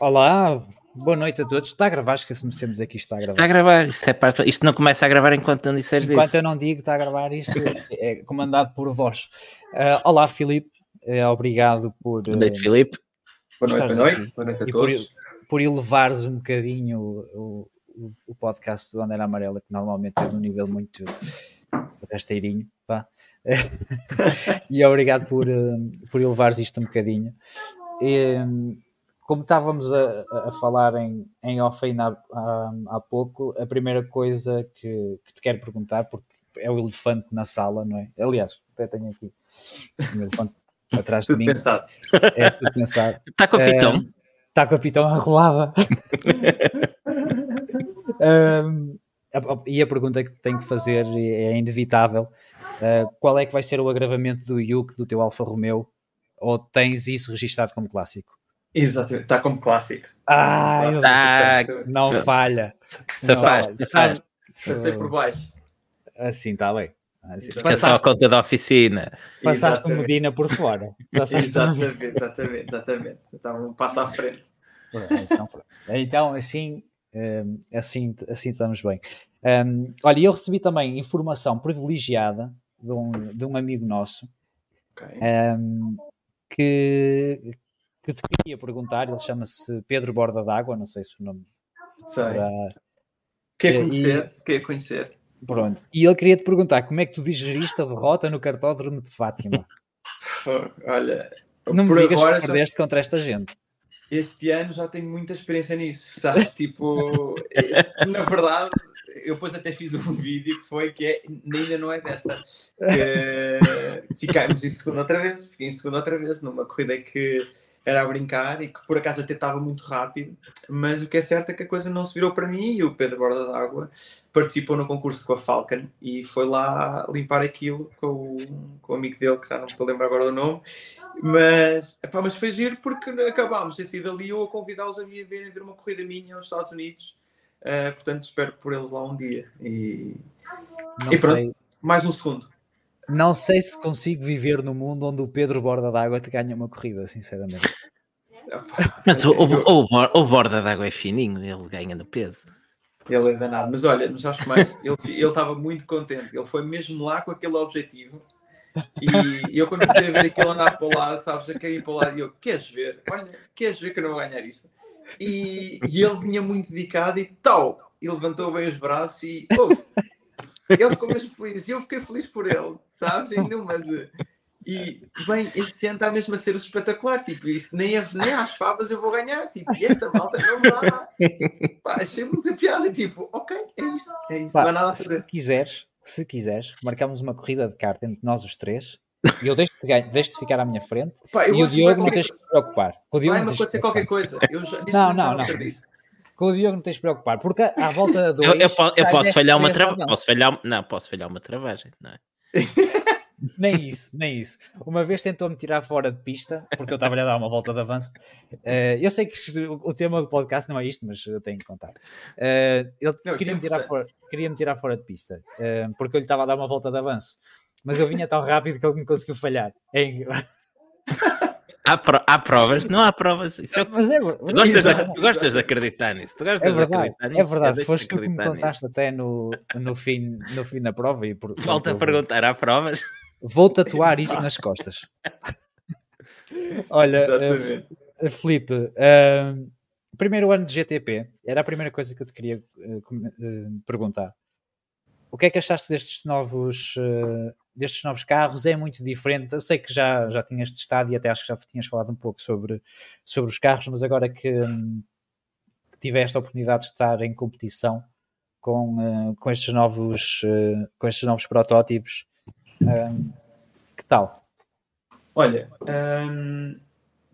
Olá, boa noite a todos. Está a gravar? Esqueci-me sempre dizer que isto está a gravar. Está a gravar, isto, é parte, isto não começa a gravar enquanto não disseres Enquanto isso. eu não digo, está a gravar isto, é comandado por vós. Uh, olá, Filipe, uh, obrigado por. Boa noite, Filipe. Boa noite, boa noite, aqui. boa noite a e por, todos. por elevares um bocadinho o, o, o podcast do Bandeira Amarela, que normalmente é de um nível muito rasteirinho. Pá. e obrigado por, uh, por elevares isto um bocadinho. E, como estávamos a, a falar em, em off ainda há, há, há pouco, a primeira coisa que, que te quero perguntar, porque é o elefante na sala, não é? Aliás, até tenho aqui um elefante atrás de mim. pensado. É tudo pensar. Está com o pitão. Está com a pitão arrolada. Um, a- e a pergunta que tenho que fazer é inevitável: uh, qual é que vai ser o agravamento do Yuk do teu Alfa Romeo? Ou tens isso registado como clássico? Exatamente, está como clássico. Ah, eu- Ah, não falha. Safaste, Não, safaste. Passei por baixo. Assim está bem. Assim, Exato. É só a passaste conta da oficina. passaste o Exatamente. Medina por fora. Passaste. Exatamente, exatamente, exatamente. Então, um passo à frente. Então, então, assim, hum, assim, assim estamos bem. Hum, olha, eu recebi também informação privilegiada de um, de um amigo nosso Ok. hum, que, que te queria perguntar. Ele chama-se Pedro Borda d'Água, não sei se o nome Sei. será. Quer E- conhecer? Quer conhecer? Pronto. E ele queria te perguntar como é que tu digeriste a derrota no cartódromo de Fátima. Pô, Olha, Não me digas que já- perdeste contra esta gente. este ano já tenho muita experiência nisso, sabes? Tipo, este- na verdade, eu depois até fiz um vídeo que foi que é, ainda não é desta. Que ficámos em segundo outra vez, fiquei em segundo outra vez, numa corrida que era a brincar e que por acaso até estava muito rápido, mas o que é certo é que a coisa não se virou para mim e o Pedro Borda d'Água participou no concurso com a Falcon e foi lá limpar aquilo com o, com o amigo dele, que já não me estou a lembrar agora do nome, mas, epá, mas foi giro porque acabámos de sair dali eu a convidá-los a vir verem ver uma corrida minha aos Estados Unidos. Uh, portanto, espero por eles lá um dia. E E pronto. mais um segundo. Não sei se consigo viver no mundo onde o Pedro Borda d'Água te ganha uma corrida, sinceramente. Mas o, o, o, o borda d'água é fininho, ele ganha no peso. Ele é danado. Mas olha, mas acho que mais, ele estava muito contente. Ele foi mesmo lá com aquele objetivo. E eu, quando comecei a ver aquilo andar para o lado, sabes, a cair para o lado, e eu, queres ver? Olha, queres ver que eu não vou ganhar isto? E, e ele vinha muito dedicado e tal. E levantou bem os braços e ouve, ele ficou mesmo feliz. E eu fiquei feliz por ele, sabes? Em numa de. E, bem, este ano está mesmo a ser espetacular. Tipo, isto nem, a- nem às favas eu vou ganhar. Tipo, e esta malta não dá. Pá, achei muita piada. Tipo, ok, é isto. É isto. Pá, não há nada a se fazer. quiseres, se quiseres, marcamos uma corrida de kart entre nós os três e eu deixo-te ganha- deixo-te ficar à minha frente Pá, e o Diogo não tens que te preocupar. Com o Diogo Vai não me tens que te acontecer qualquer coisa. Eu já, Não, não, não. Com o Diogo não tens de preocupar, porque à volta do Eu, eu, po- eu posso falhar uma travagem. Posso falhar, não, posso falhar uma travagem, não é? Nem isso, nem isso. Uma vez tentou-me tirar fora de pista, porque eu estava a dar uma volta de avanço. Eh, eu sei que o tema do podcast não é isto, mas eu tenho que contar. Eh, ele queria-me é tirar, fora, queria tirar fora de pista, eh, porque eu lhe estava a dar uma volta de avanço. Mas eu vinha tão rápido que ele me conseguiu falhar. É, Há, pro- há provas? Não há provas. Isso é mas é, tu, gostas de, tu gostas de acreditar nisso. Tu gostas é de verdade, acreditar nisso. é verdade. Foste tu que me nisso. contaste até no, no, fim, no fim da prova. E por, Volta a perguntar, há provas? Vou tatuar isso nas costas. Olha. Uh, Filipe, uh, primeiro ano de GTP, era a primeira coisa que eu te queria uh, uh, perguntar. O que é que achaste destes novos, uh, destes novos carros? É muito diferente. Eu sei que já, já tinhas testado e até acho que já tinhas falado um pouco sobre, sobre os carros, mas agora que, hum, que tiveste a oportunidade de estar em competição com, uh, com, estes, novos, uh, com estes novos protótipos, um, que tal? Olha, hum,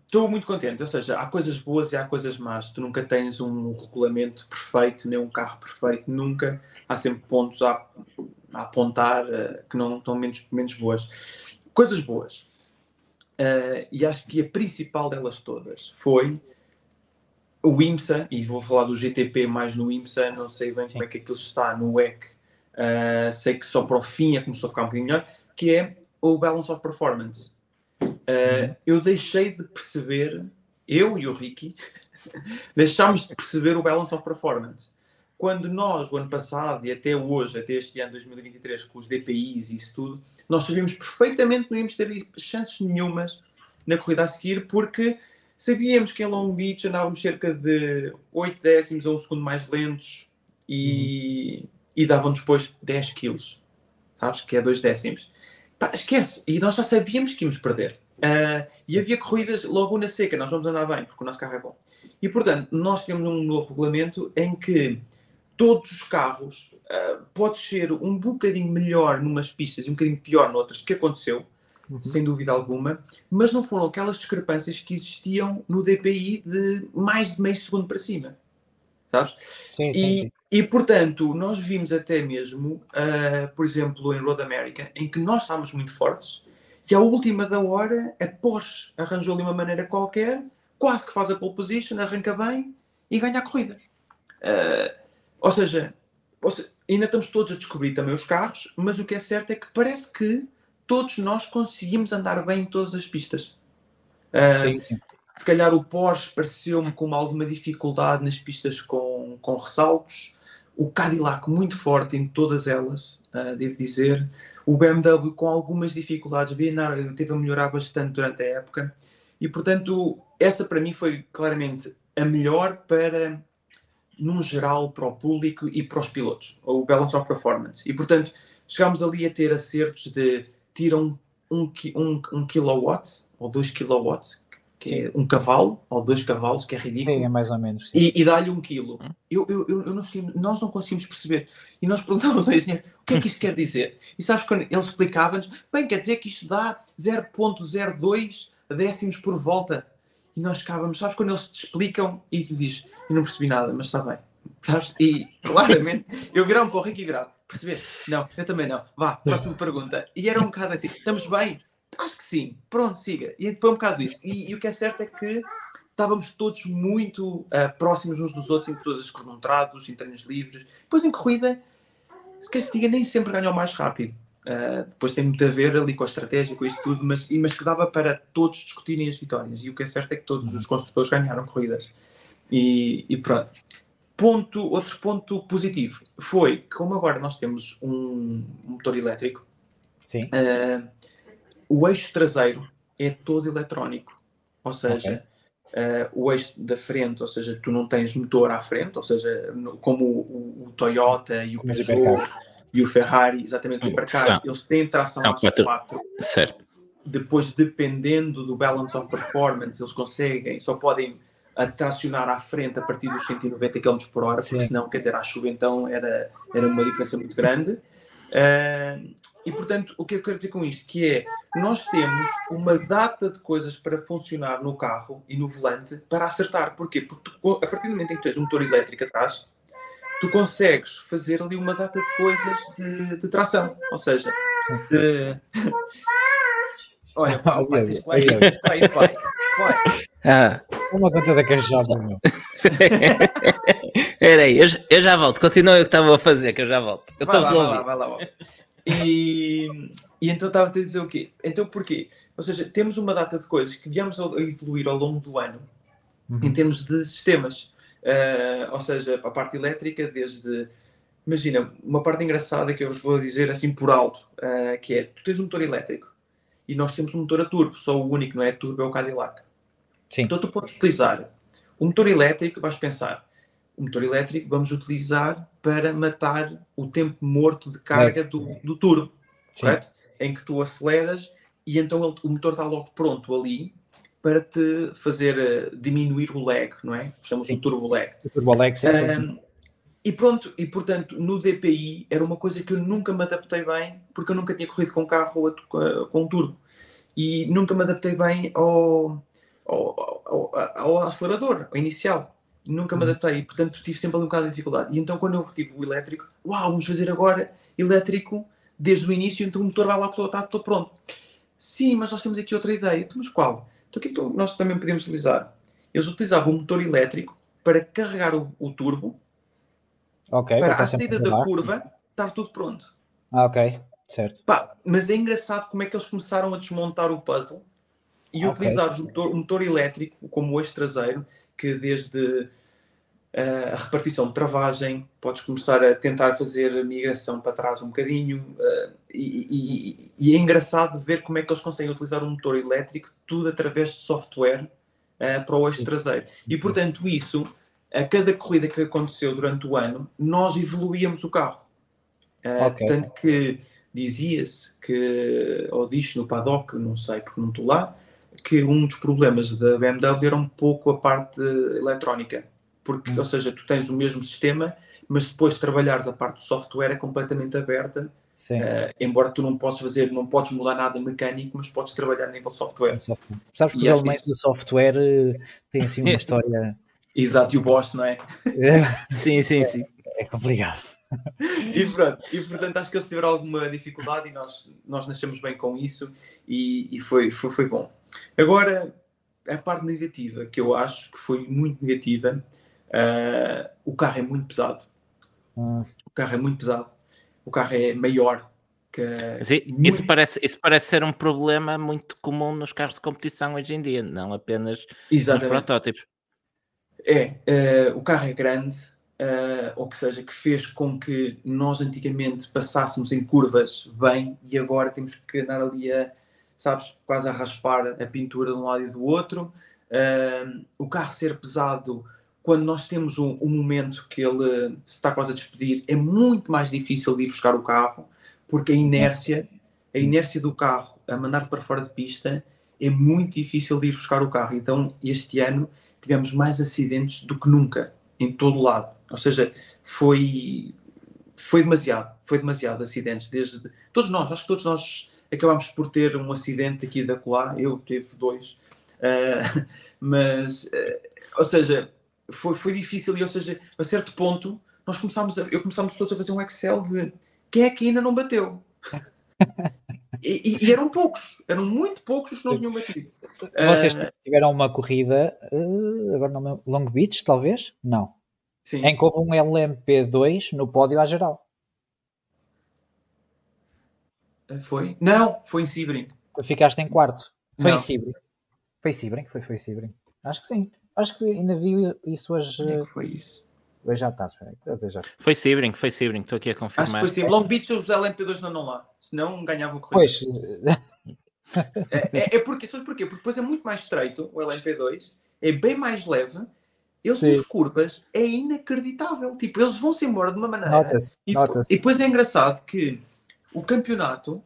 estou muito contente. Ou seja, há coisas boas e há coisas más. Tu nunca tens um regulamento perfeito, nem um carro perfeito. Nunca. Há sempre pontos a, a apontar eh, que não estão menos, menos boas. Coisas boas. Eh, e acho que a principal delas todas foi o IMSA, e vou falar do GTP mais no IMSA, não sei bem Sim. como é que aquilo está no WEC, eh, sei que só para o fim é que começou a ficar um bocadinho melhor, que é o Balance of Performance. Uh, eu deixei de perceber, eu e o Ricky, deixámos de perceber o balance of performance. Quando nós, o ano passado e até hoje, até este ano 2023, com os DPIs e isso tudo, nós sabíamos perfeitamente que não íamos ter chances nenhumas na corrida a seguir, porque sabíamos que em Long Beach andávamos cerca de 8 décimos a um segundo mais lentos e, uhum. e davam-nos depois 10 quilos, sabes? Que é 2 décimos. Pá, esquece. E nós já sabíamos que íamos perder. Uh, e havia corridas logo na seca, nós vamos andar bem, porque o nosso carro é bom. E portanto, nós temos um novo regulamento em que todos os carros uh, pode ser um bocadinho melhor numas pistas e um bocadinho pior noutras, que aconteceu, uhum. sem dúvida alguma, mas não foram aquelas discrepâncias que existiam no DPI de mais de meio segundo para cima. Sabes? Sim, sim, e, sim. E portanto, nós vimos até mesmo, uh, por exemplo, em Road America, em que nós estávamos muito fortes e à última da hora a Porsche arranjou ali uma maneira qualquer, quase que faz a pole position, arranca bem e ganha a corrida. Uh, ou, seja, ou seja, ainda estamos todos a descobrir também os carros, mas o que é certo é que parece que todos nós conseguimos andar bem em todas as pistas. Uh, sim, sim. Se calhar o Porsche pareceu-me com alguma dificuldade nas pistas com, com ressaltos. O Cadillac muito forte em todas elas, uh, devo dizer. O BMW com algumas dificuldades, o teve a melhorar bastante durante a época. E, portanto, essa para mim foi claramente a melhor para, num geral, para o público e para os pilotos. O Balance of Performance. E, portanto, chegámos ali a ter acertos de tiram um, um, um kilowatt ou dois kilowatts, que sim. é um cavalo ou dois cavalos, que é ridículo. Sim, é mais ou menos. Sim. E, e dá-lhe um quilo. Hum? Eu, eu, eu, eu não nós não conseguimos perceber. E nós perguntávamos ao engenheiro o que é que isto quer dizer. E sabes quando ele explicava-nos, bem, quer dizer que isto dá 0.02 décimos por volta. E nós ficávamos, sabes quando eles te explicam e tu dizes, eu não percebi nada, mas está bem. Sabes? E claramente eu virar um pouco aqui virado Percebeste? Não, eu também não. Vá, próxima pergunta. E era um bocado assim: estamos bem? Acho que sim. Pronto, siga. E foi um bocado isso. E, e o que é certo é que estávamos todos muito uh, próximos uns dos outros em todas as cronometrados, em treinos livres. Depois em corrida, se quer se diga, nem sempre ganhou mais rápido. Uh, depois tem muito a ver ali com a estratégia, com isso tudo, mas, mas que dava para todos discutirem as vitórias. E o que é certo é que todos os construtores ganharam corridas. E, e pronto ponto, outro ponto positivo foi que, como agora nós temos um motor elétrico, Sim. Uh, o eixo traseiro é todo eletrónico. Ou seja, okay. uh, o eixo da frente, ou seja, tu não tens motor à frente, ou seja, no, como o, o, Toyota e o Peugeot e o Ferrari, exatamente o Supercar, eles têm tração às quatro. quatro. Certo. Depois, dependendo do balance of performance, eles conseguem, só podem a tracionar à frente a partir dos 190 km por hora, porque senão, quer dizer, à chuva então era, era uma diferença muito grande. Uh, e portanto, o que eu quero dizer com isto? Que é, nós temos uma data de coisas para funcionar no carro e no volante para acertar. Porquê? Porque tu, a partir do momento em que tens um motor elétrico atrás, tu consegues fazer ali uma data de coisas de, de tração. Ou seja, de... Olha, pá, o pai, tens que lá ir, pai, pai. Ah. Uma conta da caixosa, meu. Espera aí, eu, eu, já volto. Continua o que estava a fazer, que eu já volto. Eu vai, lá, vai lá, vai lá, vai lá. E, e então estava a dizer o quê? Então porquê? Ou seja, temos uma data de coisas que viemos a evoluir ao longo do ano uhum. em termos de sistemas. Uh, ou seja, a parte elétrica, desde. Imagina, uma parte engraçada que eu vos vou dizer assim por alto, uh, que é: tu tens um motor elétrico e nós temos um motor a turbo, só o único não é turbo é o Cadillac. Sim. Então tu podes utilizar o motor elétrico, vais pensar, o motor elétrico vamos utilizar para matar o tempo morto de carga do, do turbo, correto? Em que tu aceleras e então ele, o motor está logo pronto ali para te fazer uh, diminuir o lag, não é? Chamamos o turbo lag. O turbo lag, sim, um, sim, sim. E pronto, e portanto, no DPI era uma coisa que eu nunca me adaptei bem, porque eu nunca tinha corrido com carro com um turbo. E nunca me adaptei bem ao, ao, ao, ao acelerador, ao inicial. Nunca me uhum. adaptei, portanto tive sempre ali um bocado de dificuldade. E então quando eu tive o elétrico, uau, vamos fazer agora elétrico desde o início, então o motor vai lá que está todo pronto. Sim, mas nós temos aqui outra ideia. Então, mas qual? Então o que é que nós também podemos utilizar? Eles utilizavam o motor elétrico para carregar o, o turbo Okay, para a saída da curva estar tudo pronto. Ah, ok, certo. Pá, mas é engraçado como é que eles começaram a desmontar o puzzle e okay. utilizar o motor, o motor, elétrico como eixo traseiro, que desde uh, a repartição de travagem, podes começar a tentar fazer a migração para trás um bocadinho, uh, e, e, e, é engraçado ver como é que eles conseguem utilizar um motor elétrico, tudo através de software uh, para o eixo traseiro. E portanto, isso, a cada corrida que aconteceu durante o ano, nós evoluíamos o carro. Okay. Tanto que dizia-se que, ou diz no paddock, não sei porque não estou lá, que um dos problemas da BMW era um pouco a parte eletrónica. Porque, hum. ou seja, tu tens o mesmo sistema, mas depois de trabalhares a parte do software é completamente aberta. Uh, embora tu não possas fazer, não podes mudar nada mecânico, mas podes trabalhar a nível de software. software. Sabes que e os elementos isso... do software uh, têm assim uma história. Exato, e o boss, não é? sim, sim, sim. É, é complicado e pronto, e portanto acho que eles tiveram alguma dificuldade e nós, nós nascemos bem com isso e, e foi, foi, foi bom. Agora, a parte negativa, que eu acho que foi muito negativa, uh, o carro é muito pesado. Hum. O carro é muito pesado. O carro é maior. Que muito... isso, parece, isso parece ser um problema muito comum nos carros de competição hoje em dia, não apenas Exatamente. nos protótipos. É, uh, o carro é grande, uh, ou que seja, que fez com que nós antigamente passássemos em curvas bem e agora temos que andar ali a, sabes, quase a raspar a pintura de um lado e do outro. Uh, o carro ser pesado, quando nós temos um, um, momento que ele se está quase a despedir, é muito mais difícil de ir buscar o carro, porque a inércia, a inércia do carro a mandar para fora de pista é muito difícil de ir buscar o carro. Então, este ano tivemos mais acidentes do que nunca, em todo lado. Ou seja, foi, foi demasiado, foi demasiado acidentes. Desde, todos nós, acho que todos nós acabámos por ter um acidente aqui da colar, eu tive dois, uh, mas, uh, ou seja, foi, foi difícil e, ou seja, a certo ponto, nós começámos a, eu começámos todos a fazer um Excel de quem é que ainda não bateu. E, e, eram poucos, eram muito poucos os que não tinham batido. Vocês uh, tiveram uma corrida, agora não Long Beach, talvez? Não. Sim. em que houve um LMP2 no pódio à geral. Foi? Não, foi em Sebring. Ficaste em quarto. Foi não. em Sebring. Foi em Sebring? Foi, foi em. Acho que sim. Acho que ainda vi isso hoje. Onde é que foi isso? Hoje já está, espera aí. Já. Foi Sebring, foi Sebring, estou aqui a confirmar. Acho que foi Sebring. Long Beach os LMP2 não andam lá, senão ganhavam corrida. Pois. é, é, é porque, sabe porquê? Porque depois é muito mais estreito o LMP2, é bem mais leve eles Sim. nos curvas é inacreditável. Tipo, eles vão-se embora de uma maneira. Nota-se. E, nota e depois é engraçado que o campeonato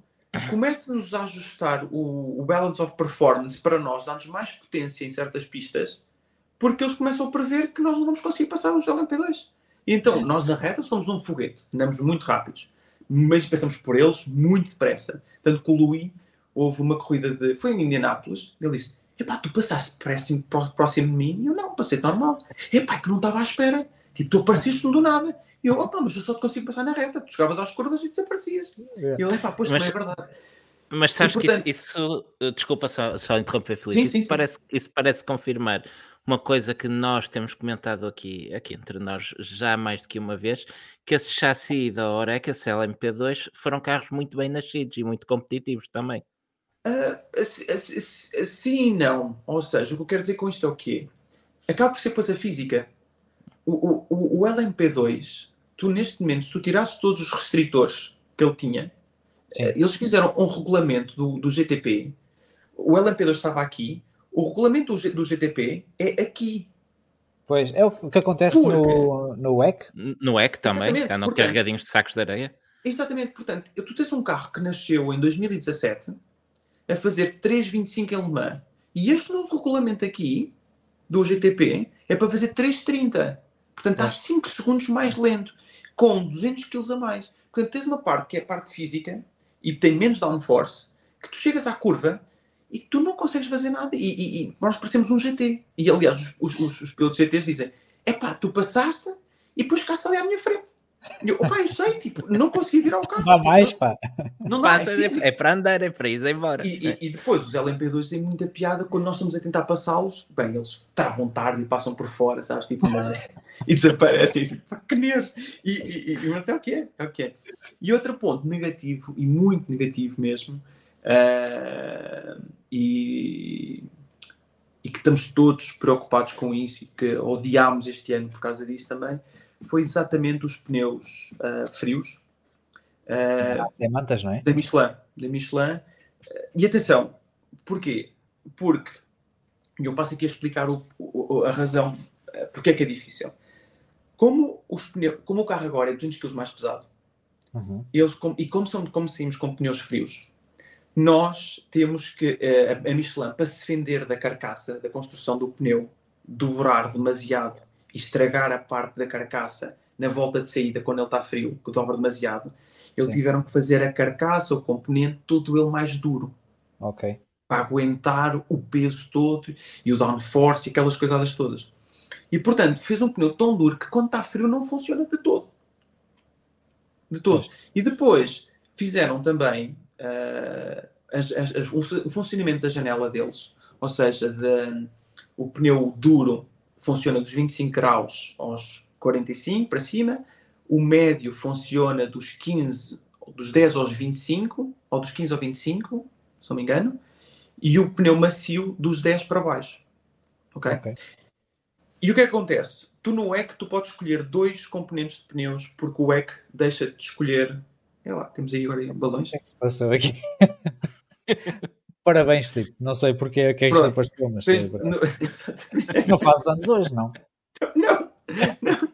começa-nos a ajustar o, o, balance of performance para nós, dá-nos mais potência em certas pistas, porque eles começam a prever que nós não vamos conseguir passar os LMP2. E então, nós na reta somos um foguete, andamos muito rápidos, mas passamos por eles muito depressa. Tanto que o Louis, houve uma corrida de. Foi em Indianápolis, ele disse: Epá, tu passaste próximo, próximo de mim? E eu não, passei normal. Epá, é que não estava à espera. Tipo, tu apareceste-me do nada. E eu, opa, mas eu só te consigo passar na reta. Tu chegavas às curvas e desaparecias. É. E eu, epá, pois mas, não é verdade. Mas sabes e, portanto... que isso, isso, eh, desculpa só, só interromper, Felipe, sim, isso, sim, parece, sim. isso parece confirmar uma coisa que nós temos comentado aqui, aqui entre nós já mais do que uma vez, que esse chassi da Oreca, esse LMP2, foram carros muito bem nascidos e muito competitivos também. Uh, sim e não. Ou seja, o que eu quero dizer com isto é o quê? Acaba por ser coisa física. O, o, o LMP2, tu neste momento, se tu tirasses todos os restritores que ele tinha, Sim. Eh, eles fizeram um regulamento do, do GTP. O LMP2 estava aqui. O regulamento do, do GTP é aqui. Pois, é o que acontece Porque... no, no WEC. No WEC também, que andam carregadinhos de sacos de areia. Exatamente, portanto, tu tens um carro que nasceu em 2017 a fazer 3,25 em Le Mans. E este novo regulamento aqui, do GTP, é para fazer 3,30. Portanto, está 5 segundos mais lento, com 200 kg a mais. Portanto, tens uma parte que é a parte física e tem menos downforce, que tu chegas à curva e tu não consegues fazer nada. E, e, e nós parecemos um GT. E aliás, os, os, os pilotos GTs dizem: é pá, tu passaste e depois ficaste ali à minha frente. Eu, opa, eu sei, tipo, não consegui virar o carro. Não mais, pá. Não dá, Passa, é, é, para andar, é para ir embora. E, e, e, depois os LMP2 têm muita piada quando nós estamos a tentar passá-los. Bem, eles travam tarde e passam por fora, sabes? Tipo, e desaparecem. Tipo, que nervos. E, e, e, mas é o que é, é o que é. E outro ponto negativo, e muito negativo mesmo, uh, e, e que estamos todos preocupados com isso e que odiámos este ano por causa disso também, foi exatamente os pneus uh, frios. Uh, mantas, não é? Da Michelin. Da Michelin. E atenção, porquê? Porque, e eu passo aqui a explicar o, o, a razão porque é que é difícil. Como, os pneus, como o carro agora é 200 kg mais pesado, uhum. eles, e como, são, como saímos com pneus frios, nós temos que, a, a Michelin, para se defender da carcaça, da construção do pneu, dobrar demasiado estragar a parte da carcaça na volta de saída quando ele está frio, que dobra demasiado, eles tiveram que fazer a carcaça, o componente, todo ele mais duro. Ok. Para aguentar o peso todo e o downforce e aquelas coisadas todas. E portanto, fez um pneu tão duro que quando está frio não funciona de todo. De todos. E depois fizeram também uh, as, as, as, o funcionamento da janela deles, ou seja, de, o pneu duro funciona dos 25 graus aos 45 para cima, o médio funciona dos 15, dos 10 aos 25, ou dos 15 aos 25, se não me engano, e o pneu macio dos 10 para baixo. Ok? okay. E o que, é que acontece? Tu no EC tu podes escolher dois componentes de pneus, porque o EC deixa-te de escolher. É lá, temos aí agora balões. O que é que se passou aqui? Parabéns, Filipe. Não sei porque é que isto apareceu, mas sei, não, não fazes anos hoje, não? Não, não.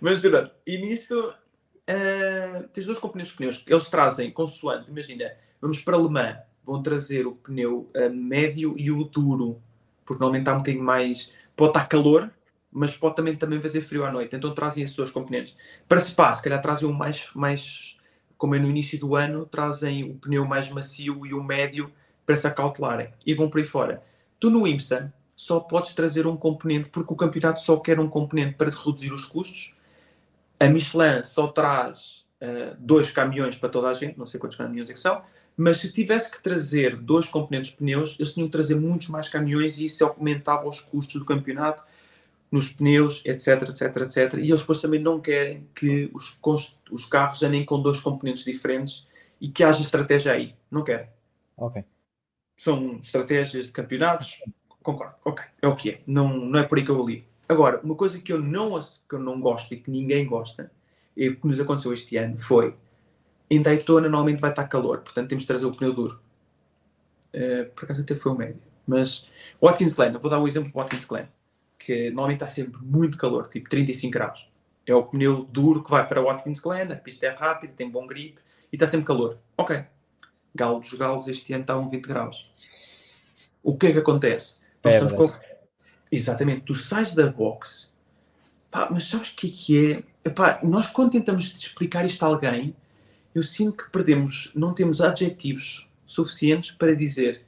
mas, Durante, e nisto uh, tens dois componentes de pneus. Eles trazem, consoante, imagina, vamos para Le Mans, vão trazer o pneu uh, médio e o duro, porque normalmente está um bocadinho mais. Pode estar calor, mas pode também, também fazer frio à noite. Então trazem esses dois componentes. Para Spa, se calhar trazem um mais, mais como é no início do ano, trazem o pneu mais macio e o médio para se acautelarem e vão por aí fora. Tu no IMSA só podes trazer um componente porque o campeonato só quer um componente para reduzir os custos. A Michelin só traz uh, dois caminhões para toda a gente, não sei quantos caminhões é que são, mas se tivesse que trazer dois componentes de pneus, eles tinham que trazer muitos mais caminhões e isso aumentava os custos do campeonato nos pneus, etc, etc, etc. E eles depois também não querem que os, os carros andem com dois componentes diferentes e que haja estratégia aí. Não querem. Ok. São estratégias de campeonatos. Concordo. Ok. É o que é. Não, não é por aí que eu li. Agora, uma coisa que eu não, que eu não gosto e que ninguém gosta, e que nos aconteceu este ano, foi em Daytona normalmente vai estar calor, portanto temos de trazer o pneu duro. Uh, por acaso até foi o médio. Mas Watkins Glen, eu vou dar um exemplo de Watkins Glen que normalmente está sempre muito calor, tipo 35 graus. É o pneu duro que vai para Watkins Glen, a pista é rápida, tem bom grip e está sempre calor. Ok. Galo dos Galos este ano está a 20 graus. O que é que acontece? Nós é, estamos com... Exatamente. Tu sais da box, pá, mas sabes o que é que é? Epá, nós quando tentamos explicar isto a alguém, eu sinto que perdemos, não temos adjetivos suficientes para dizer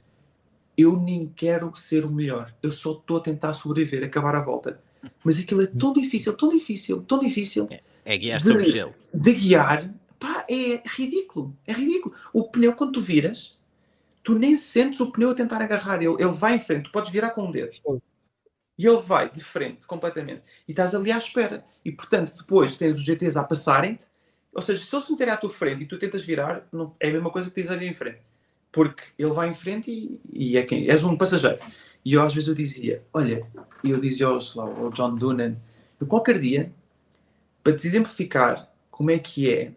eu nem quero ser o melhor, eu só estou a tentar sobreviver, acabar a volta. Mas aquilo é tão difícil, tão difícil, tão difícil. É, é guiar de, sobre gelo. De guiar, pá, é ridículo, é ridículo. O pneu, quando tu viras, tu nem sentes o pneu a tentar agarrar, ele, ele vai em frente, tu podes virar com um dedo. E ele vai de frente, completamente. E estás ali à espera. E, portanto, depois tens os GTs a passarem-te, ou seja, se eles se meterem à tua frente e tu tentas virar, não, é a mesma coisa que tens ali em frente porque ele vai em frente e, e é quem és um passageiro. E eu às vezes eu dizia, olha, eu dizia ao, lá, ao John Doonan, eu qualquer dia, para te exemplificar como é que é,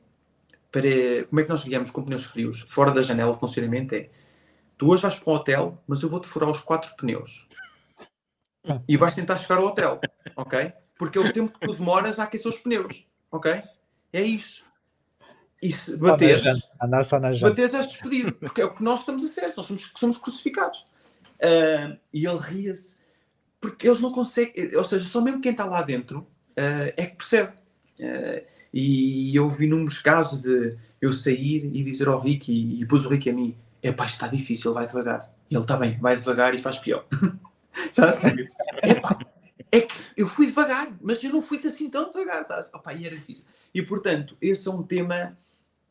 para, como é que nós guiamos com pneus frios, fora da janela, o funcionamento é, tu hoje vais para um hotel, mas eu vou-te furar os quatro pneus. E vais tentar chegar ao hotel, ok? Porque é o tempo que tu demoras a aquecer os pneus, ok? É isso. E se bateres, bateres és despedido, porque é o que nós estamos a ser, nós somos, somos crucificados. Uh, e ele ria-se, porque eles não conseguem, ou seja, só mesmo quem está lá dentro uh, é que percebe. Uh, e eu vi números casos de eu sair e dizer ao Rick, e, e depois o Rick a mim: é pá, está difícil, vai devagar. E ele está bem, vai devagar e faz pior. sabes? Epá, é que eu fui devagar, mas eu não fui assim tão devagar, sabes? Opa, e era difícil. E portanto, esse é um tema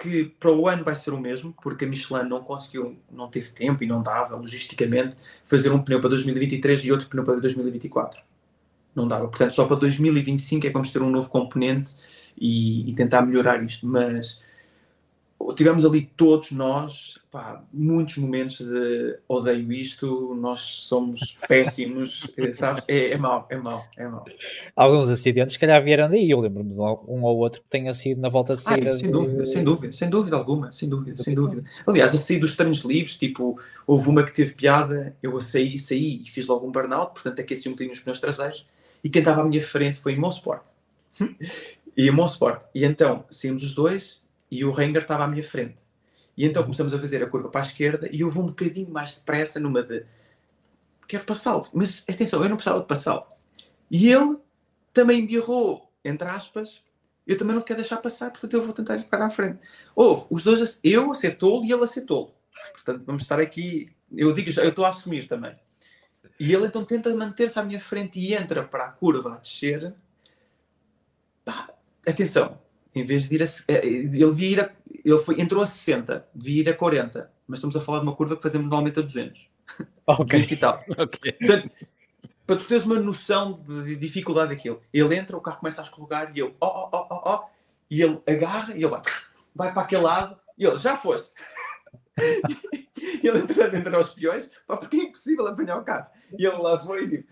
que para o ano vai ser o mesmo, porque a Michelin não conseguiu, não teve tempo e não dava logisticamente fazer um pneu para 2023 e outro pneu para 2024. Não dava. Portanto, só para 2025 é que vamos ter um novo componente e, e tentar melhorar isto. Mas tivemos ali todos nós, pá, muitos momentos de odeio isto, nós somos péssimos, sabes? É, é mau, é mau, é mau. Alguns acidentes, se calhar, vieram daí. Eu lembro-me de um ou outro que tenha sido na volta de saída. Ah, sem, de... dúvida, sem dúvida, sem dúvida alguma, sem dúvida, sem dúvida. Aliás, a sair dos treinos livres, tipo, houve uma que teve piada, eu a saí, saí e fiz logo um burnout, portanto aqueci um bocadinho os pneus traseiros, e quem estava à minha frente foi em Monsport. e em Monsport. E então, saímos os dois e o Renger estava à minha frente. E então começamos a fazer a curva para a esquerda e eu vou um bocadinho mais depressa numa de quero passá-lo, mas atenção, eu não precisava de passá-lo. E ele também me errou, entre aspas, eu também não quero deixar passar, portanto eu vou tentar ficar à frente. Houve, os dois, eu a ser tolo e ele a ser tolo. Portanto, vamos estar aqui, eu digo já, eu estou a assumir também. E ele então tenta manter-se à minha frente e entra para a curva a descer. Pá, atenção, em vez de ir a. Eh, ele devia ir a, ele foi, entrou a 60, devia ir a 40, mas estamos a falar de uma curva que fazemos normalmente a 200. Ok. 200 e tal. okay. Portanto, para tu teres uma noção de dificuldade daquilo, ele entra, o carro começa a escorregar e eu, ó, ó, ó, ó, e ele agarra e ele vai, vai para aquele lado e ele, já foste. e ele entra, entra aos peões, pá, porque é impossível apanhar o carro. E ele lá foi e digo,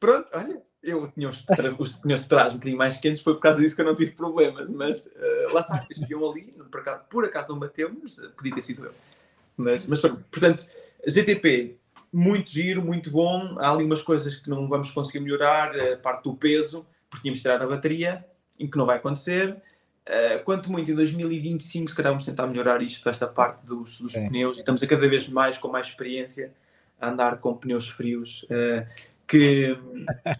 pronto, olha, eu tinha os, os pneus de trás um bocadinho mais quentes, foi por causa disso que eu não tive problemas, mas uh, lá está, espiam ali, por acaso, por acaso não bateu, mas uh, podia ter sido eu. Mas, mas portanto, GTP, muito giro, muito bom. Há ali umas coisas que não vamos conseguir melhorar, a parte do peso, porque tínhamos de tirar a bateria, em que não vai acontecer. Uh, quanto muito em 2025, se calhar vamos tentar melhorar isto, esta parte dos, dos pneus, e estamos a cada vez mais com mais experiência a andar com pneus frios. Uh, que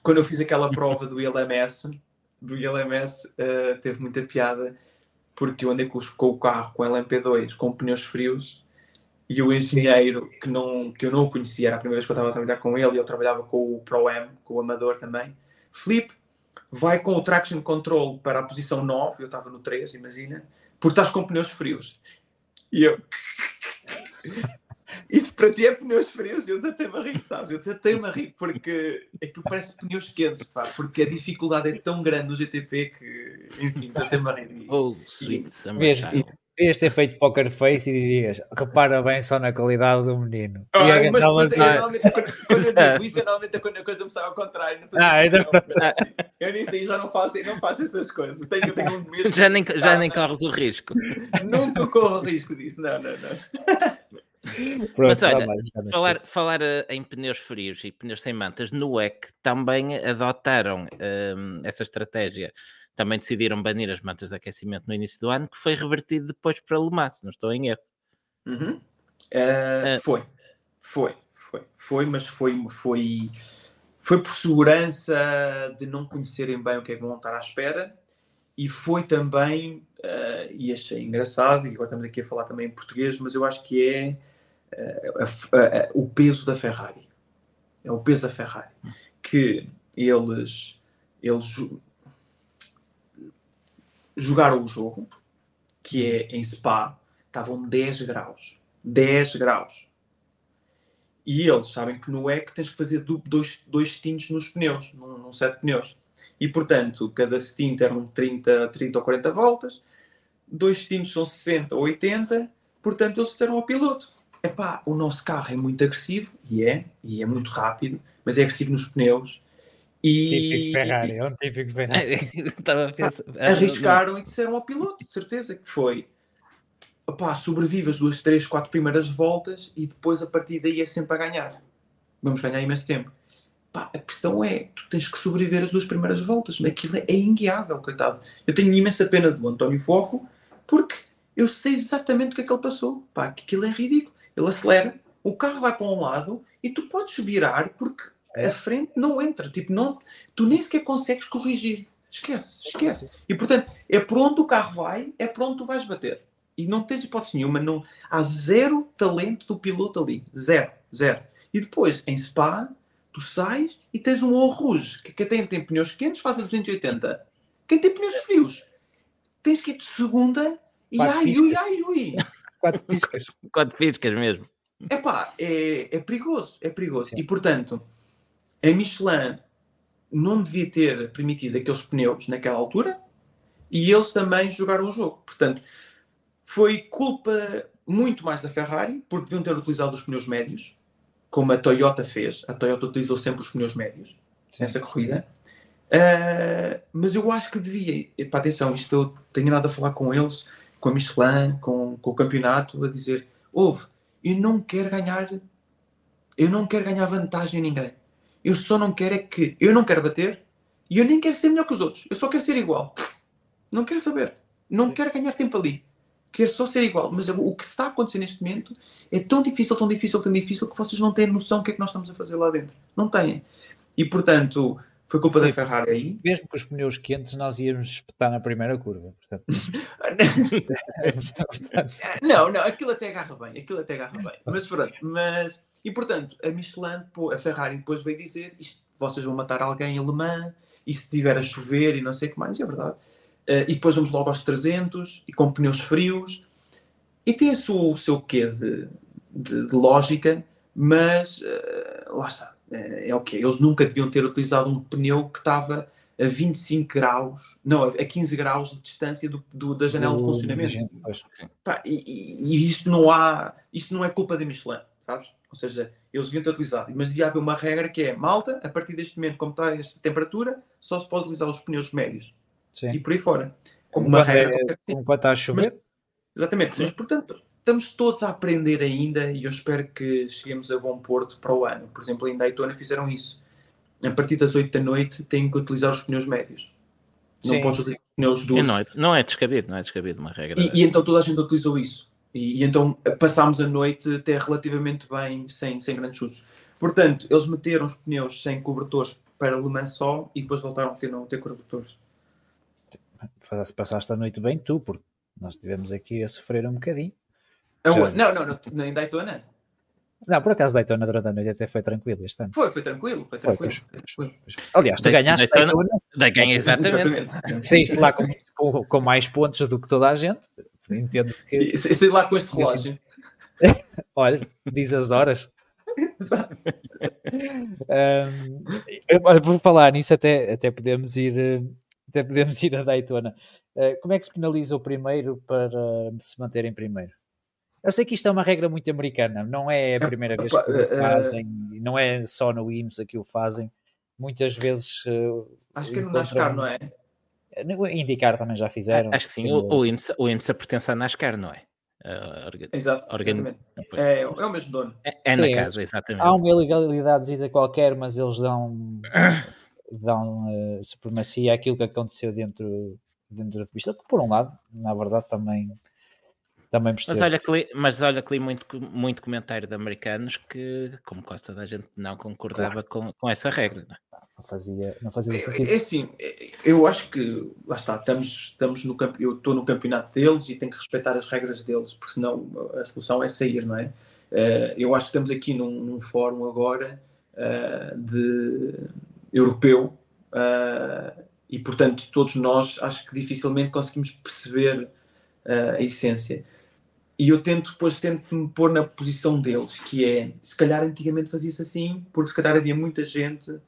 quando eu fiz aquela prova do ILMS, do ILMS, uh, teve muita piada, porque eu andei com, o carro com LMP2 com pneus frios e o engenheiro que, não, que eu não conhecia, era a primeira vez que eu estava a trabalhar com ele, e ele trabalhava com o Pro-M, com o Amador também. Felipe, vai com o traction control para a posição 9, eu estava no 3, imagina, porque estás com pneus frios. E eu. Isso para ti é pneus frios, eu desatei-me a rir, sabes? Eu desatei-me a rir porque é que parece pneus quentes, pá, porque a dificuldade é tão grande no GTP que, enfim, desatei-me a rir. Oh, sweet Devias ter feito poker face e dizias repara bem só na qualidade do menino. Ah, mas, mas, mas eu, normalmente, quando, quando eu digo isso, normalmente quando a coisa começar ao contrário. Ah, ainda eu nisso aí já não faço, não faço essas coisas. Tenho, tenho um medo. Já nem, já nem corres o risco. Nunca corro o risco disso, não, não, não. Pronto, Mas olha, mais, falar, falar uh, em pneus frios e pneus sem mantas, no EC também adotaram uh, essa estratégia. Também decidiram banir as mantas de aquecimento no início do ano, que foi revertido depois para Le Mans, não estou em erro. Uhum. Uh, foi, foi, foi, foi, mas foi, foi, foi por segurança de não conhecerem bem o que é que vão estar à espera e foi também, uh, e achei engraçado, e agora estamos aqui a falar também em português, mas eu acho que é o peso da Ferrari. É o peso da Ferrari. Que eles, eles jogaram o jogo, que é em Spa, estavam 10 graus. 10 graus. E eles sabem que no EC tens que fazer dois, dois stints nos pneus, num, num set de pneus. E portanto, cada stint eram 30, 30 ou 40 voltas, dois stints são 60 ou 80, portanto eles disseram ao piloto: epá, o nosso carro é muito agressivo, e é, e é muito rápido, mas é agressivo nos pneus. E, típico Ferrari, é um típico Ferrari. arriscaram e disseram ao piloto, de certeza, que foi opá, sobrevive as duas, três, quatro primeiras voltas e depois a partir daí é sempre a ganhar. Vamos ganhar imenso tempo. Pá, a questão é, tu tens que sobreviver as duas primeiras voltas, mas aquilo é inguiável, coitado. Eu tenho imensa pena do António Foco, porque eu sei exatamente o que é que ele passou. Pá, que aquilo é ridículo ele acelera, o carro vai para um lado e tu podes virar porque a frente não entra. Tipo, não, tu nem sequer consegues corrigir. Esquece, esquece. E portanto, é por onde o carro vai, é por onde tu vais bater. E não tens hipótese nenhuma, não, há zero talento do piloto ali. Zero, zero. E depois, em Spa, tu sais e tens um All Rouge, que quem tem, tem pneus quentes faz a 280. Quem tem pneus frios, tens que ir de segunda e ai, ui, ai, ui. Quatro piscas. Quatro piscas mesmo. Epá, é, é perigoso, é perigoso. Sim. E portanto, a Michelin não devia ter permitido aqueles pneus naquela altura e eles também jogaram o jogo. Portanto, foi culpa muito mais da Ferrari, porque deviam ter utilizado os pneus médios, como a Toyota fez. A Toyota utilizou sempre os pneus médios Sim. nessa corrida. Uh, mas eu acho que devia. Epá, atenção, isto eu tenho nada a falar com eles, com a Michelin, com, com o campeonato, a dizer: ouve, eu não quero ganhar, eu não quero ganhar vantagem a ninguém. Eu só não quero é que eu não quero bater e eu nem quero ser melhor que os outros. Eu só quero ser igual. Não quero saber. Não quero ganhar tempo ali. Quero só ser igual. Mas o que está a acontecer neste momento é tão difícil, tão difícil, tão difícil que vocês não têm noção do que é que nós estamos a fazer lá dentro. Não têm. E portanto, foi culpa Foi, da Ferrari aí. Mesmo com os pneus quentes, nós íamos espetar na primeira curva. Portanto, não, não, aquilo até agarra bem. Aquilo até agarra bem. Mas pronto, mas. E portanto, a Michelin, a Ferrari depois veio dizer: isto, vocês vão matar alguém alemã, e se estiver a chover e não sei o que mais, é verdade. Uh, e depois vamos logo aos 300 e com pneus frios. E tem o, o seu quê de, de, de lógica, mas uh, lá está é, é o que Eles nunca deviam ter utilizado um pneu que estava a 25 graus, não, a 15 graus de distância do, do da janela do, de funcionamento. Pá, e, e, isto não há, isto não é culpa da Michelin, sabes? Ou seja, eles deviam ter utilizado, mas devia haver uma regra que é malta, a partir deste momento, como está esta temperatura, só se pode utilizar os pneus médios Sim. e por aí fora. Como uma regra. É, como está a chover? Mas, exatamente, Sim. mas portanto, estamos todos a aprender ainda e eu espero que cheguemos a bom porto para o ano. Por exemplo, em Daytona fizeram isso. A partir das 8 da noite têm que utilizar os pneus médios. Não podes utilizar os pneus duros. Não é, não é descabido, não é descabido uma regra. E, e então toda a gente utilizou isso. E, e, então passámos a noite até relativamente bem, sem, sem grandes chutes. Portanto, eles meteram os pneus sem cobertores para Le Mans só e depois voltaram a ter, não ter cobertores. Passaste a noite bem tu, porque nós estivemos aqui a sofrer um bocadinho. É não, não, não, em Daytona. Não, por acaso Daytona durante a noite até foi tranquilo este ano. Foi, foi tranquilo, foi tranquilo. Foi, foi, foi. Aliás, tu ganhaste Daytona. Daytona ganha exatamente. Saíste lá com, com, com, mais pontos do que toda a gente. Entendo que. Saí lá com este relógio. Olha, diz as horas. um, olha, por falar nisso, até, até podemos ir até podemos ir a Daytona. Uh, como é que se penaliza o primeiro para se manter em primeiro? Eu sei que isto é uma regra muito americana, não é a primeira vez que o eh, fazem, não é só no IMSA que o fazem. Muitas vezes. Uh, acho que é no NASCAR, não é? No IndyCar também já fizeram. Acho que sim, o, o, IMSA, o IMSA pertence à NASCAR, não é? Uh, orga... Exato, organ... é, é, o mesmo dono. É, é na casa, exatamente. Há uma ilegalidade qualquer, mas eles dão, dão uh, supremacia àquilo que aconteceu dentro, dentro da pista, que por um lado, na verdade, também também percebo. Mas olha que mas olha que li muito, muito comentário de americanos que, como quase toda a gente, não concordava claro. com, com essa regra. Não, é? não fazia, não fazia sentido. É, é assim, é, eu acho que, lá está, estamos, estamos no eu estou no campeonato deles e tenho que respeitar as regras deles, porque senão a solução é sair, não é? Uh, eu acho que estamos aqui num, num fórum agora uh, de europeu uh, e, portanto, todos nós acho que dificilmente conseguimos perceber a essência. E eu tento, depois tento me pôr na posição deles, que é, se calhar antigamente fazia-se assim, porque se calhar havia muita gente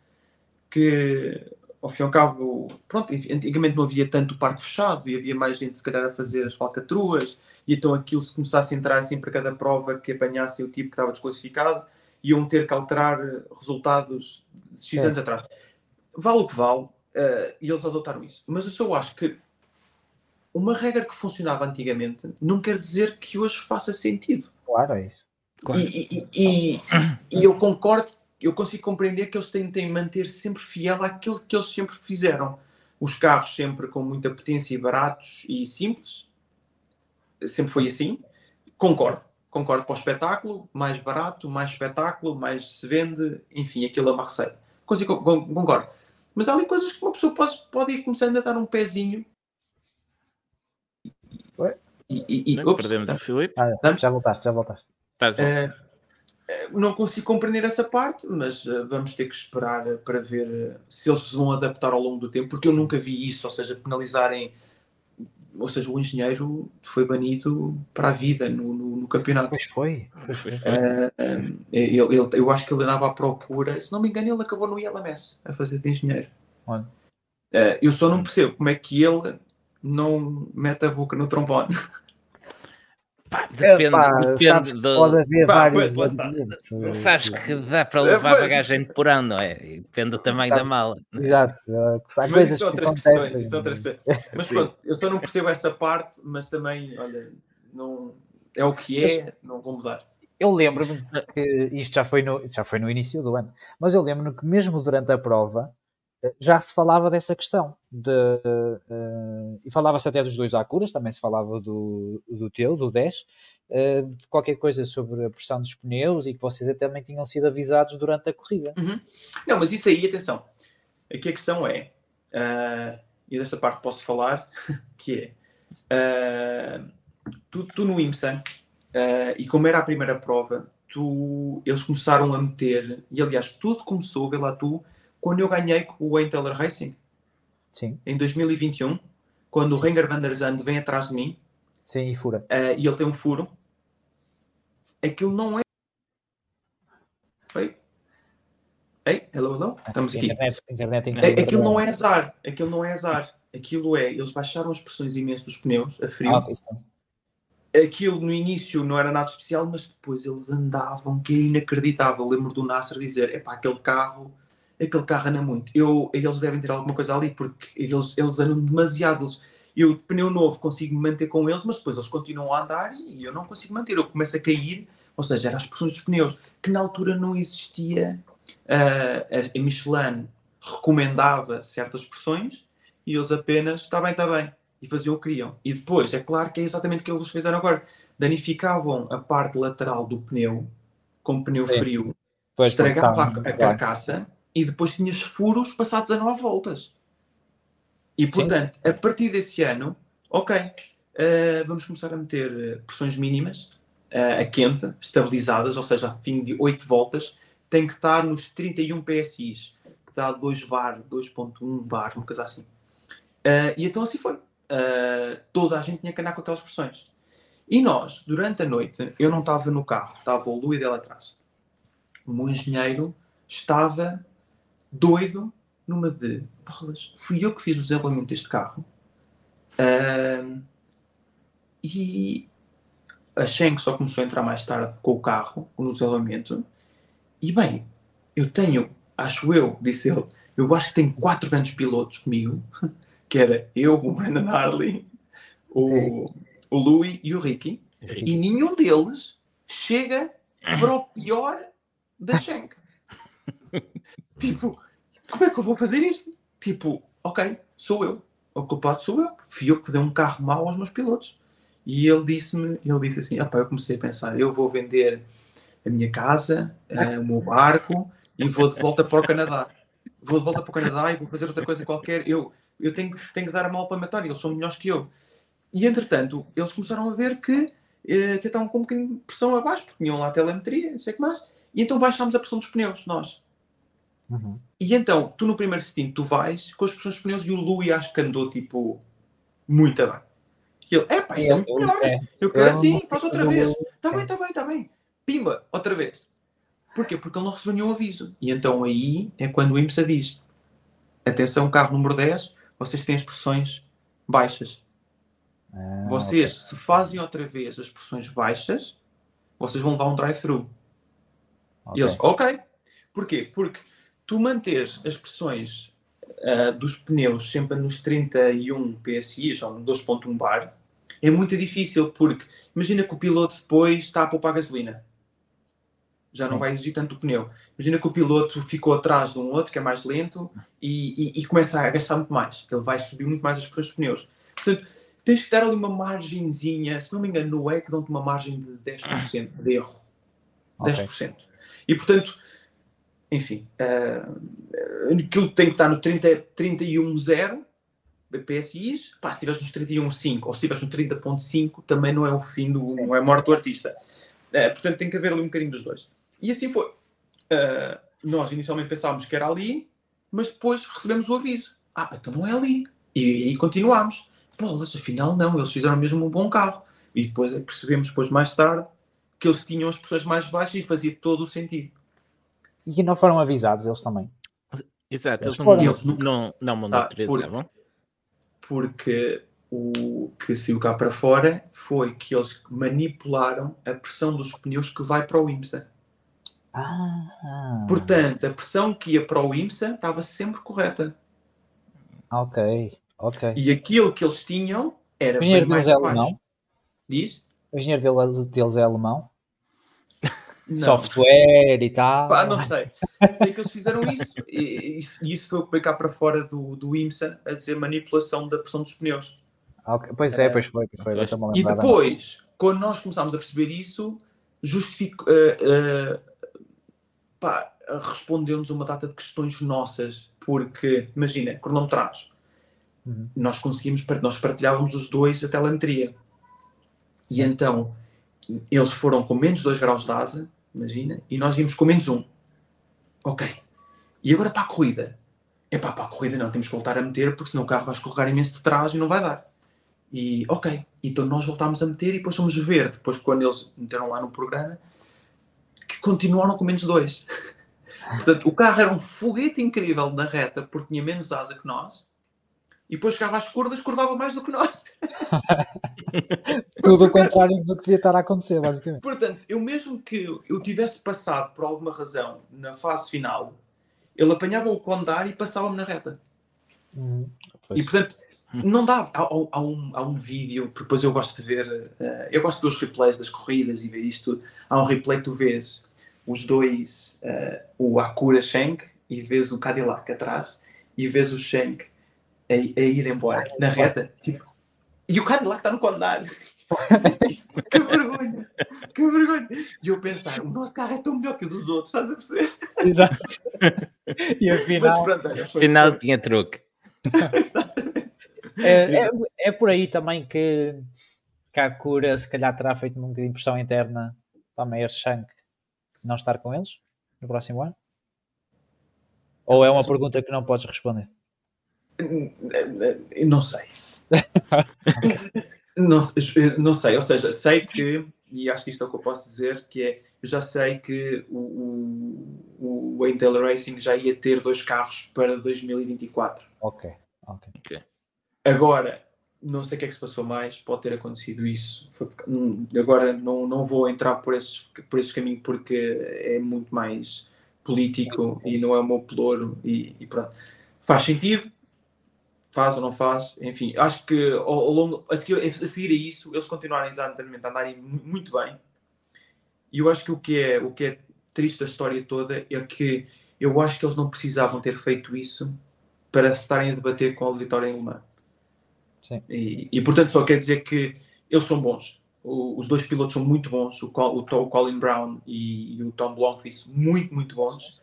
que, ao fim e ao cabo, pronto, antigamente não havia tanto parque fechado e havia mais gente, se calhar, a fazer as falcatruas, e então aquilo se começasse a entrar assim para cada prova que apanhasse o tipo que estava desclassificado, iam ter que alterar resultados de X anos atrás. Vale o que vale, uh, e eles adotaram isso. Mas eu só acho que uma regra que funcionava antigamente não quer dizer que hoje faça sentido. Claro, é isso. Claro. E, e, e, e, eu concordo, eu consigo compreender que eles tentem manter sempre fiel àquilo que eles sempre fizeram. Os carros sempre com muita potência e baratos e simples. Sempre foi assim. Concordo. Concordo para o espetáculo. Mais barato, mais espetáculo, mais se vende. Enfim, aquilo é uma receita. Consigo, concordo. Mas há ali coisas que uma pessoa pode, pode ir começando a dar um pezinho e, e, e ops, perdemos o Filipe. Ah, já voltaste, já voltaste. Uh, não consigo compreender essa parte, mas uh, vamos ter que esperar uh, para ver se eles se vão adaptar ao longo do tempo, porque eu nunca vi isso, ou seja, penalizarem, ou seja, o engenheiro foi banido para a vida no, no, no campeonato. Pois foi. Pois foi. ele, ele, eu acho que ele andava à procura, se não me engano, ele acabou no ILMS a fazer de engenheiro. eu só não percebo como é que ele não mete a boca no trombone. Pá, depende, Epá, depende sabes do... pode haver pá, vários pois, Sabes que dá para levar bagagem por ano, não é? Depende do tamanho sabes, da mala. Exato, há coisas que acontecem. Mas pronto, eu só não percebo essa parte, mas também, olha, não, é o que é, mas, não vou mudar. Eu lembro-me que isto já foi, no, já foi no início do ano, mas eu lembro-me que mesmo durante a prova já se falava dessa questão. De, uh, e falava-se até dos dois Akuras, também se falava do, do teu, do 10, uh, eh, de qualquer coisa sobre a pressão dos pneus e que vocês também tinham sido avisados durante a corrida. Uhum. Não, mas isso aí, atenção, aqui a questão é, uh, e desta parte posso falar, que é, tu, tu, no IMSA, e como era a primeira prova, tu, eles começaram a meter, e aliás, tudo começou, vê lá tu, quando eu ganhei com o Wayne Taylor Racing. Sim. Em 2021, quando Sim. o Renger van der Zandt vem atrás de mim. Sim, e fura. Uh, e ele tem um furo. Aquilo não é. Oi? Ei, hello, hello? Estamos aqui. Internet, internet, internet. Aquilo não é azar. Aquilo não é azar. Aquilo é. Eles baixaram as pressões imensas dos pneus a frio. Ah, Aquilo no início não era nada especial, mas depois eles andavam que é inacreditável. Lembro do Nasser dizer: é pá, aquele carro aquele carro anda muito. Eu, eles devem ter alguma coisa ali, porque eles, eles andam demasiado. Eu, de pneu novo, consigo me manter com eles, mas depois eles continuam a andar e eu não consigo manter. Eu começo a cair, ou seja, eram as pressões dos pneus, que na altura não existia. Uh, a Michelin recomendava certas pressões e eles apenas, está bem, está bem, e faziam o que queriam. E depois, é claro que é exatamente o que eles fizeram agora. Danificavam a parte lateral do pneu com pneu Sim. frio, pois, estragava a, a carcaça e depois tinhas furos passados a nove voltas. E portanto, Sim. a partir desse ano, ok, uh, vamos começar a meter eh, pressões mínimas uh, a quente, estabilizadas, ou seja, a fim de 8 voltas, tem que estar nos 31 PSI, que dá 2 bar, 2.1 bar, uma coisa assim. Uh, e então assim foi. toda a gente tinha que andar com aquelas pressões. E nós, durante a noite, eu não estava no carro, estava o Luís dela atrás. O meu engenheiro estava doido numa de bolas, fui eu que fiz o desenvolvimento deste carro uh, e a Shank só começou a entrar mais tarde com o carro no desenvolvimento e bem, eu tenho, acho eu, disse ele, eu acho que tenho quatro grandes pilotos comigo, que era eu, o Brandon Harley, o, o Louis e o Ricky, e nenhum deles chega para o pior da Shank. tipo, como é que eu vou fazer isto? Tipo, ok, sou eu. O culpado sou eu. Fui eu que dei um carro mau aos meus pilotos. E ele disse-me, ele disse assim, opa, eu comecei a pensar, eu vou vender a minha casa, uh, o meu barco e vou de volta para o Canadá. Vou de volta para o Canadá e vou fazer outra coisa qualquer. Eu, eu tenho, tenho que dar a mão ao palmatório, eles são melhores que eu. E entretanto, eles começaram a ver que eh, até estavam com um bocadinho de pressão abaixo, porque tinham lá a telemetria, não sei o que mais. E então baixámos a pressão dos pneus, nós. Uhum. E então, tu no primeiro stint, tu vais com as pressões dos pneus e o Louis acho que andou tipo muito bem. E ele, é pá, isto é, muito melhor. É. Eu quero assim, faz outra vez. Está bem, está bem, está bem. Pimba, outra vez. Porquê? Porque ele não recebeu nenhum aviso. E então aí é quando o IMSA diz: atenção, carro número 10, vocês têm as pressões baixas. Ah, vocês, okay. se fazem outra vez as pressões baixas, vocês vão levar um drive-thru. Okay. E eles, ok. Porquê? Porque tu manteres as pressões uh, dos pneus sempre nos 31 PSI, ou 2.1 bar, é muito difícil, porque imagina que o piloto depois está a poupar gasolina. Já Sim. não vai exigir tanto o pneu. Imagina que o piloto ficou atrás de um outro que é mais lento e, e, e começa a gastar muito mais. Ele vai subir muito mais as pressões dos pneus. Portanto, tens que dar ali uma margenzinha, se não me engano, no EC dão-te uma margem de 10% de erro. 10%. Okay. E portanto, enfim, uh, aquilo tem que estar nos 31.0 PSIs, pá, se estiveres nos 31.5 ou se estiveres no 30.5 também não é o fim do, não é a morte do artista. Uh, portanto, tem que haver ali um bocadinho dos dois. E assim foi. Uh, nós inicialmente pensávamos que era ali, mas depois recebemos o aviso. Ah, então não é ali. E aí continuámos. Bolas, afinal não, eles fizeram mesmo um bom carro. E depois percebemos depois mais tarde que eles tinham as pessoas mais baixas e fazia todo o sentido e não foram avisados eles também. Exato, eles, eles não, não, não, não autorizavam. Porque o que saiu cá para fora foi que eles manipularam a pressão dos pneus que vai para o IMSA. Ah. Portanto, a pressão que ia para o IMSA estava sempre correta. Ok, ok. E aquilo que eles tinham era o engenheiro deles é alemão? Diz? O engenheiro deles, deles é alemão? Não. Software e tal. Pá, não sei. Sei que eles fizeram isso. E, e isso foi o que veio cá para fora do, do IMSA a dizer manipulação da pressão dos pneus. Okay. Pois é, pois foi. Pois foi e depois, quando nós começámos a perceber isso, justifico, uh, uh, respondeu-nos uma data de questões nossas, porque, imagina, cronometrados, uhum. nós conseguimos, nós partilhávamos os dois a telemetria. Sim. E então, eles foram com menos 2 graus de asa, imagina, e nós íamos com menos 1. Um. Ok. E agora para a corrida? É pá, para a corrida não, temos que voltar a meter, porque senão o carro vai escorregar imenso de trás e não vai dar. E ok, então nós voltámos a meter e depois fomos ver, depois quando eles meteram lá no programa, que continuaram com menos 2. Portanto, o carro era um foguete incrível na reta, porque tinha menos asa que nós, e depois chegava às curvas, curvava mais do que nós. Tudo o contrário do que devia estar a acontecer, basicamente. Portanto, eu mesmo que eu tivesse passado por alguma razão na fase final, ele apanhava o condar e passava-me na reta. Hum, e portanto, não dá. Há, há, um, há um vídeo, porque depois eu gosto de ver, uh, eu gosto dos replays das corridas e ver isto. Há um replay que tu vês os dois, uh, o Acura Shank e vês o Cadillac atrás e vês o Shank a, a ir embora na reta. Tipo, e o Cadillac está no condado. que vergonha, que vergonha. E eu pensar, o nosso carro é tão melhor que o dos outros, estás a perceber? Exato. E afinal, Mas, pronto, afinal tinha truque. Exatamente. É, é, é, por aí também que, que a Cura se calhar terá feito um bocadinho de impressão interna para a Meyer Shank não estar com eles no próximo ano? Ou é uma pergunta que não podes responder? Não sei. não, não sei, ou seja, sei que, e acho que isto é o que eu posso dizer, que é, eu já sei que o, o, o Taylor Racing já ia ter dois carros para 2024. Ok, ok. okay. Agora, não sei o que é que se passou mais, pode ter acontecido isso. Foi, hum, agora não, não vou entrar por esse, por esse caminho porque é muito mais político e não é o meu pelouro e, e pronto. Faz sentido, faz ou não faz, enfim, acho que ao, ao longo, a seguir, a seguir, a isso, eles continuaram exatamente a andarem muito bem. E eu acho que o que é, o que é triste da história toda é que eu acho que eles não precisavam ter feito isso para se estarem a debater com a vitória em Le Mans e, e, portanto só quer dizer que eles são bons. O, os dois pilotos são muito bons, o, o, o Colin Brown e, e, o Tom Blomqvist muito, muito bons.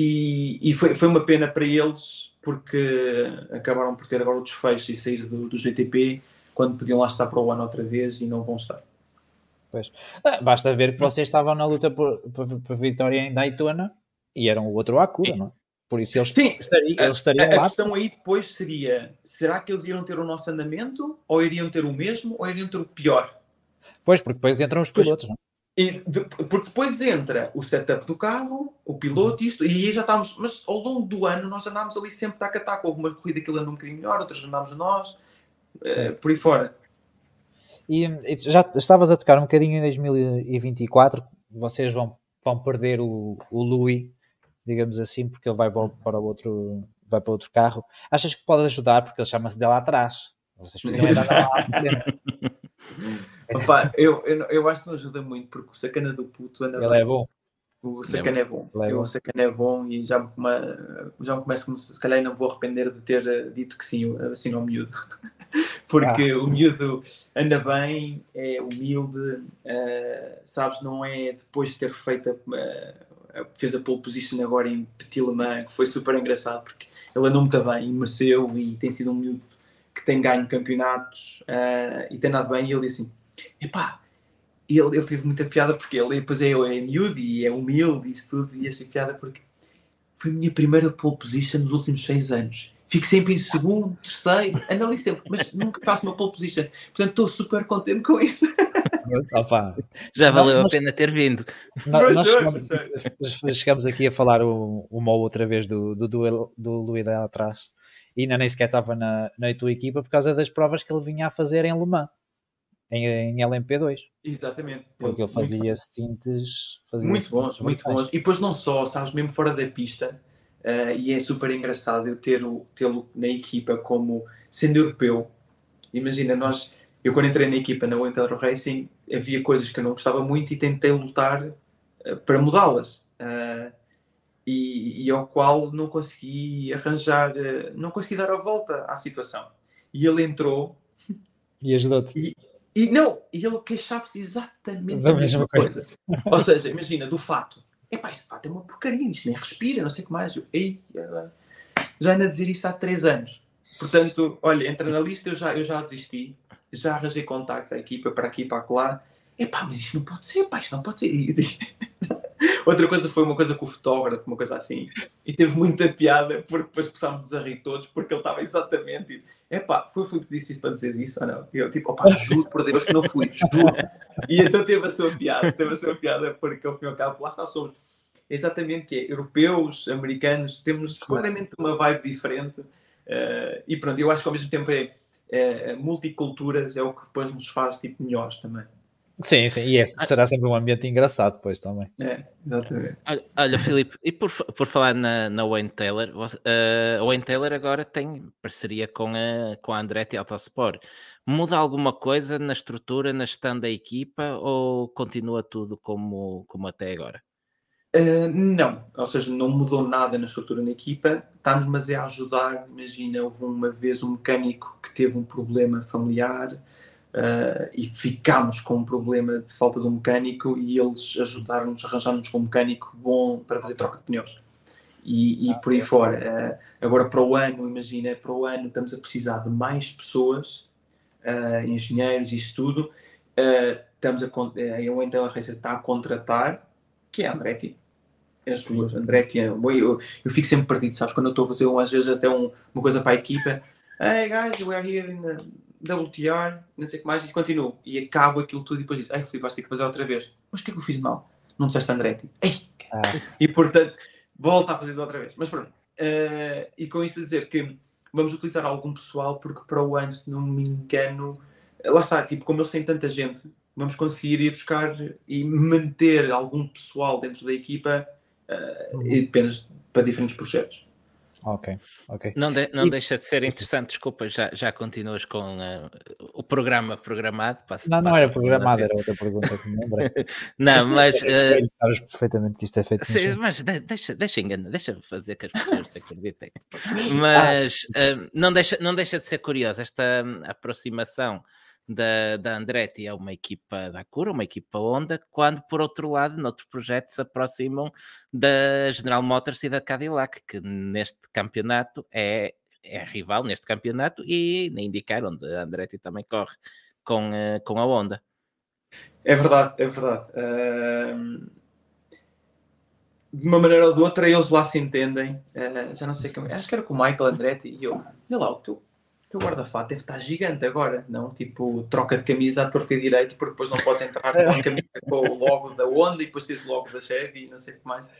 E, e foi, foi uma pena para eles porque acabaram por ter agora o desfecho e sair do, do GTP quando podiam lá estar para o ano outra vez e não vão estar. Pois. Ah, basta ver que vocês estavam na luta por, por, por vitória em Daytona e eram o outro Acura, não é? Por isso eles, Sim, estariam, eles estariam a, lá. A questão aí depois seria: será que eles iriam ter o nosso andamento? Ou iriam ter o mesmo? Ou iriam ter o pior? Pois, porque depois entram os pilotos, pois, não é? E de, porque depois entra o setup do carro, o piloto, isto, e aí já estávamos. Mas ao longo do ano nós andámos ali sempre tac a tac. Houve uma corrida que ele andou um bocadinho melhor, outras andámos nós, uh, por aí fora. E, e, já estavas a tocar um bocadinho em 2024, vocês vão, vão perder o, o Louis digamos assim, porque ele vai para o outro, vai para outro carro. Achas que pode ajudar? Porque ele chama-se dela atrás. Vocês podiam andar lá Opa, eu, eu, eu acho que não ajuda muito, porque o sacana do puto anda Ele bem. é bom. O sacana é bom. É bom. O sacana é bom e já me, já me começo, se calhar não vou arrepender de ter eh, dito que sim, assim ao miúdo. porque ah. o miúdo anda bem, é humilde, uh, sabes, não é depois de ter feito uh, fez a pole position agora em Petit Le Mans, que foi super engraçado porque ele andou muito bem e mereceu e tem sido um miúdo que tem ganho campeonatos uh, e tem nada bem. E ele disse assim: epá, ele, ele teve muita piada porque ele depois é, é miúdo e é humilde e isso tudo, e achei piada porque foi a minha primeira pole position nos últimos seis anos. Fico sempre em segundo, terceiro, ando ali sempre, mas nunca faço uma pole position. Portanto, estou super contente com isso. Opa. Já valeu nós, a pena ter vindo. Nós, nós chegamos, chegamos, aqui a falar uma ou outra vez do, do, do, do Luís lá atrás e ainda nem sequer estava na, na tua equipa por causa das provas que ele vinha a fazer em Le Mans. Em, em LMP2. Exatamente. Porque ele fazia stints. Fazia muito bons, muito bons. E depois não só, sabes, mesmo fora da pista, uh, e é super engraçado eu tê-lo tê na equipa como sendo europeu. Imagina, nós, eu quando entrei na equipa na Winter Racing, havia coisas que eu não gostava muito e tentei lutar uh, para mudá-las. Uh, e, e, ao qual não consegui arranjar, não consegui dar a volta à situação. E ele entrou e ajudou-te. E, não, e ele queixava-se exatamente da mesma coisa. coisa. Ou seja, imagina, do fato, epá, este fato é uma porcaria, isto nem respira, não sei o que mais. Eu, Ei, já ando a dizer isso há três anos. Portanto, olha, entra na lista, eu já, eu já desisti, já arranjei contactos à equipa para aqui e para lá. Epá, mas isto não pode ser, pá, isto não pode ser. Outra coisa foi uma coisa com o fotógrafo, uma coisa assim. E teve muita piada, porque depois começámos a rir todos, porque ele estava exatamente. Epá, foi o Filipe que disse isso para dizer isso ou não? E eu, tipo, opá, juro por Deus que não fui, juro. E então teve a sua piada, teve a sua piada, porque ao fim e ao cabo, lá está, somos exatamente que é europeus, americanos, temos claramente uma vibe diferente. Uh, e pronto, eu acho que ao mesmo tempo é, é, multiculturas é o que depois nos faz tipo melhores também. Sim, sim, e esse será sempre um ambiente engraçado depois também. É, exatamente. Olha, olha Filipe, e por, por falar na, na Wayne Taylor, uh, a Wayne Taylor agora tem parceria com a, com a Andretti Autosport. Muda alguma coisa na estrutura, na gestão da equipa ou continua tudo como, como até agora? Uh, não, ou seja, não mudou nada na estrutura na equipa, está-nos mas é a ajudar. Imagina, houve uma vez um mecânico que teve um problema familiar, Uh, e ficámos com um problema de falta de um mecânico e eles ajudaram-nos, arranjaram-nos com um mecânico bom para fazer troca de pneus. E, e ah, por aí fora. Uh, agora, para o ano, imagina, para o ano estamos a precisar de mais pessoas, uh, engenheiros, isso tudo. estamos a, a Intel Racer está a contratar, que é a Andretti. As duas, Andretti, eu, eu, eu fico sempre perdido, sabes? Quando eu estou a fazer, às vezes, até um, uma coisa para a equipa. Hey guys, we are here in the WTR, não sei o que mais, e continuo. E acabo aquilo tudo e depois diz: Ai, Filipe, vais ter que fazer outra vez. Mas o que é que eu fiz mal? Não disseste Andretti. Ei! Ah. E portanto, volta a fazer outra vez. Mas pronto. Uh, e com isto a dizer que vamos utilizar algum pessoal, porque para o ano, se não me engano, lá está, tipo, como eles têm tanta gente, vamos conseguir ir buscar e manter algum pessoal dentro da equipa uh, uhum. e apenas para diferentes projetos. Ok, ok. Não, de, não e... deixa de ser interessante, desculpa, já, já continuas com uh, o programa programado? Não, não era programado, era outra pergunta que me lembrei. não, mas. mas uh... Sabes perfeitamente que isto é feito. Sim, mas deixa, deixa engano, deixa fazer que as pessoas se acreditem. Mas ah. uh, não, deixa, não deixa de ser curioso esta hum, aproximação da, da Andretti é uma equipa da Cura, uma equipa Honda, quando por outro lado, noutros projetos, se aproximam da General Motors e da Cadillac, que neste campeonato é, é rival neste campeonato e na indicar onde a Andretti também corre com, uh, com a Honda. É verdade, é verdade. Uh, de uma maneira ou de outra, eles lá se entendem. Uh, já não sei como. Acho que era com o Michael Andretti e eu. Olha lá, o teu, o guarda-fato deve estar gigante agora, não? Tipo, troca de camisa à torta e direito, porque depois não podes entrar com a camisa com o logo da Honda e depois tens o logo da Chevy e não sei o que mais.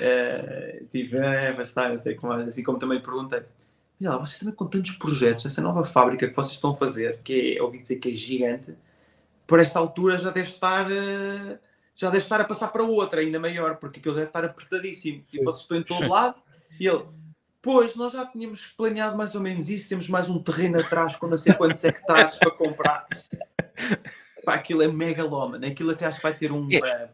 É, tipo, é, vai estar, não sei o que mais. Assim como também perguntei, olha lá, vocês também com tantos projetos, essa nova fábrica que vocês estão a fazer, que é, ouvi dizer que é gigante, por esta altura já deve estar. Eh, já deve estar a passar para outra, ainda maior, porque aquilo já deve estar apertadíssimo. Sim. E vocês estão em todo lado, e ele, Pois, nós já tínhamos planeado mais ou menos isso, temos mais um terreno atrás com não sei quantos hectares para comprar. Pá, aquilo é megalómano, aquilo até acho que vai ter um, uma,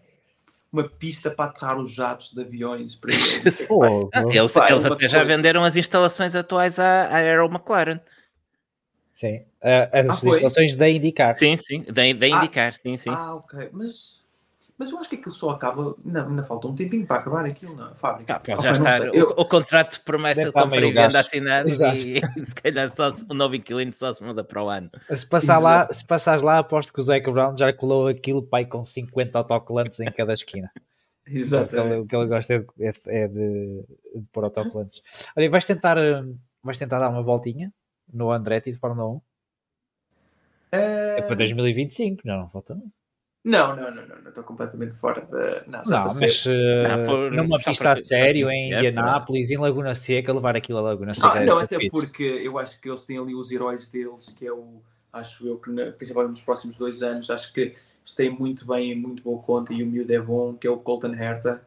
uma pista para aterrar os jatos de aviões. Para eles. Oh, eles, Pá, eles até já venderam as instalações atuais à, à Aero McLaren. Sim, uh, as ah, instalações da Indicar. Sim, sim, da, da Indicar, ah, sim, sim. Ah, ok, mas mas eu acho que aquilo só acaba. Não, ainda falta um tempinho para acabar aquilo na fábrica. Ah, pode já estar. O, eu... o, contrato de promessa de compra e venda assinado Exato. e se calhar só, o novo inquilino só se muda para o ano. Se, passar lá, se passares lá, aposto que o Zac Brown já colou aquilo pai com 50 autocolantes em cada esquina. Exato. O que ele gosta é de, é, de, de pôr autocolantes. Olha, vais tentar, hum, vais tentar dar uma voltinha no Andretti de Fórmula 1? É, é para 2025, já não falta muito. Não, não, não, não, estou completamente fora da. Não, não mas uh, não, numa pista a sério em Indianápolis, em Laguna Seca, levar aquilo a Laguna Seca. Ah, não, até porque eu acho que eles têm ali os heróis deles, que é o. Acho eu que, principalmente nos próximos dois anos, acho que eles têm muito bem, muito boa conta e o miúdo é bom, que é o Colton Herta.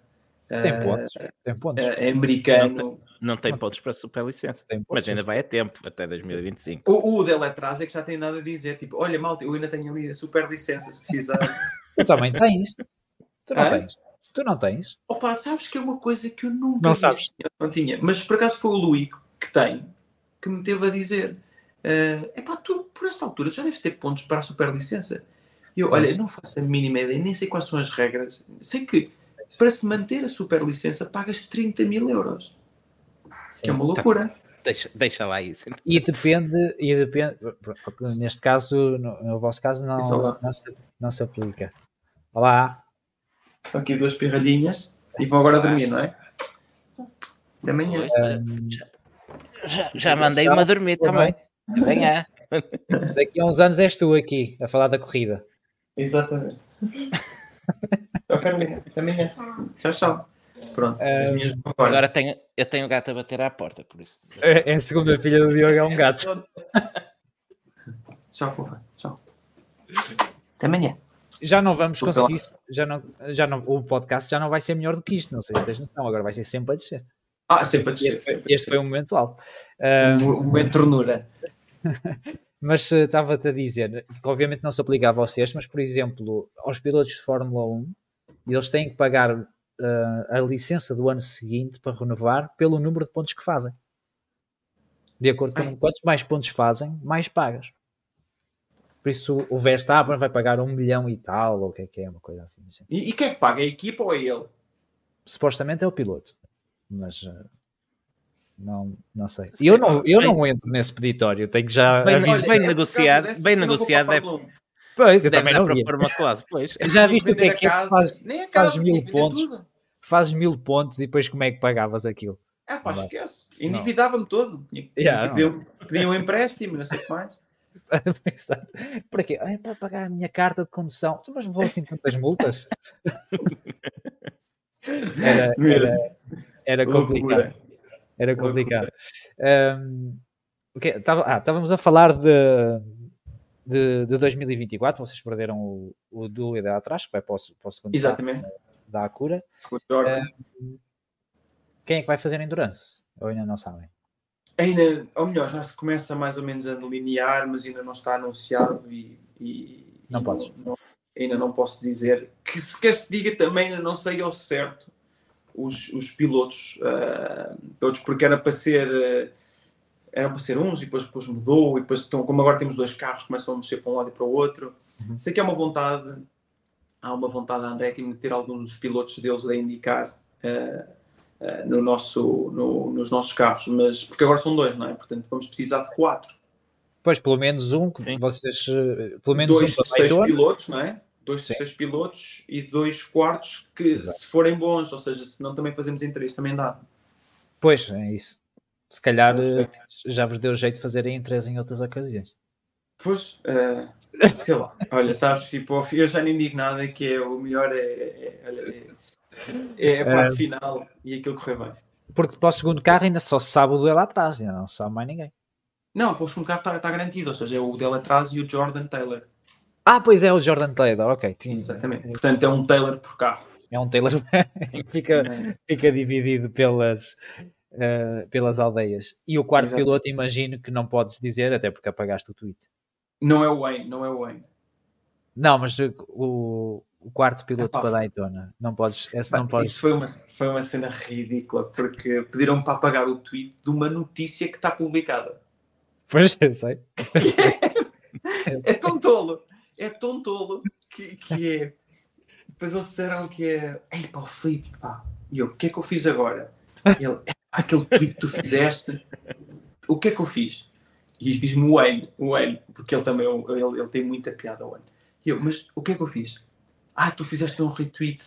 Tem uh, pontos, tem pontos. Uh, é americano. Não tem pontos para super licença, mas ainda vai a tempo, até 2025. O, o Deletraz é que já tem nada a dizer, tipo, olha malta, eu ainda tenho ali a super licença se precisar. tu também tens. Tu não tens. Se tu não tens. Opa, sabes que é uma coisa que eu nunca não sabes. não tinha. Mas por acaso foi o Luís que tem, que me teve a dizer: é uh, pá, tu por esta altura já deves ter pontos para a super licença. E eu, olha, não faço a mínima ideia, nem sei quais são as regras. Sei que para se manter a super licença pagas 30 mil euros. Sim, que é uma tá. loucura. Tá. Deixa, deixa lá isso. E depende, e depende, neste caso, no, no vosso caso, não, não se, não, se, aplica. Olá. Estão aqui duas pirralhinhas e vão agora dormir, não é? Até amanhã. Um, já, já mandei uma dormir também. Amanhã. Daqui a uns anos és tu aqui a falar da corrida. Exatamente. Tchau, Carolina. Até amanhã. Tchau, tchau. Pronto, uh, agora tenho, eu tenho o gato a bater à porta, por isso. É, é a segunda filha do Diogo, é um gato. Tchau, fofa. Tchau. Até amanhã. Já não vamos conseguir, já não, já não, o podcast já não vai ser melhor do que isto, não sei se tens noção, agora vai ser sempre a descer. Ah, sempre a descer. Este, sempre este foi um momento alto. Um, um momento de ternura. mas uh, estava-te a dizer que obviamente não se aplica a vocês, mas por exemplo, aos pilotos de Fórmula 1, eles têm que pagar a licença do ano seguinte para renovar pelo número de pontos que fazem. De acordo com Ai. quantos mais pontos fazem, mais pagas. Por isso o Verstappen vai pagar um milhão e tal, ou o que é que é, uma coisa assim. E, e quem é que paga? A equipa ou é ele? Supostamente é o piloto. Mas uh, não, não sei. E eu não, eu não entro nesse peditório, tenho que já. Bem, bem negociado, bem negociado. Deve, Pois, eu também não vi. uma classe, pois. Já viste o que é que é? Faz, fazes mil pontos, fazes mil pontos e depois como é que pagavas aquilo? É pá, esquece. Endividava-me todo. Yeah, pediam, pediam um empréstimo, não sei o que mais. Para quê? É para pagar a minha carta de condução. Mas vou assim tantas multas? era, era, era complicado. Era complicado. Um, okay, tava, ah, estávamos a falar de de, de 2024, vocês perderam o, o Dúlida atrás, que vai para o, para o segundo Exatamente. Da, Acura. Uh, quem é que vai fazer Endurance? Ou ainda não sabem? Ainda, ou melhor, já se começa mais ou menos a delinear, mas ainda não está anunciado e, e não podes. Não, ainda não posso dizer que se quer se diga também ainda não sei ao certo os, os pilotos uh, todos porque era para ser uh, eram para ser uns e depois, depois mudou e depois estão, como agora temos dois carros, começam a mexer para um lado e para o outro. Uhum. Sei que há uma vontade, há uma vontade da Andretti de ter alguns dos pilotos deles a indicar uh, uh, no nosso, no, nos nossos carros, mas porque agora são dois, não é? Portanto, vamos precisar de quatro. Pois, pelo menos um, que Sim. vocês, eh, pelo menos dois um seis pilotos, não é? Dois de seis pilotos e dois quartos que, Exato. se forem bons, ou seja, se não também fazemos em três, também dá. Pois, é isso. Se calhar eh, já vos deu jeito de fazerem em três em outras ocasiões. Pois, uh, sei lá. Olha, sabes, tipo, eu já nem digo nada que é o melhor é, é, é, é a parte uh, final e aquilo correr bem. Porque para o segundo carro ainda só se sabe o dele atrás, ainda não sabe mais ninguém. Não, para o segundo carro está tá garantido, ou seja, é o dele atrás e o Jordan Taylor. Ah, pois é, o Jordan Taylor, ok. Tinha... Exatamente. Portanto, é um Taylor por carro. É um Taylor fica, fica dividido pelas, uh, pelas aldeias. E o quarto Exato. piloto, imagino que não podes dizer, até porque apagaste o tweet. Não é o Wayne, não é o Wayne. Não, mas o, o quarto piloto para Daytona, não podes, esse não podes. Isso foi uma, foi uma cena ridícula, porque pediram para apagar o tweet de uma notícia que está publicada. Pois, eu sei. é, tão tolo, é tão tolo que, que é. Depois eles disseram que é. Ei, pá, o Felipe, pá. E eu, o que é que eu fiz agora? Ele, aquele tweet que tu fizeste, o que é que eu fiz? E isto diz-me o Wayne, o Wayne, porque ele também ele, ele tem muita piada, o Wayne. E eu, mas o que é que eu fiz? Ah, tu fizeste um retweet,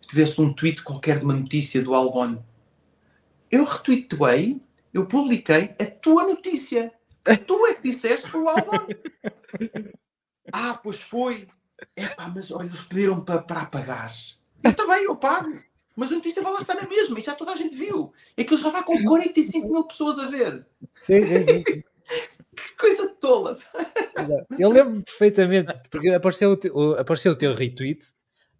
tiveste um tweet qualquer de uma notícia do Albon. Eu retweetei, eu publiquei a tua notícia. Tu é que disseste o Albon. ah, pois foi. é pá, mas olha, eles pediram para, para apagar. Eu também, eu pago. Mas a notícia vai lá estar na mesma e já toda a gente viu. É que eles já vai com 45 mil pessoas a ver. Sim, sim, sim. Que coisa tola. Eu lembro perfeitamente, porque apareceu o, teu, apareceu o teu retweet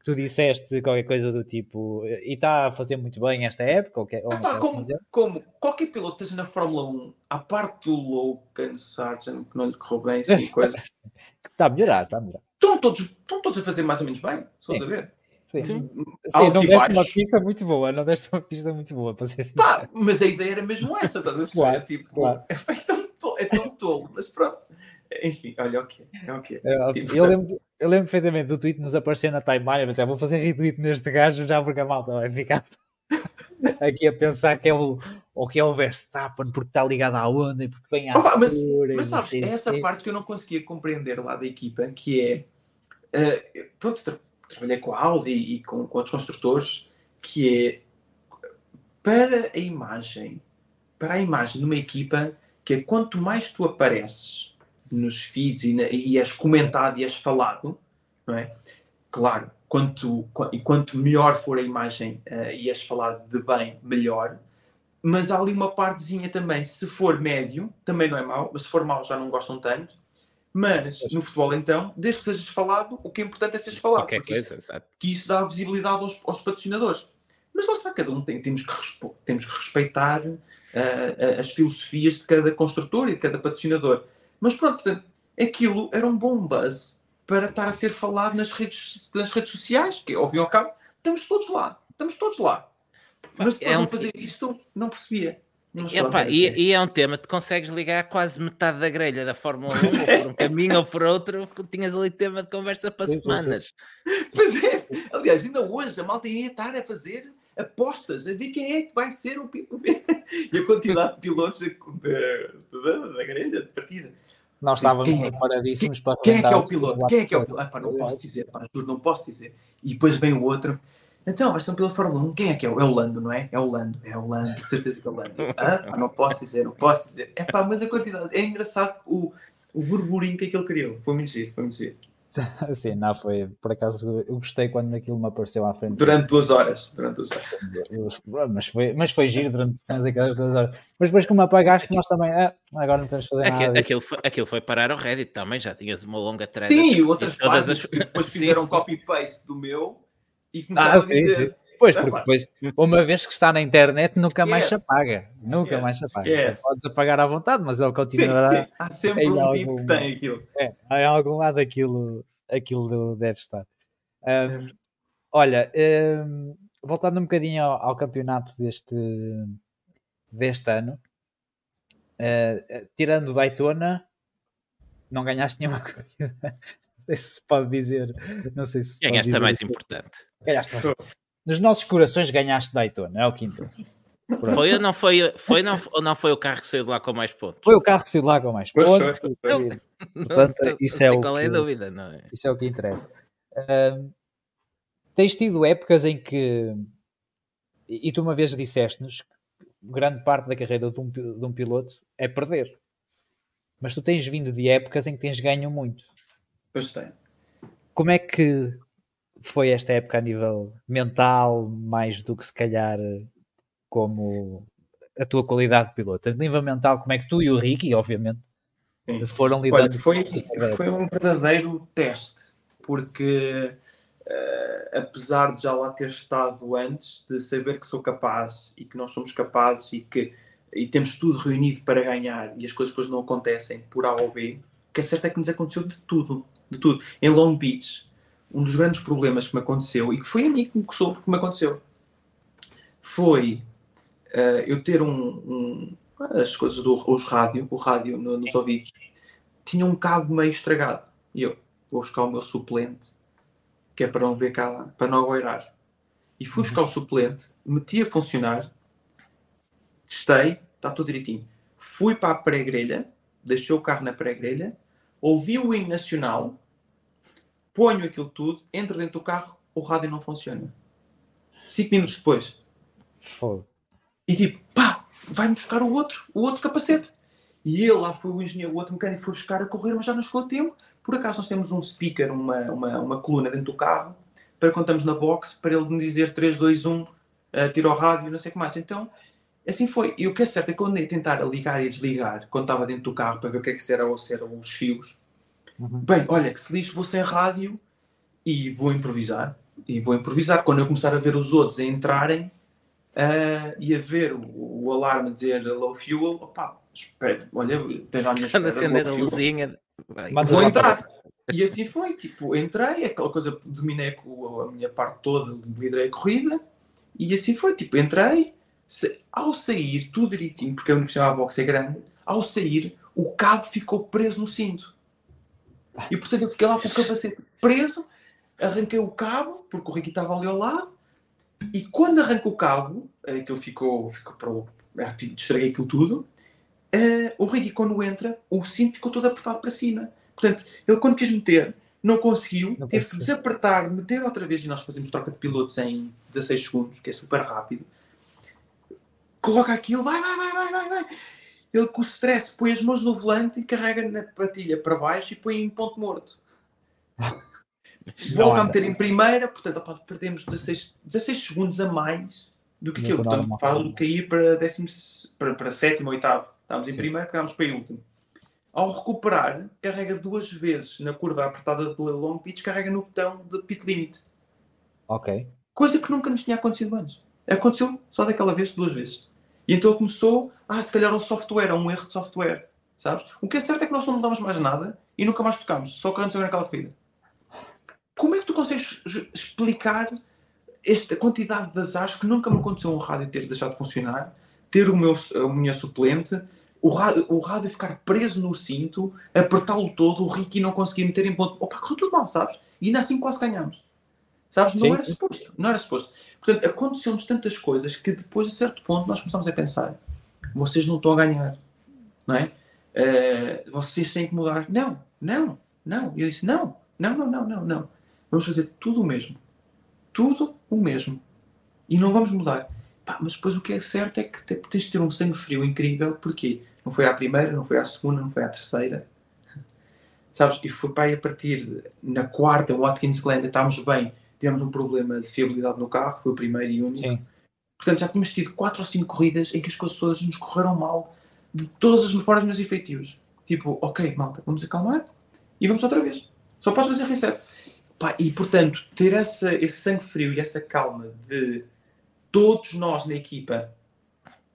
tu disseste qualquer coisa do tipo e está a fazer muito bem esta época ou, que, ou Epá, como, assim como, qualquer piloto esteja na Fórmula 1 à parte do Logan Sargent que não lhe correu bem assim, coisa está a melhorar, está a melhorar estão todos, estão todos a fazer mais ou menos bem, só a ver Sim, Sim. Sim não deste uma pista muito boa, não deste uma pista muito boa, para ser sincero. Pá, mas a ideia era mesmo essa, estás a ver? Claro, é, tipo, claro. é, tão, é tão tolo, mas pronto. Enfim, olha, ok. okay. É, tipo, eu, lembro, eu lembro perfeitamente do tweet nos aparecer na timeline, mas é, vou fazer retweet neste gajo já porque a malta vai ficar aqui a pensar que é o, ou que é o Verstappen porque está ligado à onda e porque vem à Opa, mas, mas sabes, é essa parte que eu não conseguia compreender lá da equipa, que é uh, pronto, tra trabalhei com a Audi e com, com outros construtores, que é para a imagem, para a imagem de uma equipa, que é quanto mais tu apareces nos feeds e, na, e és comentado e és falado, não é? Claro, quanto, quanto melhor for a imagem uh, e és falado de bem, melhor. Mas há ali uma partezinha também, se for médio, também não é mau, mas se for mau já não gostam tanto. Mas no futebol, então, desde que sejas falado, o que é importante é seres falado. Qualquer coisa, isso, Que isso dá visibilidade aos, aos patrocinadores. Mas lá está, cada um tem, temos, que, temos que respeitar uh, as filosofias de cada construtor e de cada patrocinador. Mas pronto, portanto, aquilo era um bom buzz para estar a ser falado nas redes, nas redes sociais, que ao fim e ao cabo, estamos todos lá, estamos todos lá. Mas depois é um... fazer isto, não percebia. Epa, e, e, é um tema, tu consegues ligar quase metade da grelha da Fórmula 1, ou por um caminho ou por outro, tinhas ali tema de conversa para sim, semanas. Sim, sim. Pois é, aliás, ainda hoje a malta ia estar a fazer apostas, a ver quem é que vai ser o piloto. e a quantidade de pilotos da grelha de partida. Nós estávamos quem é, preparadíssimos para Quem é que é o piloto? Quem é que é o piloto? Ah, pá, não posso dizer, pá, juro, não posso dizer. E depois vem o outro. Então, mas estão pela Fórmula 1. Quem é que é? É o Lando, não é? É o Lando, é o Lando, de certeza que é o Lando. Ah, pá, não posso dizer, não posso dizer. É pá, mas a quantidade. É engraçado o, o burburinho que aquilo criou. Foi muito giro, foi muito giro. Sim, não foi. Por acaso eu gostei quando aquilo me apareceu à frente. Durante duas horas. Durante duas horas. Mas foi, mas foi giro durante aquelas duas horas. Mas depois, como apagaste, nós também. Ah, agora não temos de fazer aquilo, nada. Aquilo foi, aquilo foi parar ao Reddit também. Já tinhas uma longa thread. Sim, outras páginas as... que depois fizeram copy-paste do meu e começaram ah, a dizer. Sim, sim. Pois, porque depois, uma vez que está na internet, nunca mais se apaga. Nunca mais se apaga. Então, podes apagar à vontade, mas ele continuará. Sim, sim. Há sempre um algum, tipo que tem aquilo. É, em algum lado aquilo aquilo deve estar. Um, olha, um, voltando um bocadinho ao, ao, campeonato deste, deste ano, uh, tirando Daytona, não ganhaste nenhuma coisa. não sei se pode dizer. Não sei se ganhaste a mais importante. Ganhaste mais. Nos nossos corações ganhaste Daytona, é o que interessa. Foi ou não foi, foi não, ou não foi o carro que saiu de lá com mais pontos? Foi o carro que saiu de lá com mais pontos. Portanto, não, isso, é o que, é a dúvida, não é? Isso é o que interessa. Uh, tens tido épocas em que, e tu uma vez disseste-nos, grande parte da carreira de um, de um piloto é perder. Mas tu tens vindo de épocas em que tens ganho muito. Pois tem. Como é que foi esta época a nível mental, mais do que se calhar como a tua qualidade de piloto? A nível mental, como é que tu e o Ricky, obviamente, Sim. foram lidando? Olha, foi, foi um verdadeiro teste, porque uh, apesar de já lá ter estado antes, de saber que sou capaz e que nós somos capazes e que e temos tudo reunido para ganhar e as coisas depois não acontecem por A ou B, o que é certo é que nos aconteceu de tudo, de tudo. Em Long Beach, um dos grandes problemas que me aconteceu, e que foi a mim que me soube que me aconteceu, foi uh, eu ter um, um, as coisas do os rádio, o rádio no, nos ouvidos, tinha um cabo meio estragado. E eu vou buscar o meu suplente, que é para não ver cá, para não agueirar. E fui uhum. buscar o suplente, meti a funcionar, testei, está tudo direitinho. Fui para a pré-grelha, deixei o carro na pré-grelha, ouvi o hino nacional, ponho aquilo tudo, entro dentro do carro, o rádio não funciona. Cinco minutos depois. Foda. E tipo, pá, vai-me buscar o outro, o outro capacete. E ele lá foi o engenheiro, o outro mecânico foi buscar a correr, mas já não chegou a tempo. Por acaso nós temos um speaker, uma, uma, uma coluna dentro do carro, para quando estamos na box, para ele me dizer 3, 2, 1, uh, tira o rádio, não sei o que mais. Então, assim foi. E o que é certo é que quando ia tentar ligar e desligar, quando estava dentro do carro, para ver o que é que era ou se eram os fios. Bem, olha, que se lixe, vou sem rádio e vou improvisar. E vou improvisar. Quando eu começar a ver os outros a entrarem uh, e a ver o, o alarme dizer low fuel, opá, espera, olha, esteja à minha espera. acender a luzinha. Vou entrar. E assim foi, tipo, entrei, aquela coisa, dominei a minha parte toda, liderei a corrida, e assim foi, tipo, entrei, se, ao sair, tudo direitinho, porque a Universidade Box é grande, ao sair, o cabo ficou preso no cinto. E portanto eu fiquei lá com o capacete preso, arranquei o cabo, porque o Ricky estava ali ao lado, e quando arranco o cabo, aquilo ficou, ficou para o. Estraguei aquilo tudo. Uh, o Ricky, quando entra, o cinto ficou todo apertado para cima. Portanto, ele quando quis meter, não conseguiu, não teve que desapertar, meter outra vez, e nós fazemos troca de pilotos em 16 segundos, que é super rápido. Coloca aquilo, vai, vai, vai, vai, vai, vai. Ele com o stress põe as mãos no volante e carrega na patilha para baixo e põe em ponto morto. Volta a meter em primeira, portanto, opa, perdemos 16, 16 segundos a mais do que aquilo. Portanto, falo cair para, décimo, para, para sétimo, oitavo. Estávamos em Sim. primeiro, pegámos para em último. Ao recuperar, carrega duas vezes na curva apertada de long pitch, carrega no botão de pit limit. Ok. Coisa que nunca nos tinha acontecido antes. Aconteceu só daquela vez, duas vezes. E então começou, ah, se calhar um software, um erro de software, sabes? O que é certo é que nós não mudamos mais nada e nunca mais tocámos, só que antes naquela corrida. Como é que tu consegues explicar esta quantidade de azares que nunca me aconteceu um rádio ter deixado de funcionar, ter o meu, a minha suplente, o rádio, o rádio ficar preso no cinto, apertá-lo todo, o Ricky não conseguir meter em ponto. Opa, correu tudo mal, sabes? E ainda assim quase ganhamos. Sabes? Não Sim. era suposto. Não era suposto. Portanto, aconteceu-nos tantas coisas que depois, a certo ponto, nós começámos a pensar: vocês não estão a ganhar. Não é? Uh, vocês têm que mudar. Não, não, não. E eu disse: não, não, não, não, não, não. Vamos fazer tudo o mesmo. Tudo o mesmo. E não vamos mudar. Pá, mas depois o que é certo é que tens de ter um sangue frio incrível. Porquê? Não foi à primeira, não foi à segunda, não foi à terceira. Sabes? E foi para aí a partir na quarta, o Watkins Glen, estávamos bem, tivemos um problema de fiabilidade no carro, foi o primeiro e único. Sim. Portanto, já tínhamos tido quatro ou cinco corridas em que as coisas todas nos correram mal, de todas as formas menos efetivos. Tipo, ok, malta, vamos acalmar e vamos outra vez. Só podes fazer reset. Pá, e portanto, ter essa, esse sangue frio e essa calma de todos nós na equipa,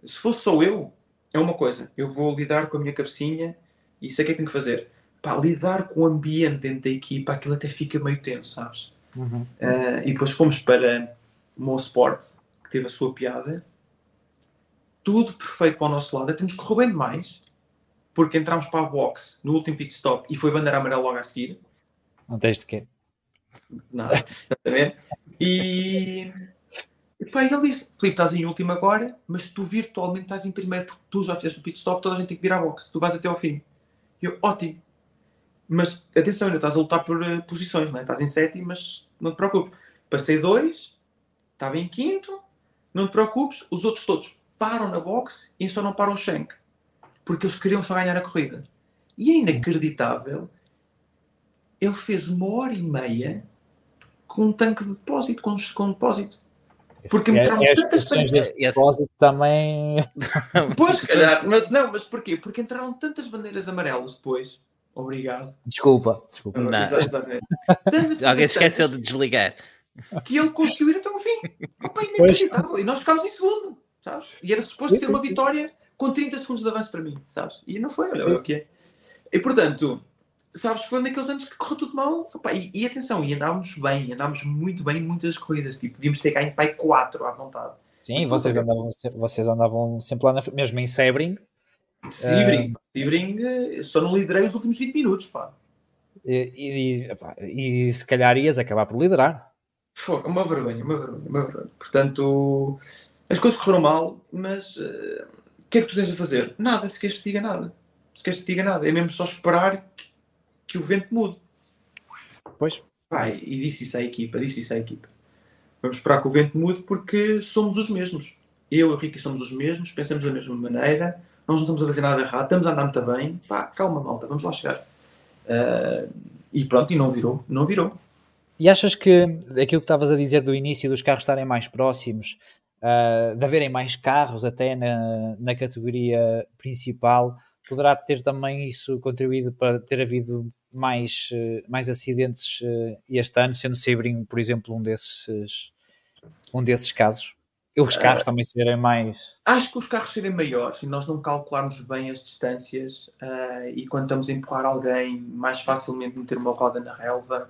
se fosse só eu, é uma coisa. Eu vou lidar com a minha cabecinha e sei o que é que tenho que fazer. Pá, lidar com o ambiente dentro da equipa, aquilo até fica meio tenso, sabes? Uhum. Uh, e depois fomos para o Mo Sport, que teve a sua piada. Tudo perfeito para o nosso lado. Até nos correu bem demais, porque entramos para a box no último pit stop e foi bandeira amarela logo a seguir. Não tens de quê? Nada, exatamente. E e pá, ele disse: Filipe, estás em último agora, mas tu virtualmente estás em primeiro, porque tu já fizeste o pit stop, toda a gente tem que vir à boxe, tu vais até ao fim. E eu, ótimo. Mas atenção, ainda estás a lutar por uh, posições, não é? estás em sétimo, mas não te preocupes. Passei dois, estava em quinto, não te preocupes, os outros todos param na boxe e só não param o Shank, porque eles queriam só ganhar a corrida. E é inacreditável, ele fez uma hora e meia com um tanque de depósito, com, com um depósito. Porque me entraram é, tantas bandeiras. depósito também. Pois, calhar, mas não, mas porquê? Porque entraram tantas bandeiras amarelas depois. Obrigado. Desculpa, desculpa. Não. Exatamente. Alguém esqueceu de desligar. Que ele conseguiu ir até o fim. Opa, inacreditável. E nós ficámos em segundo, sabes? E era suposto ser uma vitória com 30 segundos de avanço para mim, sabes? E não foi, olha, o que é. E portanto, sabes, foi um daqueles anos que correu tudo mal. Opa, e, e, atenção, e andámos bem, andámos muito bem em muitas corridas. Tipo, devíamos ter ganho pai 4 à vontade. Sim, vocês andavam, vocês andavam sempre lá, na, mesmo em Sebring. Sebring, uh, Sebring, eh, só não liderei os últimos 20 minutos, pá. E, e, e, se calhar ias acabar por liderar. Foi uma vergonha, uma vergonha, uma vergonha. Portanto, as coisas correram mal, mas uh, o que é que tu tens a fazer? Nada, se queres te diga nada. Se queres te diga nada. É mesmo só esperar que o vento mude. Pois. Pai, e disse isso à equipa, disse isso à equipa. Vamos esperar que o vento mude porque somos os mesmos. Eu e o Ricky somos os mesmos, pensamos da mesma maneira, nós não estamos a fazer nada errado, estamos a andar muito bem, pá, calma malta, vamos lá chegar. Uh, e pronto, e não virou, não virou. E achas que aquilo que estavas a dizer do início dos carros estarem mais próximos, uh, de haverem mais carros até na, na categoria principal, poderá ter também isso contribuído para ter havido mais, uh, mais acidentes este ano, sendo Sebring, por exemplo, um desses, um desses casos? E os carros uh, também serem mais. Acho que os carros serem maiores e nós não calcularmos bem as distâncias uh, e quando estamos a empurrar alguém, mais facilmente meter uma roda na relva.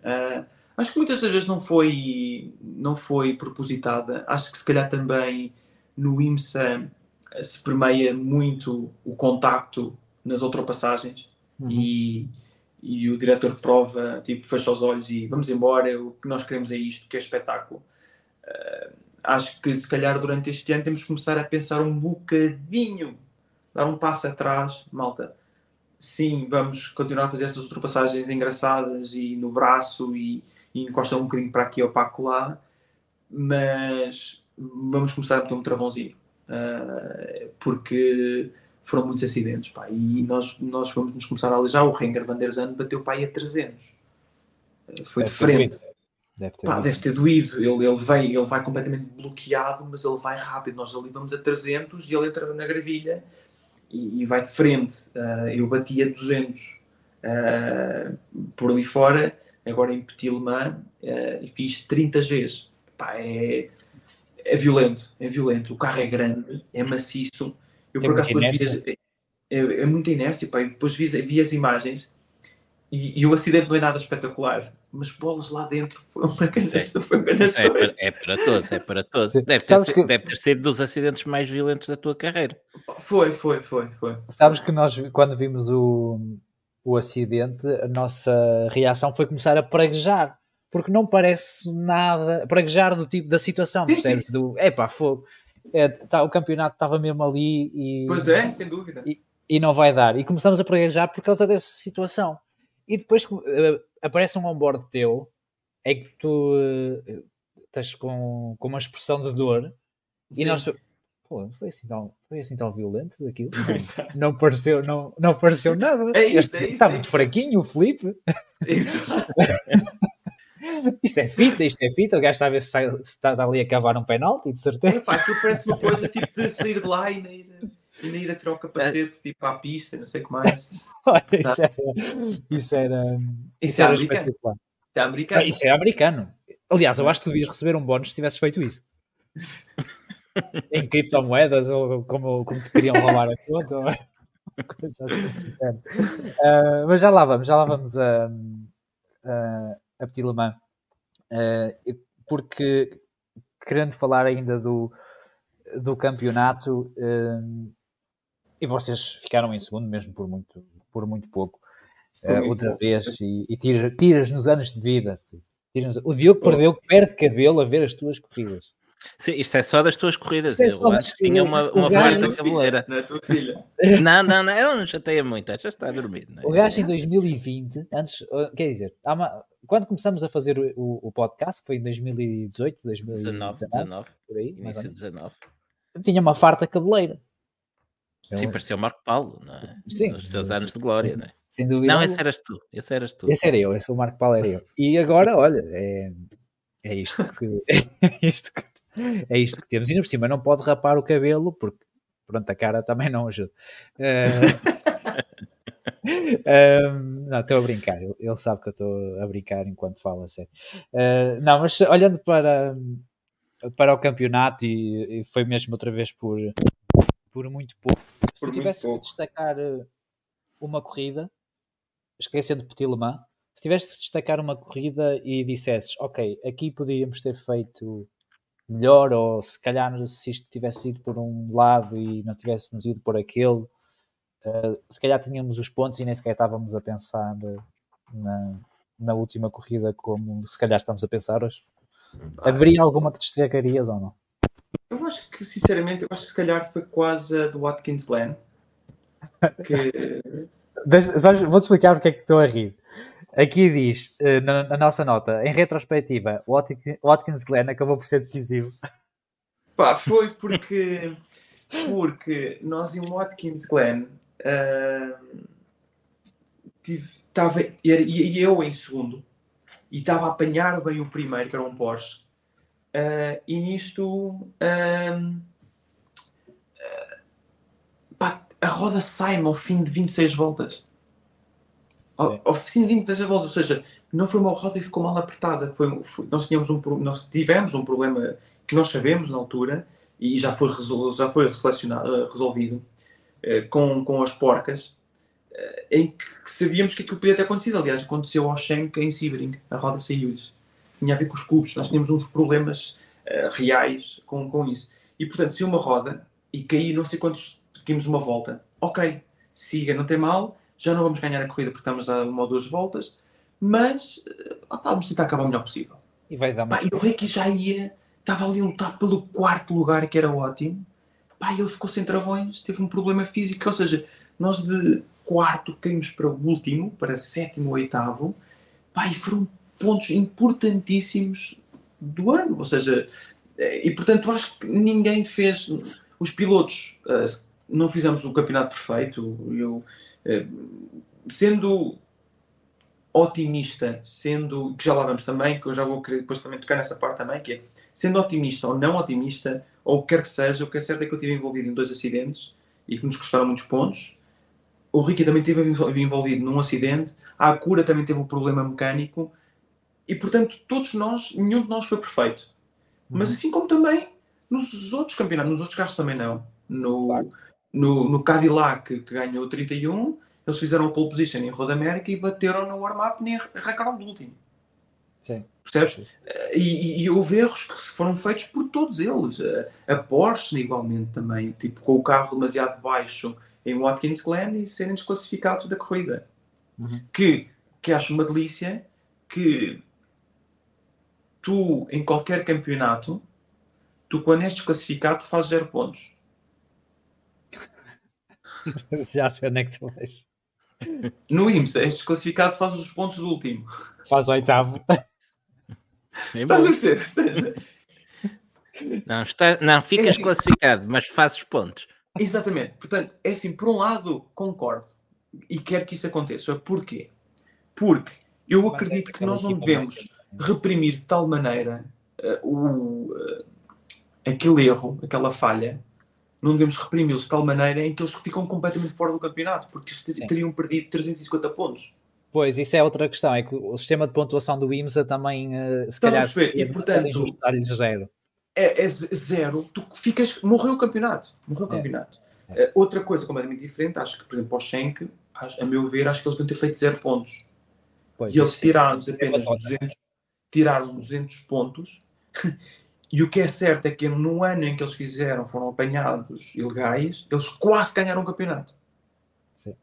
Uh, acho que muitas das vezes não foi, não foi propositada. Acho que se calhar também no IMSA se permeia muito o contacto nas ultrapassagens uhum. e, e o diretor de prova tipo, fecha os olhos e vamos embora, o que nós queremos é isto, que é espetáculo. Uh, acho que se calhar durante este ano temos que começar a pensar um bocadinho, dar um passo atrás, malta. Sim, vamos continuar a fazer essas ultrapassagens engraçadas e no braço e, e encostar um bocadinho para aqui ou para lá, mas vamos começar a meter um travãozinho, uh, porque foram muitos acidentes, pá, e nós, nós vamos nos começar a alejar. O Renger van der Zandt bateu pá, a 300, uh, foi é, de frente. Deve ter, Pá, deve ter doído. Ele, ele, vem, ele vai completamente bloqueado, mas ele vai rápido. Nós ali vamos a 300 e ele entra na gravilha e, e vai de frente. Uh, eu bati a 200 uh, ah, por ali fora, agora em Petit Le Mans, uh, e fiz 30 Gs. Pá, é, é violento, é violento. O carro é grande, é maciço. Eu Tem por acaso depois vi, é, é, muita inércia, pá, e depois vi, vi as imagens e, e, o acidente não é nada espetacular, mas bolas lá dentro foi uma canasta, foi uma é, é, para todos, é para todos. Deve ter, sido, que... deve ter sido dos acidentes mais violentos da tua carreira. Foi, foi, foi, foi. Sabes que nós, quando vimos o, o acidente, a nossa reação foi começar a praguejar, porque não parece nada, praguejar do tipo da situação, percebes? Do, epá, fogo. É, tá, o campeonato estava mesmo ali e... Pois é, sem dúvida. E, e não vai dar. E começamos a praguejar por causa dessa situação e depois uh, aparece um onboard teu é que tu uh, estás com, com uma expressão de dor Sim. e nós Pô, foi assim tão, foi assim tão violento aquilo. Não, não, pareceu, não, não pareceu nada. É é está é muito fraquinho o Felipe. isto é fita, isto é fita. O gajo está a ver se, sai, se está ali a cavar um penalti, de certeza. Epá, aquilo parece uma coisa tipo de sair de lá e nem ainda ir a tirar o capacete tipo à pista, não sei o que mais. Olha, isso, era, isso era. Isso, era americano. Isso é americano. Isso é americano. Aliás, eu acho que devias receber um bónus se tivesses feito isso. em criptomoedas ou como, como te queriam roubar a conta. Ou... Coisa assim. Uh, mas já lá vamos, já lá vamos a, a, a Petit Le Mans. Uh, porque querendo falar ainda do, do campeonato, e vocês ficaram em segundo mesmo por muito, por muito pouco. Uh, outra vez, e, e tiras, tiras nos anos de vida. Tiras, o Diogo perdeu, perde cabelo a ver as tuas corridas. Sim, isto é só das tuas corridas. É eu acho que tinha uma, uma farta cabeleira. Não é tua filha. Não, não, não, ela não chateia muito, já está a dormir. É? O gajo em 2020, antes, quer dizer, uma, quando começamos a fazer o, o, podcast, foi em 2018, 2019, 19, por aí, início de 19, tinha uma farta cabeleira. Sim, parecia o Marco Paulo, não é? Sim. Nos seus anos de glória, não é? Sem dúvida. Não, esse eras tu. Esse eras tu. Esse era eu, esse é o Marco Paulo era eu. E agora, olha, é, é isto que. é isto que é isto que temos. E por cima não pode rapar o cabelo, porque pronto, a cara também não ajuda. Uh, não, estou a brincar. Ele, ele, sabe que eu estou a brincar enquanto falo a sério. Uh, não, mas olhando para, para o campeonato, e, e, foi mesmo outra vez por, por muito pouco. Se por tu tivesse que destacar eh, uma corrida, esquecendo Petit Le Mans, se tivesse que destacar uma corrida e dissesses, ok, aqui podíamos ter feito melhor, ou se calhar se isto tivesse ido por um lado e não tivéssemos ido por aquele, uh, se calhar tínhamos os pontos e nem sequer estávamos a pensar na, na última corrida como se calhar estamos a pensar hoje. Haveria alguma que destacarias ou não? Eu acho que, sinceramente, eu acho que se calhar foi quase a do Watkins Glen. Que... Vou-te explicar porque é que estou a rir. Aqui diz, eh, na, na nossa nota, em retrospectiva, o Watkins Glen acabou por ser decisivo. Pá, foi porque Porque nós em Watkins Glen uh, tive, tava, e eu em segundo e estava a apanhar bem o primeiro, que era um Porsche. Uh, e nisto uh, pá, a roda sai-me ao fim de 26 voltas. Ao, ao, fim de 26 voltas, ou seja, não foi uma roda e ficou mal apertada. Foi, foi, nós, tínhamos um, nós tivemos um problema que nós sabemos na altura e já foi, já foi resolvido uh, com, com as porcas em que sabíamos que aquilo podia ter acontecido. Aliás, aconteceu ao Schenck em Sebring, a roda saiu-lhes. Tinha a ver com os cubos, nós tínhamos uns problemas uh, reais com, com isso. E portanto, se uma roda e cair não sei quantos, seguimos uma volta, ok, siga, não tem mal, já não vamos ganhar a corrida porque estamos a uma ou duas voltas, mas uh, vamos tentar acabar o melhor possível. E vai dar mais. E o Ricky já ia, estava ali a lutar pelo quarto lugar, que era ótimo. Pá, ele ficou sem travões, teve um problema físico, ou seja, nós de quarto, caímos para o último, para sétimo, oitavo, pá, e foram pontos importantíssimos do ano, ou seja, eh, e portanto acho que ninguém fez, os pilotos uh, não fizemos o campeonato perfeito, eu uh, sendo otimista, sendo, que já lá vamos também, que eu já vou querer depois também tocar nessa parte também, que é, sendo otimista ou não otimista, ou o que quer que seja, o que é certo é que eu estive envolvido em dois acidentes e que nos custaram muitos pontos, o Ricky também esteve envolvido num acidente, a Acura também teve um problema mecânico, e portanto, todos nós, nenhum de nós foi perfeito. Uhum. Mas assim como também nos outros campeonatos, nos outros carros também não. No, claro. no, no Cadillac, que ganhou 31, eles fizeram a pole position em Roda América e bateram no warm-up e arrancaram do último. Sim. Percebes? E, e, e, houve erros que foram feitos por todos eles. A, a Porsche, igualmente, também, tipo, com o carro demasiado baixo em Watkins Glen e serem desclassificados da corrida. Uhum. Que, que acho uma delícia que tu, em qualquer campeonato, tu quando és desclassificado fazes zero pontos. Já sei onde é que tu vais. No IMSA, és desclassificado, fazes os pontos do último. Faz oitavo. Estás a perceber? Não, está, não ficas é assim. classificado, mas fazes pontos. Exatamente. Portanto, é assim, por um lado, concordo e quero que isso aconteça. Porquê? Porque eu acredito que nós não devemos reprimir de tal maneira uh, o, uh, aquele erro, aquela falha, não devemos reprimi-los de tal maneira em que eles ficam completamente fora do campeonato, porque teriam perdido 350 pontos. Pois, isso é outra questão, é que o sistema de pontuação do IMSA também, uh, se Estás calhar, se e, portanto, ajustar-lhes zero é, é, zero, tu ficas. Morreu o campeonato. Morreu o é. campeonato. É. Uh, outra coisa completamente diferente, acho que, por exemplo, o Schenck, a meu ver, acho que eles deviam ter feito zero pontos. Pois, e eles tiraram-nos apenas 200, tiraram 200 pontos. e o que é certo é que no ano em que eles fizeram, foram apanhados ilegais, eles quase ganharam o campeonato. Sim.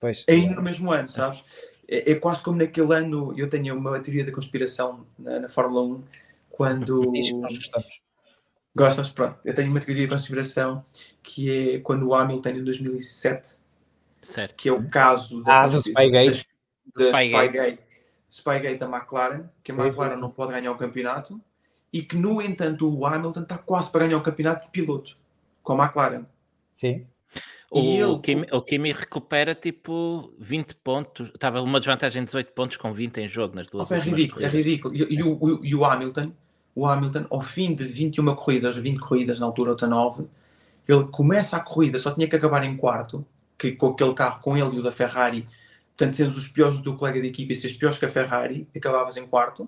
Pois, Ainda no mesmo ano, sabes? É, é, quase como naquele ano, eu tenho uma teoria da conspiração na, na Fórmula 1, quando. Gostas? Pronto. Eu tenho uma teoria de conspiração que é quando o Hamilton em 2007, certo. que é o caso da, ah, do Spygate. Da, da Spygate. Spygate da McLaren, que a McLaren sim, sim. não pode ganhar o campeonato e que, no entanto, o Hamilton está quase para ganhar o campeonato de piloto com a McLaren. Sim. O, ele... o, Kimi, o Kimi recupera tipo 20 pontos, estava uma desvantagem de 18 pontos com 20 em jogo nas duas. Oh, é ridículo, é ridículo. E, e, o, e o Hamilton o Hamilton, ao fim de 21 corridas, 20 corridas na altura, 19, ele começa a corrida, só tinha que acabar em quarto, que com aquele carro, com ele e o da Ferrari, portanto, sendo os piores do teu colega de equipa e seres piores que a Ferrari, acabavas em quarto,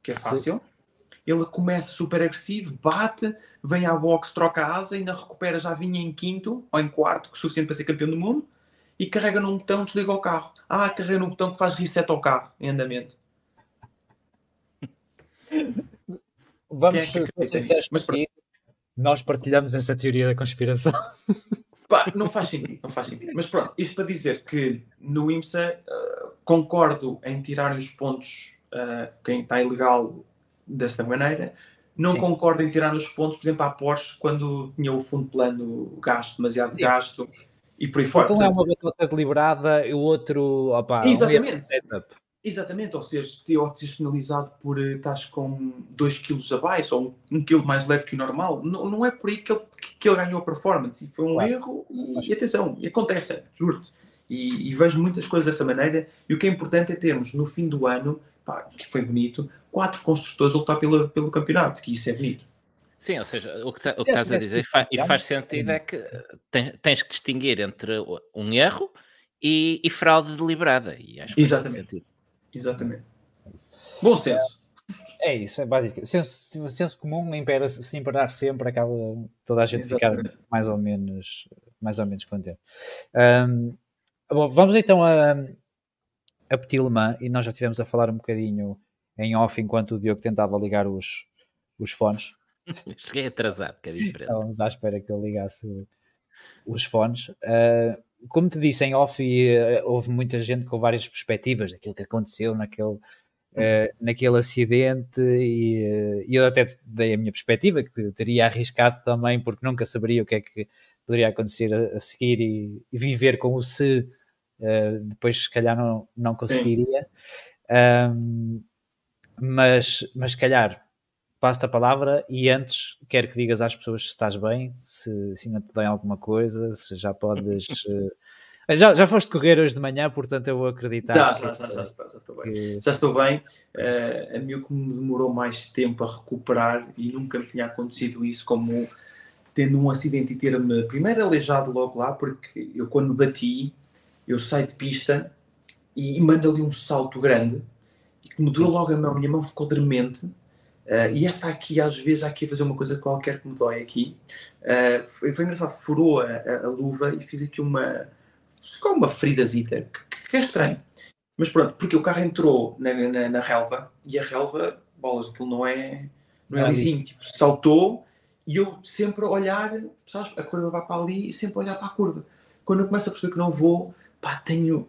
que é fácil. Sim. Ele começa super agressivo, bate, vem à box, troca a asa, ainda recupera, já vinha em quinto ou em quarto, que é suficiente para ser campeão do mundo, e carrega num botão, desliga o carro. Ah, carrega num botão que faz reset ao carro em andamento. Vamos é ser sinceros, mas nós partilhamos essa teoria da conspiração. Pá, não faz sentido, não faz sentido. Mas pronto, isto para dizer que no IMSA uh, concordo em tirar os pontos uh, quem está ilegal desta maneira. Não Sim. concordo em tirar os pontos, por exemplo, à Porsche, quando tinha o fundo plano gasto, demasiado Sim. gasto e por aí fora. Então é uma batota deliberada e o outro, opa, Exatamente. Exatamente, ou seja, ou seres penalizado por eh, estás com 2 kg abaixo ou 1 um kg mais leve que o normal, não, não é por aí que ele, que ele ganhou a performance. E foi um claro. erro e, e, atenção, e acontece, juro-te. E, e, vejo muitas coisas dessa maneira. E o que é importante é termos no fim do ano, pá, que foi bonito, quatro construtores a lutar pelo, pelo campeonato, que isso é bonito. Sim, ou seja, o que, tá, o que estás a dizer e faz, e faz sentido é que tens, tens que distinguir entre um erro e, e fraude deliberada. E acho que Exatamente. Exatamente. Bom senso. É isso, é básico. Senso, senso comum impera, se imperar sempre, acaba toda a gente Exatamente. ficar mais ou menos, mais ou menos contente. Um, bom, vamos então a, a Petit Le Mans, e nós já estivemos a falar um bocadinho em off enquanto o Diogo tentava ligar os, os fones. Cheguei atrasado, que é diferente. Estávamos à espera que ele ligasse os fones. Uh, como te disse em off, e, uh, houve muita gente com várias perspectivas daquilo que aconteceu naquele, uh, naquele acidente e, e, eu até dei a minha perspectiva que teria arriscado também porque nunca saberia o que é que poderia acontecer a, a seguir e, e, viver com o se depois se calhar não, não conseguiria um, mas, mas se calhar passo-te a palavra e antes quero que digas às pessoas se estás bem, se, se ainda te dão alguma coisa, se já podes. Eh, já, já foste correr hoje de manhã, portanto eu vou acreditar. Já, já, já, já, estou, já estou bem. Que... Já estou bem. Uh, a mim o que me demorou mais tempo a recuperar e nunca me tinha acontecido isso, como tendo um acidente e ter-me primeiro aleijado logo lá, porque eu quando bati, eu saio de pista e, e mando ali um salto grande e que me doeu logo a mão, minha mão ficou dormente Uh, e esta aqui, às vezes, há aqui a fazer uma coisa qualquer que me dói aqui. Uh, foi, foi, engraçado, furou a, a, a, luva e fiz aqui uma. Ficou uma feridazita, que, que, é estranho. Mas pronto, porque o carro entrou na, na, na relva e a relva, bolas, aquilo não é, não é lisinho, tipo, saltou e eu sempre a olhar, sabes, a curva vai para ali e sempre a olhar para a curva. Quando eu começo a perceber que não vou, pá, tenho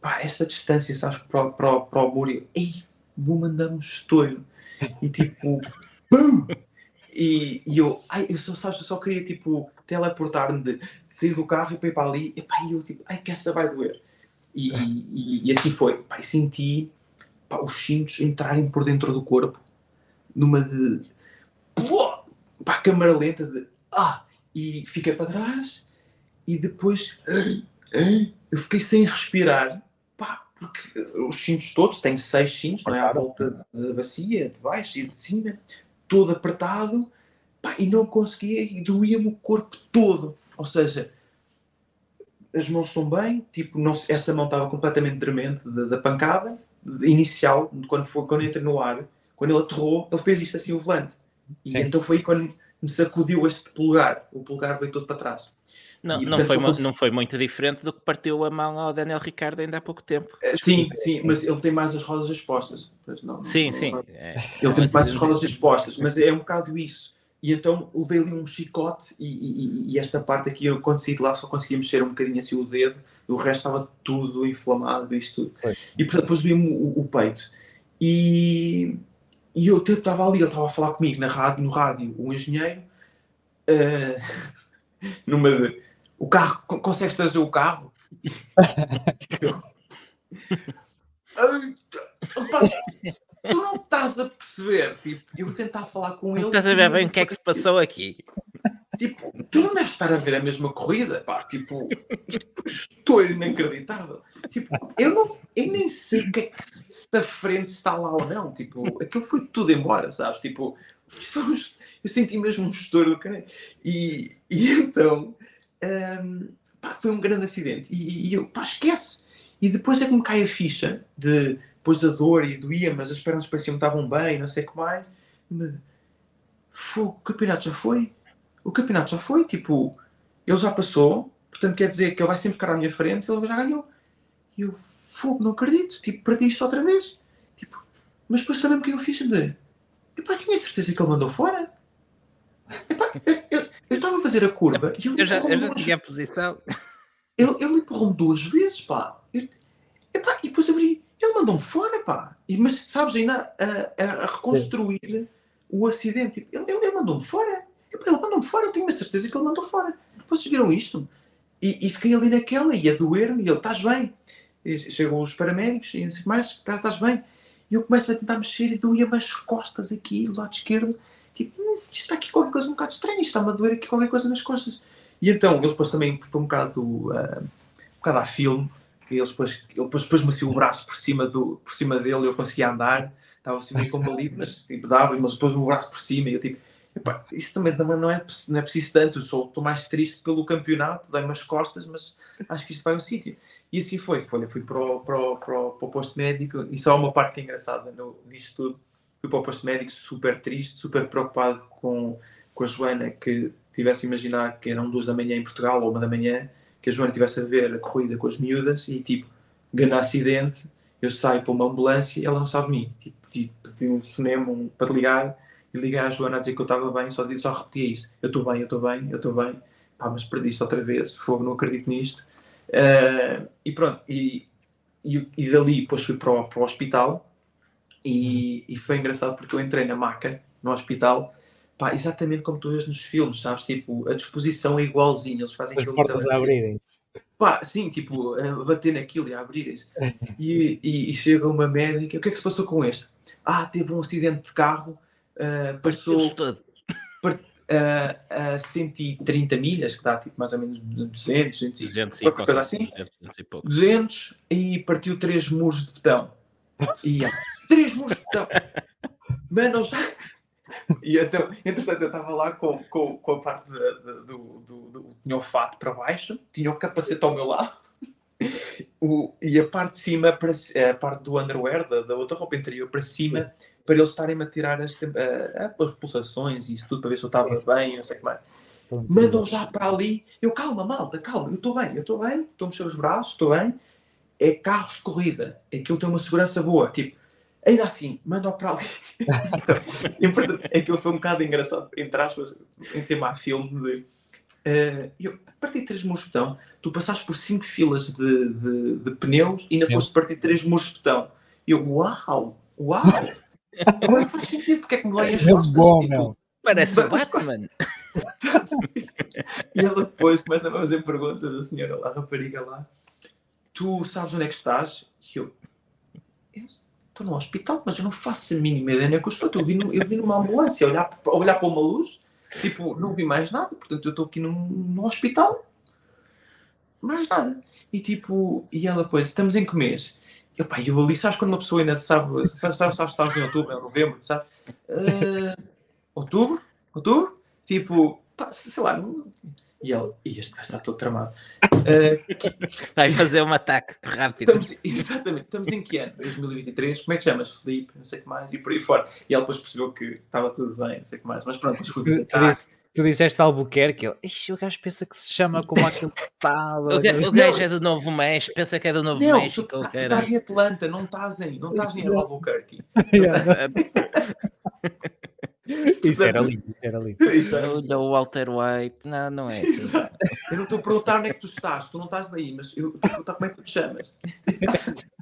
pá, esta distância, sabes, para, para, para o muro, e, ei, vou mandar um estouro e tipo, BUM! E, e eu, ai, eu só, sabes, eu só queria tipo teleportar-me de sair do carro e para ir para ali, e pá, eu tipo, ai que essa vai doer. E, e, e assim foi, pá, senti pá, os cintos entrarem por dentro do corpo, numa de pá, câmara lenta de ah, e fiquei para trás, e depois eu fiquei sem respirar. Porque os cintos todos, tenho seis cintos, não é? À volta da bacia, de baixo e de cima, todo apertado, pá, e não conseguia, e doía-me o corpo todo. Ou seja, as mãos estão bem, tipo, não, essa mão estava completamente tremente da, da pancada inicial, quando, foi, quando entrei no ar, quando ele aterrou, ele fez isto assim, o volante. E Sim. então foi quando me sacudiu este polegar, o polegar veio todo para trás. Não, e, não, foi, não foi muito diferente do que partiu a mão ao Daniel Ricardo ainda há pouco tempo. Eh, sim, sim, mas ele tem mais as rodas expostas. Não, sim, não, sim. É. Ele tem mais as rodas expostas, mas é um bocado isso. E então levei ali um chicote e, e, e, esta parte aqui, eu quando saí de lá só conseguia mexer um bocadinho assim o dedo, o resto estava tudo inflamado, isto tudo. E portanto depois vi-me o, o, peito. E, e eu estava ali, ele estava a falar comigo na rádio, no rádio, um engenheiro, uh, numa de o carro, consegues trazer o carro? tu não estás a perceber, tipo, eu vou tentar falar com ele. Estás a ver bem o que é que se passou aqui? Tipo, tu não deves estar a ver a mesma corrida, pá, tipo, estou inacreditável. Tipo, eu, não, eu nem sei o que é que se a frente está lá ou não, tipo, aquilo foi tudo embora, sabes? Tipo, eu senti mesmo um estouro do canal. E, e então, um, pá, foi um grande acidente. E, e, eu, pá, esquece. E depois é que me cai a ficha de depois a dor e doía, mas as pernas pareciam que estavam bem, não sei o que mais. Me, o campeonato já foi. O campeonato já foi. Tipo, ele já passou, portanto quer dizer que ele vai sempre ficar à minha frente e ele já ganhou. E eu, fogo, não acredito. Tipo, perdi isto outra vez. Tipo, mas depois também que eu fiz de. Epá, tinha certeza que ele mandou fora. Epá, eu, eu estava a fazer a curva e ele eu já, eu já tinha a posição. Ele, ele empurrou-me duas vezes, pá. Eu, epá, e depois abri. Ele mandou-me fora, pá. E, mas sabes, ainda a, a, a reconstruir Sim. o acidente. Ele, ele, ele mandou-me fora. Ele mandou-me fora, eu tenho a certeza que ele mandou fora. Vocês viram isto? E, e fiquei ali naquela, e a doer-me, e ele, estás bem? E chegam os paramédicos e não sei mais, estás, estás bem? E eu começo a tentar mexer e doía-me as costas aqui, do lado esquerdo. Tipo, hum, isto está aqui qualquer coisa um bocado estranha, isto está-me a doer aqui qualquer coisa nas costas. E então, ele depois também foi um bocado, uh, um bocado a filme, e ele depois, ele depois pôs-me assim o braço por cima, do, por cima dele eu conseguia andar. Estava assim meio combalido, mas tipo, dava, mas depois o braço por cima e eu tipo, isso também, também não, é, não é preciso tanto, eu sou, estou mais triste pelo campeonato, dei-me as costas, mas acho que isto vai ao sítio. E assim foi, foi fui para o, para, o, para, o, para o posto médico e só uma parte que é engraçada no, nisto tudo, fui para o posto médico super triste, super preocupado com, com a Joana, que tivesse a imaginar que eram duas da manhã em Portugal ou uma da manhã, que a Joana estivesse a ver a corrida com as miúdas e tipo, ganha acidente, eu saio para uma ambulância e ela não sabe de mim. Tipo, pedi um cinema um, para ligar e liguei à Joana a dizer que eu estava bem, só, disse, só repetia isso. Eu estou bem, eu estou bem, eu estou bem. Pá, mas perdi isto outra vez, fogo, não acredito nisto. Uh, e pronto, e, e, e, dali depois fui para o, para o hospital e, e, foi engraçado porque eu entrei na maca, no hospital, pá, exatamente como tu vês nos filmes, sabes? Tipo, a disposição é igualzinha, eles fazem As portas a abrirem-se. Pá, sim, tipo, a bater naquilo e a abrirem-se. E, e, e, chega uma médica, o que é que se passou com este? Ah, teve um acidente de carro, uh, passou a, a 130 milhas, que dá tipo mais ou menos 200, 200, 200 e coisa assim. 200 e, pouco. 200 e partiu 3 muros de betão. E, 3 muros de betão! Mano, já e então, entretanto, eu estava lá com, com, com a parte de, de, do, do, do, Tinha o fato para baixo, tinha o capacete ao meu lado. O, e a parte de cima, para, a parte do underwear, da, da outra roupa interior, para cima, sim. para eles estarem a tirar as, as pulsações e isso tudo, para ver se eu estava bem, não sei o que mais. Mandam já para ali. Eu, calma, malta, calma, eu estou bem, eu estou bem, estou a mexer os braços, estou bem. É carros de corrida, aquilo tem uma segurança boa. Tipo, Ainda assim, manda para ali. então, aquilo foi um bocado engraçado, entre aspas, em tema a filme de. Uh, eu parti três muros de botão, tu passaste por cinco filas de, de, de pneus e ainda foste partir três muros de botão. E eu, uau, uau! Agora faz sentido, porque é que me vai as costas? Bom, tipo, meu. Parece o Batman. e ela depois começa a fazer perguntas, a senhora lá, a rapariga lá. Tu sabes onde é que estás? E eu, estou no hospital, mas eu não faço a mínima ideia onde é que eu estou. Eu vim, eu vim numa ambulância, olhar, olhar para uma luz, tipo, não vi mais nada, portanto eu estou aqui num, no hospital, mais nada. E tipo, e ela depois, estamos em que mês? Eu, pá, eu ali, sabes quando uma pessoa ainda sabe, sabe, sabe, sabe, estamos em outubro, em novembro, sabe? Uh, outubro? Outubro? Tipo, pá, sei lá, não, e ele, e este gajo está todo tramado. Uh, Vai fazer um ataque rápido. Estamos, exatamente, estamos em que ano? 2023. Como é que chamas? Felipe, não sei o que mais, e por aí fora. E ele depois percebeu que estava tudo bem, não sei o que mais. Mas pronto, depois fui visitar. Tu disseste Albuquerque, ele, Ixi, o gajo pensa que se chama como aquilo que está. o, gajo, o gajo é do Novo México, pensa que é do Novo não, México. Tu, tá, tu estás em Atlanta, não estás em, não estás em Albuquerque. Isso era lindo, isso era lindo. Olha o Walter White, não, não é isso. Eu não estou a perguntar onde é que tu estás, tu não estás daí, mas eu estou a perguntar como é que tu te chamas.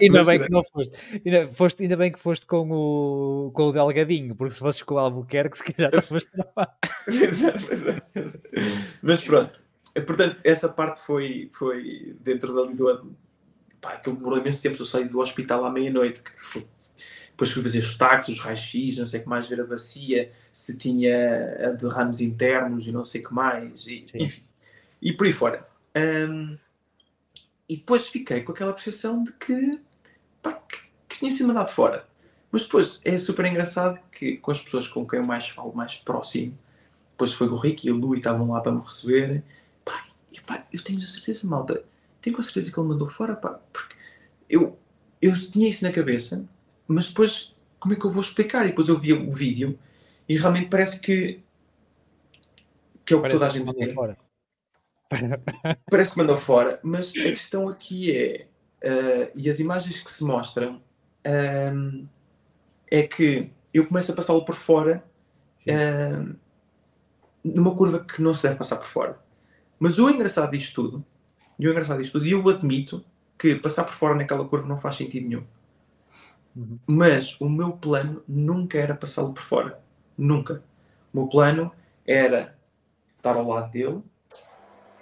ainda mas, bem que não foste. Ainda, foste. ainda bem que foste com o, com o Delgadinho, porque se fosses com o Albuquerque, se calhar não foste Mas pronto, portanto, essa parte foi, foi dentro da do pá, aquilo demorou imenso tempo. Eu saí do hospital à meia-noite, que foi depois fui fazer os taques, os raios-x, não sei o que mais, ver a bacia, se tinha derrames internos e não sei o que mais, e, enfim. E por aí fora. Um, e depois fiquei com aquela percepção de que, pá, que, tinha sido mandado fora. Mas depois é super engraçado que com as pessoas com quem eu mais falo, mais próximo, depois foi o Rick e o Louis estavam lá para me receber. Pá, e, pá, eu tenho a certeza, malta, tenho a certeza que ele mandou fora, pá, porque eu, eu tinha isso na cabeça mas depois, como é que eu vou explicar? E depois eu vi o vídeo e realmente parece que, que é o que toda a gente vê. Fora. parece que mandou fora, mas a questão aqui é, uh, e as imagens que se mostram, uh, é que eu começo a passá-lo por fora uh, numa curva que não se deve passar por fora. Mas o engraçado disto tudo, e o engraçado disto tudo, e eu admito que passar por fora naquela curva não faz sentido nenhum. Uhum. Mas o meu plano nunca era passá-lo por fora. Nunca. O meu plano era estar ao lado dele,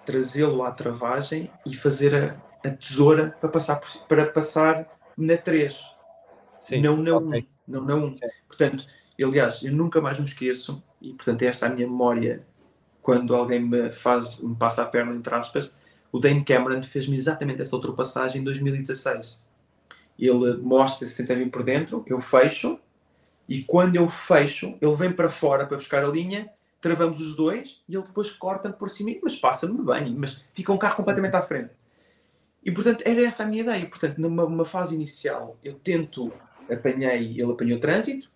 trazê-lo à travagem e fazer a, a tesoura para passar, por, para passar na 3. Sim, não na okay. 1. Não na 1. Portanto, aliás, eu nunca mais me esqueço, e portanto esta é a minha memória quando alguém me faz, me passa a perna entre aspas, o Dane Cameron fez-me exatamente essa ultrapassagem em 2016. Ele mostra se tenta vir por dentro, eu fecho, e quando eu fecho, ele vem para fora para buscar a linha, travamos os dois e ele depois corta por cima, mas passa-me bem, mas fica um carro completamente à frente. E portanto, era essa a minha ideia. Portanto, numa fase inicial, eu tento, apanhei, ele apanhou o trânsito,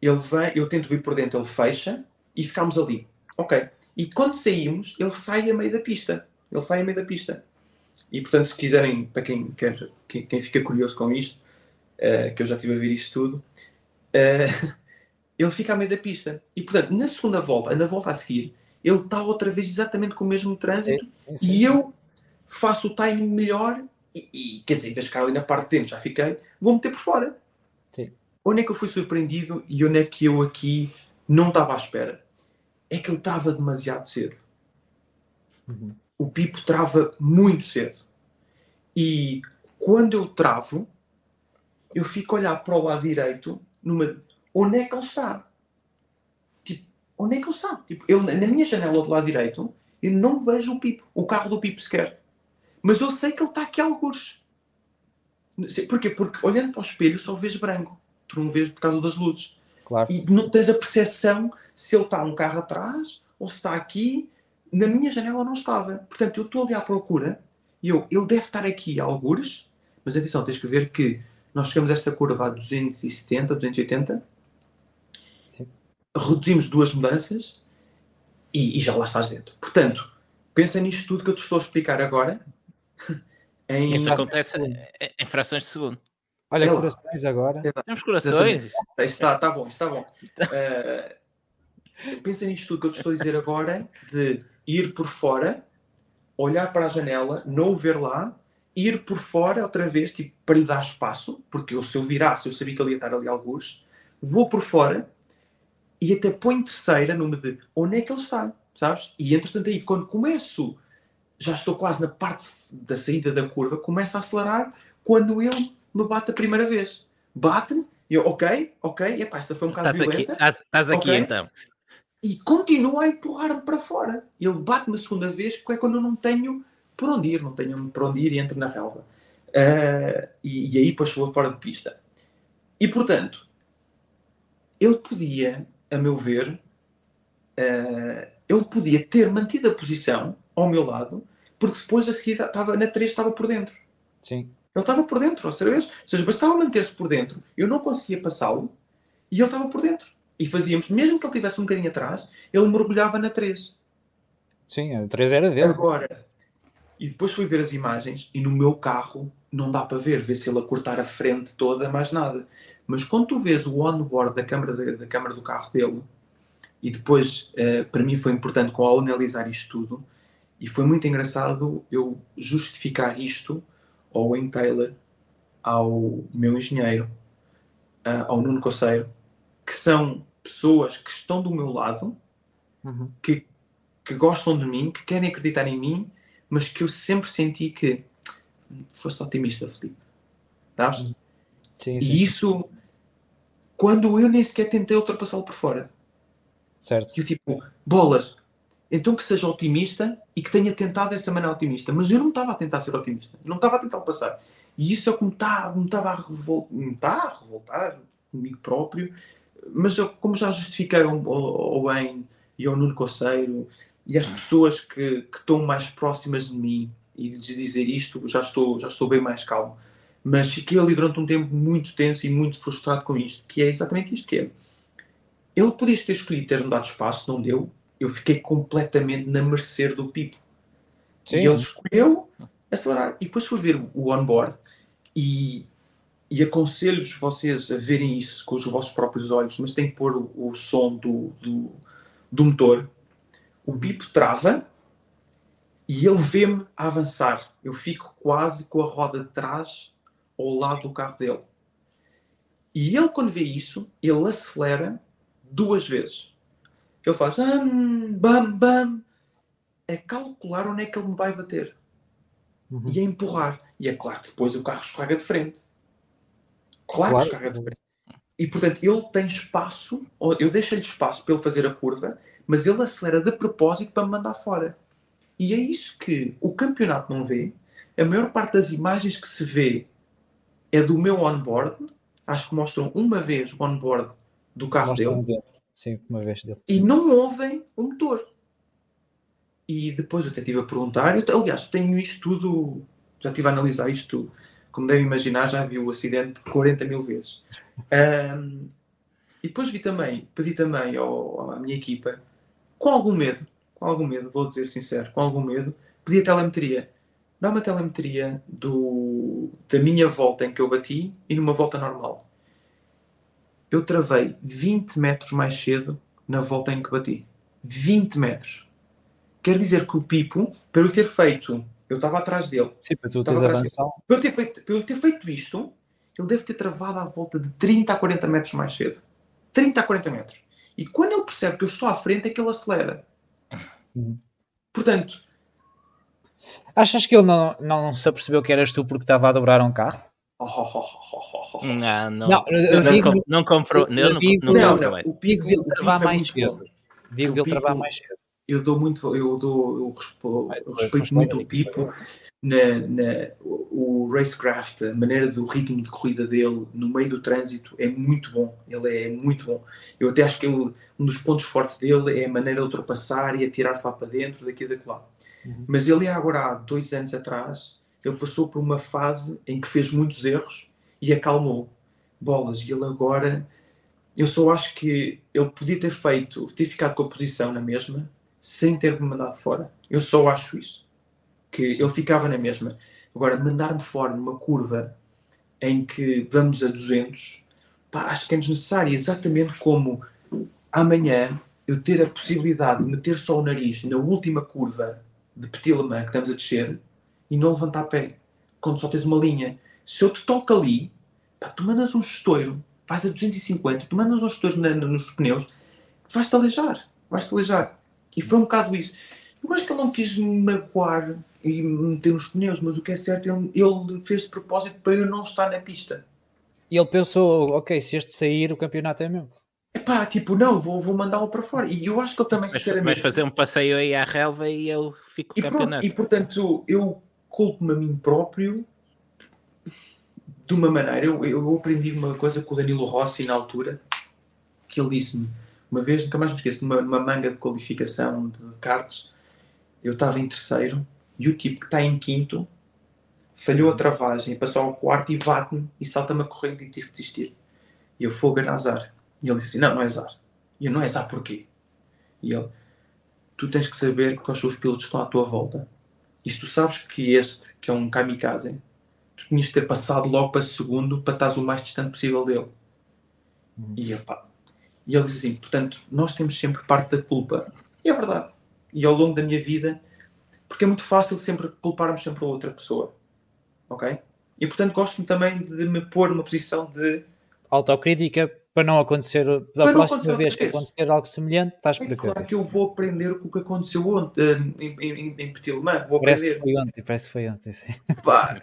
ele vem, eu tento vir por dentro, ele fecha e ficamos ali. Ok. E quando saímos, ele sai a meio da pista. Ele sai a meio da pista. E portanto, se quiserem, para quem, quer, quem, quem fica curioso com isto, uh, que eu já estive a ver isto tudo, uh, ele fica a meio da pista. E portanto, na segunda volta, na volta a seguir, ele está outra vez exatamente com o mesmo trânsito é, é, e eu faço o timing melhor e, e quer dizer, em vez de ficar ali na parte de dentro, já fiquei, vou meter por fora. Sim. Onde é que eu fui surpreendido e onde é que eu aqui não estava à espera? É que ele trava demasiado cedo. Uhum. O pipo trava muito cedo. E quando eu travo, eu fico a olhar para o lado direito, numa... onde é que ele está? Tipo, onde é que ele está? Tipo, eu, na minha janela do lado direito, eu não vejo o pipo, o carro do pipo sequer. Mas eu sei que ele está aqui a algures. Porquê? Porque olhando para o espelho só vês branco. Tu não vês por causa das luzes. Claro. E não tens a percepção se ele está um carro atrás ou se está aqui. Na minha janela não estava. Portanto, eu estou ali à procura e eu, ele deve estar aqui a algures. Mas atenção, tens que ver que nós chegamos a esta curva a 270, 280. Sim. Reduzimos duas mudanças e, e já lá estás dentro. Portanto, pensa nisto tudo que eu te estou a explicar agora em... Isso acontece em frações de segundo. Olha, é corações agora. Temos corações. Está, está bom, está bom. Uh, pensa nisto tudo que eu te estou a dizer agora, de ir por fora, olhar para a janela, não o ver lá, ir por fora outra vez, tipo, para lhe dar espaço, porque eu, se eu virasse, eu sabia que ele ia estar ali alguns, vou por fora e até põe terceira numa de onde é que ele está, sabes? E entretanto aí, quando começo já estou quase na parte da saída da curva, começa a acelerar quando ele me bate a primeira vez. Bate-me, eu, ok, ok, epá, esta foi um bocado estás violenta. Aqui, estás aqui okay, então. E continua a empurrar-me para fora. Ele bate-me a segunda vez, que é quando eu não tenho por onde ir, não tenho por onde ir e entro na relva. Uh, e, e, aí vou fora de pista. E portanto, ele podia, a meu ver, uh, ele podia ter mantido a posição ao meu lado porque depois a seguir estava na 3 estava por dentro. Sim. Ele estava por dentro. Ou seja, bastava manter-se por dentro. Eu não conseguia passá-lo e ele estava por dentro. E fazíamos, mesmo que ele estivesse um bocadinho atrás, ele mergulhava na 3. Sim, a 3 era dele. Agora, e depois fui ver as imagens e no meu carro não dá para ver, ver se ele a cortar a frente toda, mais nada. Mas quando tu vês o on-board da câmara, da, da câmara do carro dele, e depois, eh, para mim foi importante, com ao analisar isto tudo, e foi muito engraçado eu justificar isto ao Wayne Taylor, ao meu engenheiro, uh, ao Nuno Coceiro, que são pessoas que estão do meu lado, uhum. que, que gostam de mim, que querem acreditar em mim, mas que eu sempre senti que foste otimista, Felipe. Sabes? Uhum. Sim, sim. E isso, quando eu nem sequer tentei ultrapassá-lo por fora. Certo. E eu tipo, bolas, então que seja otimista e que tenha tentado essa maneira otimista. Mas eu não estava a tentar ser otimista, não estava a tentar passar. E isso é o que me, tá, me estava a, revol, me tá a revoltar comigo próprio. Mas eu, como já justifiquei ao, ao bem e ao Nuno Coceiro e às pessoas que, que estão mais próximas de mim e de dizer isto, já estou, já estou bem mais calmo. Mas fiquei ali durante um tempo muito tenso e muito frustrado com isto, que é exatamente isto que é. Ele podia ter escolhido ter-me dado espaço, não deu, eu fiquei completamente na mercê do Pipo. Sim. E ele escolheu acelerar. E depois fui ver o onboard e, e aconselho-vos vocês a verem isso com os vossos próprios olhos, mas tem que pôr o, o som do, do, do motor. O Pipo trava e ele vê-me a avançar. Eu fico quase com a roda de trás ao lado do carro dele. E ele, quando vê isso, ele acelera duas vezes ele faz bam, bam, a calcular onde é que ele me vai bater. uhum. e a empurrar. E é claro que depois o carro escorrega de frente. Claro, claro. que escorrega de frente. E portanto ele tem espaço, eu deixo-lhe espaço para ele fazer a curva, mas ele acelera de propósito para me mandar fora. E é isso que o campeonato não vê. A maior parte das imagens que se vê é do meu onboard. Acho que mostram uma vez o onboard do carro mostram dele. Sim, uma vez dele. E não ouvem o motor. E depois eu até estive a perguntar. Eu, aliás, tenho isto tudo. Já estive a analisar isto tudo como devem imaginar, já vi o acidente 40 mil vezes. Um, e depois vi também, pedi também ao, à minha equipa, com algum medo, com algum medo, vou dizer sincero, com algum medo, pedi a telemetria. Dá uma telemetria do, da minha volta em que eu bati e numa volta normal. Eu travei 20 metros mais cedo na volta em que bati. 20 metros. Quer dizer que o Pipo, para ele ter feito eu estava atrás dele. Sim, para tu teres avançado. Para ele, ter feito, para ele ter feito isto, ele deve ter travado à volta de 30 a 40 metros mais cedo. 30 a 40 metros. E quando ele percebe que eu estou à frente, é que ele acelera. Uhum. Portanto. Achas que ele não, não se apercebeu que eras tu porque estava a dobrar um carro? não, não, não, eu não, digo, não comprou. Eu, digo, não, não, não, o pico dele travar mais cedo. Digo dele travar mais cedo eu dou muito, eu dou, eu respeito, eu respeito muito o Pipo na, na, o racecraft, a maneira do ritmo de corrida dele no meio do trânsito é muito bom. Ele é muito bom. Eu até acho que ele, um dos pontos fortes dele é a maneira de ultrapassar e atirar-se lá para dentro, daqui e daquela. Uhum. Mas ele agora há dois anos atrás, ele passou por uma fase em que fez muitos erros e acalmou bolas. E ele agora, eu só acho que ele podia ter feito, ter ficado com a posição na mesma, sem ter-me mandado fora. Eu só acho isso. Que Sim. ele ficava na mesma. Agora, mandar-me fora numa curva em que vamos a 200, pá, acho que é desnecessário. Exatamente como amanhã eu ter a possibilidade de meter só o nariz na última curva de Petit Le Mans que estamos a descer e não levantar pé, quando só tens uma linha. Se eu te toco ali, pá, tu mandas um estouro, vais a 250, tu mandas um estouro nos pneus, vais-te aleijar, vais-te aleijar. E foi um bocado isso. Eu acho que ele não quis me magoar e meter nos pneus, mas o que é certo, ele, ele fez de propósito para eu não estar na pista. E ele pensou, ok, se este sair, o campeonato é meu. Epá, tipo, não, vou, vou mandá-lo para fora. E eu acho que ele também, mas, sinceramente... Mas fazer um passeio aí à relva e eu fico e campeonato. Pronto, e portanto, eu culpo-me a mim próprio de uma maneira. Eu, eu aprendi uma coisa com o Danilo Rossi na altura, que ele disse-me uma vez, nunca mais me esqueço, numa, numa manga de qualificação de cartas, eu estava em terceiro e o tipo que está em quinto falhou a travagem, passou ao quarto e bate-me e salta-me a corrente e tive que desistir. E eu fogo era azar. E ele disse assim: Não, não é azar. E eu: Não é azar porquê? E ele: Tu tens que saber que os seus pilotos estão à tua volta. E se tu sabes que este, que é um kamikaze, tu tinhas de ter passado logo para segundo para estás o mais distante possível dele. Uhum. E pá, e ele diz assim: portanto, nós temos sempre parte da culpa. E é verdade. E ao longo da minha vida, porque é muito fácil sempre culparmos sempre a outra pessoa. Ok? E portanto, gosto também de me pôr numa posição de autocrítica para não acontecer da próxima vez que acontecer algo semelhante, estás é Claro que eu vou aprender com o que aconteceu ontem eh, em, em, em Petit Le Mans. Vou parece aprender. que foi ontem, parece que foi ontem. Sim. Pá,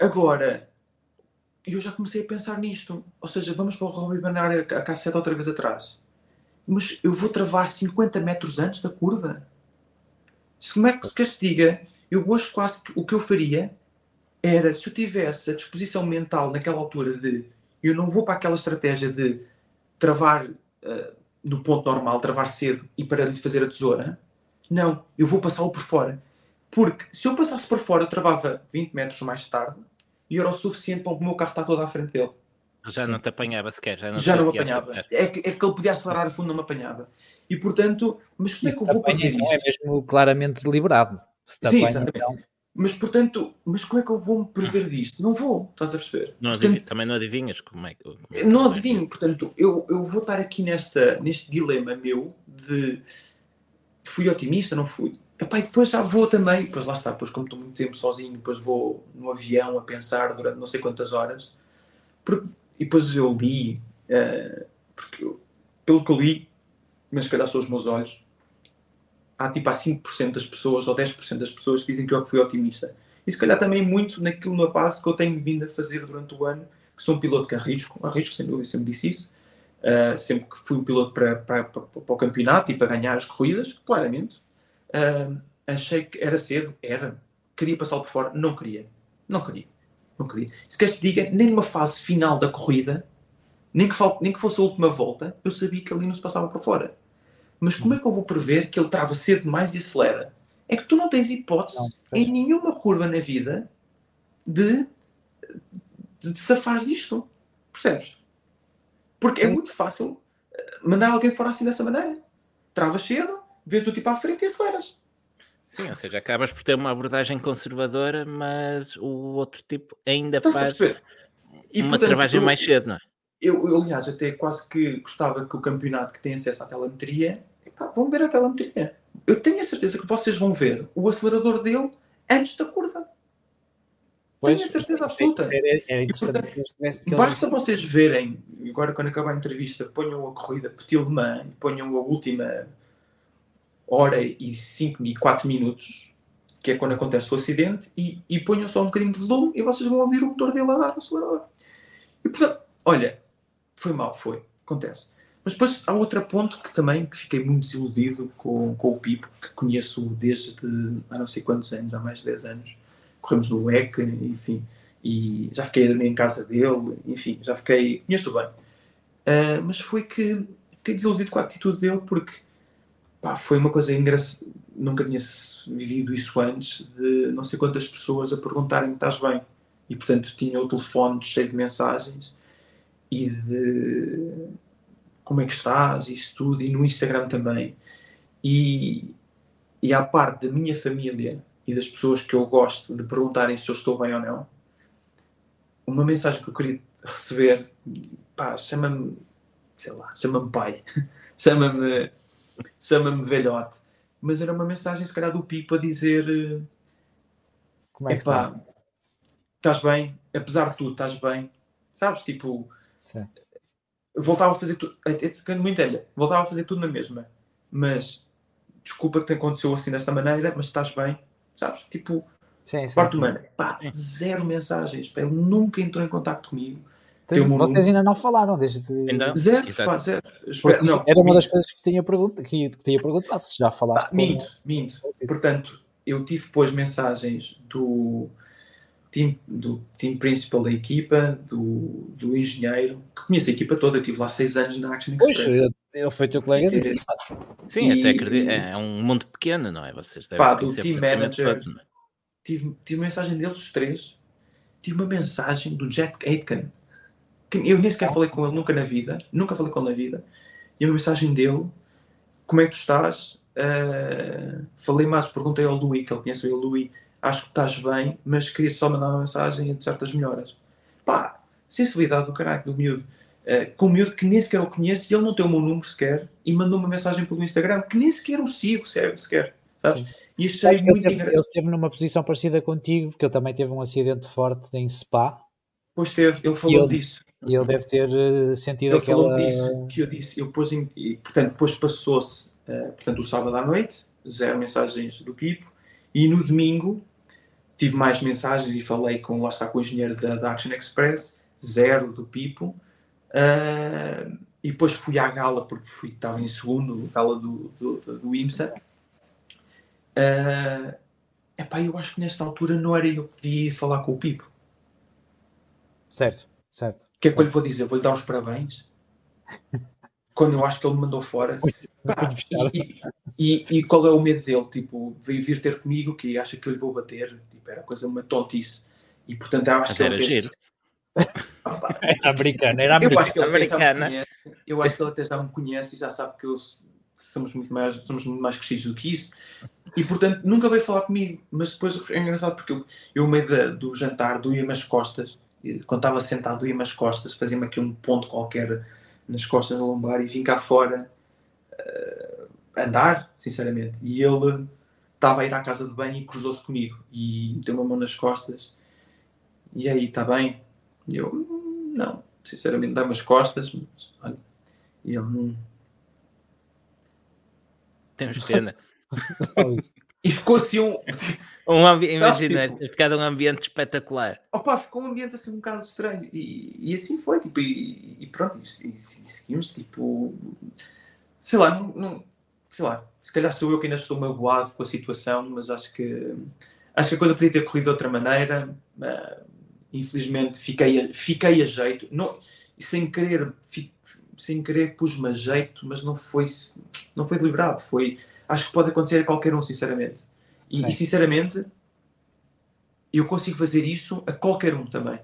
agora, e eu já comecei a pensar nisto. Ou seja, vamos rebobinar a cassete outra vez atrás. Mas eu vou travar 50 metros antes da curva? Se como é que se diga, eu hoje quase o que eu faria era, se eu tivesse a disposição mental naquela altura de eu não vou para aquela estratégia de travar uh, no ponto normal, travar cedo e para lhe fazer a tesoura. Não, eu vou passá-lo por fora. Porque se eu passasse por fora, eu travava 20 metros mais tarde e era o suficiente para o meu carro estar todo à frente dele. Já Sim. não te apanhava sequer, já não, já não apanhava. É que, é que ele podia acelerar a fundo, não me apanhava. E portanto, mas como é que eu vou prever isto? É mesmo claramente deliberado. Se Sim, apanha, então... Mas portanto, mas como é que eu vou me prever disto? Não vou, estás a perceber? Não portanto, também não adivinhas como é que. Como é não adivinho, portanto, eu, eu vou estar aqui nesta, neste dilema meu de fui otimista, não fui? Epá, e depois já vou também, depois lá está, depois como estou muito tempo sozinho, depois vou no avião a pensar durante não sei quantas horas, porque, e depois eu li, uh, porque eu, pelo que eu li, mas se calhar são os meus olhos, há tipo há 5% das pessoas ou 10% das pessoas que dizem que eu fui otimista. e se calhar também muito naquilo na base que eu tenho vindo a fazer durante o ano, que sou um piloto que arrisco, arrisco sem sempre disse isso, uh, sempre que fui um piloto para, para, para, para, o campeonato e para ganhar as corridas, claramente, uh, achei que era cedo, era, queria passar por fora, não queria, não queria, não queria. Se queres te diga, nem numa fase final da corrida, nem que, nem que fosse a última volta, eu sabia que ali não se passava por fora. Mas como é que eu vou prever que ele trava cedo demais e acelera? É que tu não tens hipótese não, em nenhuma curva na vida de, de, de safares disto. Percebes? Porque é Sim. é muito fácil eh, mandar alguém fora assim dessa maneira. Travas cedo, vês o tipo à frente e aceleras. Sim, ou seja, acabas por ter uma abordagem conservadora, mas o outro tipo ainda Estás faz e, uma portanto, travagem mais cedo, não é? Eu, eu, aliás, até quase que gostava que o campeonato que tem acesso à telemetria, epá, vão ver a telemetria. Eu tenho a certeza que vocês vão ver o acelerador dele antes da curva. Pois, tenho a certeza absoluta. É, é interessante portanto, basta vocês verem, agora quando acabar a entrevista, ponham a corrida Petit Le Mans, ponham a última hora e 5 e 4 minutos, que é quando acontece o acidente, e, e ponham só um bocadinho de volume e vocês vão ouvir o motor dele a dar acelerador. E portanto, olha, foi mal, foi, acontece. Mas depois há outro ponto que também que fiquei muito desiludido com, com o Pipo, que conheço desde há não sei quantos anos, há mais de 10 anos. Corremos no EC, enfim, e já fiquei a dormir em casa dele, enfim, já fiquei, conheço bem. Uh, mas foi que fiquei desiludido com a atitude dele porque pá, foi uma coisa engraçada. Nunca tinha vivido isso antes, de não sei quantas pessoas a perguntarem estás bem. E portanto tinha o telefone cheio de mensagens e de como é que estás, isso tudo, e no Instagram também. E, e à parte da minha família e das pessoas que eu gosto de perguntarem se eu estou bem ou não, uma mensagem que eu queria receber, pá, chama-me, sei lá, chama-me pai, chama-me chama-me velhote, mas era uma mensagem, se calhar, do Pipo a dizer: Como é que está? Estás bem, apesar de tudo, estás bem, sabes? Tipo, Sim. voltava a fazer tudo, até muito velha, voltava a fazer tudo na mesma, mas desculpa que te aconteceu assim desta maneira, mas estás bem, sabes? Tipo, sim, sim, parte humana, pá, zero mensagens, pá, ele nunca entrou em contato comigo então, vocês ainda não falaram desde. Ainda? Zero, pá, zero. Não, era uma das coisas que tinha, pergunta, que, que tinha perguntado, se já falaste. Ah, minto, minto. Portanto, eu tive depois mensagens do team, do team principal da equipa, do, do engenheiro, que conheço a equipa toda, eu estive lá seis anos na Action Express. Pois, ele foi teu colega Sim, Sim e, até acredito, é um mundo pequeno, não é? Vocês devem pá, do team manager, é? tive, tive mensagem deles os três, tive uma mensagem do Jack Aitken, eu nem sequer falei com ele nunca na vida, nunca falei com ele na vida, e a mensagem dele, como é que tu estás? Uh, falei mais, perguntei ao Louis, que ele conhece o Louis, acho que estás bem, mas queria só mandar uma mensagem de certas melhoras. Pá, sensibilidade do caralho, do miúdo. Uh, com um miúdo que nem sequer o conhece e ele não tem o meu número sequer e mandou uma mensagem pelo Instagram que nem sequer o sigo sequer, sabes? E isto é muito ele, teve, ele esteve numa posição parecida contigo, porque ele também teve um acidente forte em Spa. Pois teve, ele falou ele, disso. E ele deve ter eh, sentido ele aquela... falou disso, que eu disse. Eu pus em, e, portanto, depois passou-se uh, portanto, o sábado à noite, zero mensagens do Pipo, e no domingo tive mais mensagens e falei com, lá está, com o engenheiro da, da Action Express, zero do Pipo, uh, e depois fui à gala, porque fui, estava em segundo, gala do, do, do IMSA. Uh, epá, eu acho que nesta altura não era eu que devia ir falar com o Pipo. Certo, certo que é que eu lhe vou dizer? Vou-lhe dar os parabéns quando eu acho que ele me mandou fora. Pá, e, e, e, qual é o medo dele? Tipo, veio vir ter comigo que acha que eu lhe vou bater. Tipo, era coisa uma tontice. E portanto, eu acho Mas que era ele giro. Era americana, era americana. Eu acho, que ele americana. eu acho que ele até já me conhece e já sabe que eu somos muito mais, somos muito mais crescidos do que isso. E portanto, nunca veio falar comigo. Mas depois é engraçado porque eu, eu meio da, do jantar, doía-me as costas quando estava sentado, ia-me as costas, fazia-me aqui um ponto qualquer nas costas da lombar e vim cá fora uh, andar, sinceramente. E ele estava a ir à casa de banho e cruzou-se comigo e deu uma mão nas costas. E aí, está bem? E eu, hum, não, sinceramente, dá-me as costas, mas olha. E ele, hum. Temos pena. Só isso. E ficou assim um. um ambi... Imagina, tipo, ficado um ambiente espetacular. Opa, ficou um ambiente assim um bocado estranho. E, e assim foi, tipo, e, e pronto, e, e, e, seguimos, tipo. Sei lá, não, não, sei lá, se calhar sou eu que ainda estou magoado com a situação, mas acho que acho que a coisa podia ter corrido de outra maneira. Uh, infelizmente fiquei a, fiquei a jeito. Não, sem querer, sem querer pus-me a jeito, mas não foi, não foi deliberado. Foi acho que pode acontecer a qualquer um, sinceramente. E, e, sinceramente, eu consigo fazer isso a qualquer um também.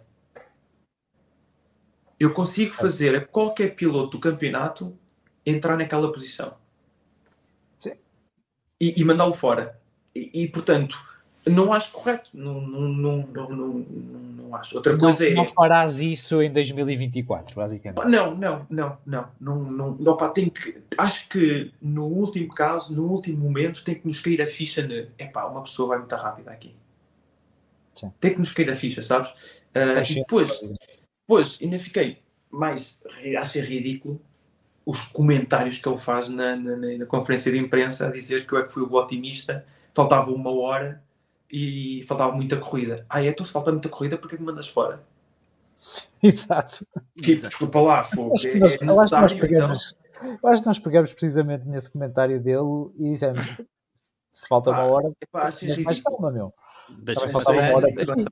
Eu consigo fazer a qualquer piloto do campeonato entrar naquela posição. Sim. E, e mandá-lo fora. E, e, portanto, não acho correto. Não, não, não, não, não, não acho. Outra não, coisa é. Não farás isso em 2024, basicamente. Não, não, não, não. não, não, não pá, tem que, acho que no último caso, no último momento, tem que nos cair a ficha de epá, uma pessoa vai muito rápida aqui. Sim. Tem que nos cair a ficha, sabes? Uh, e depois, depois, ainda fiquei mais. a ser ridículo os comentários que ele faz na, na, na, conferência de imprensa a dizer que eu é que fui o otimista, faltava uma hora e faltava muita corrida. Ah, é? Então se falta muita corrida, porque é que me mandas fora? Exato. Tipo, desculpa lá, fogo. Acho que nós, é eu, acho que nós pegamos, então. acho que nós pegamos precisamente nesse comentário dele e dissemos se falta uma hora, epá, tens mais calma, meu. Deixa faltar uma hora.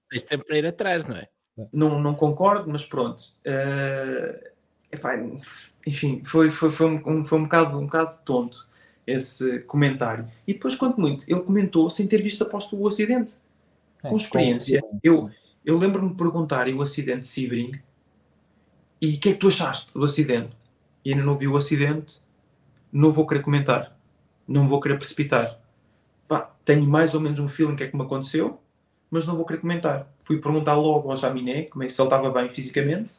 Tens tempo para ir atrás, não é? Não, não concordo, mas pronto. Uh, epá, enfim, foi, foi, foi, um, foi um, bocado, um bocado tonto esse comentário. E depois, quanto muito, ele comentou sem ter visto após o acidente. É, com experiência. Eu, eu lembro-me de perguntar o acidente de Sebring e o que é que tu achaste do acidente? E ainda não vi o acidente, não vou querer comentar, não vou querer precipitar. Pá, tenho mais ou menos um feeling que é que me aconteceu, mas não vou querer comentar. Fui perguntar logo ao Jaminé como é, se ele estava bem fisicamente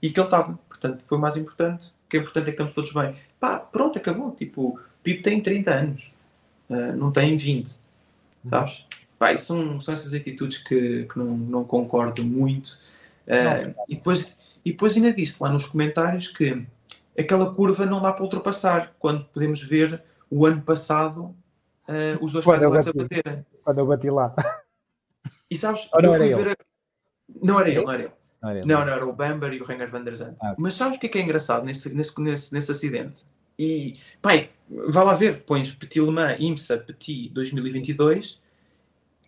e que ele estava. Portanto, foi mais importante. O que é importante é que estamos todos bem. Pá, pronto, acabou. Tipo, Pipo tem 30 anos, uh, não tem 20, sabes? Pá, são, são essas atitudes que, que não, não concordo muito. Uh, e, depois, e depois ainda disse lá nos comentários que aquela curva não dá para ultrapassar, quando podemos ver o ano passado uh, os dois Cadillacs a baterem. Quando eu bati lá. E sabes, não, era ver a... não era ele, não era ele. Não, era, não, não, era o Bamber e o Renger van der Zandt. Ah, Mas sabes o que é, que é engraçado nesse, nesse, nesse, nesse acidente? E, pai, vá lá ver, pões Petit Le Mans, IMSA, Petit 2022,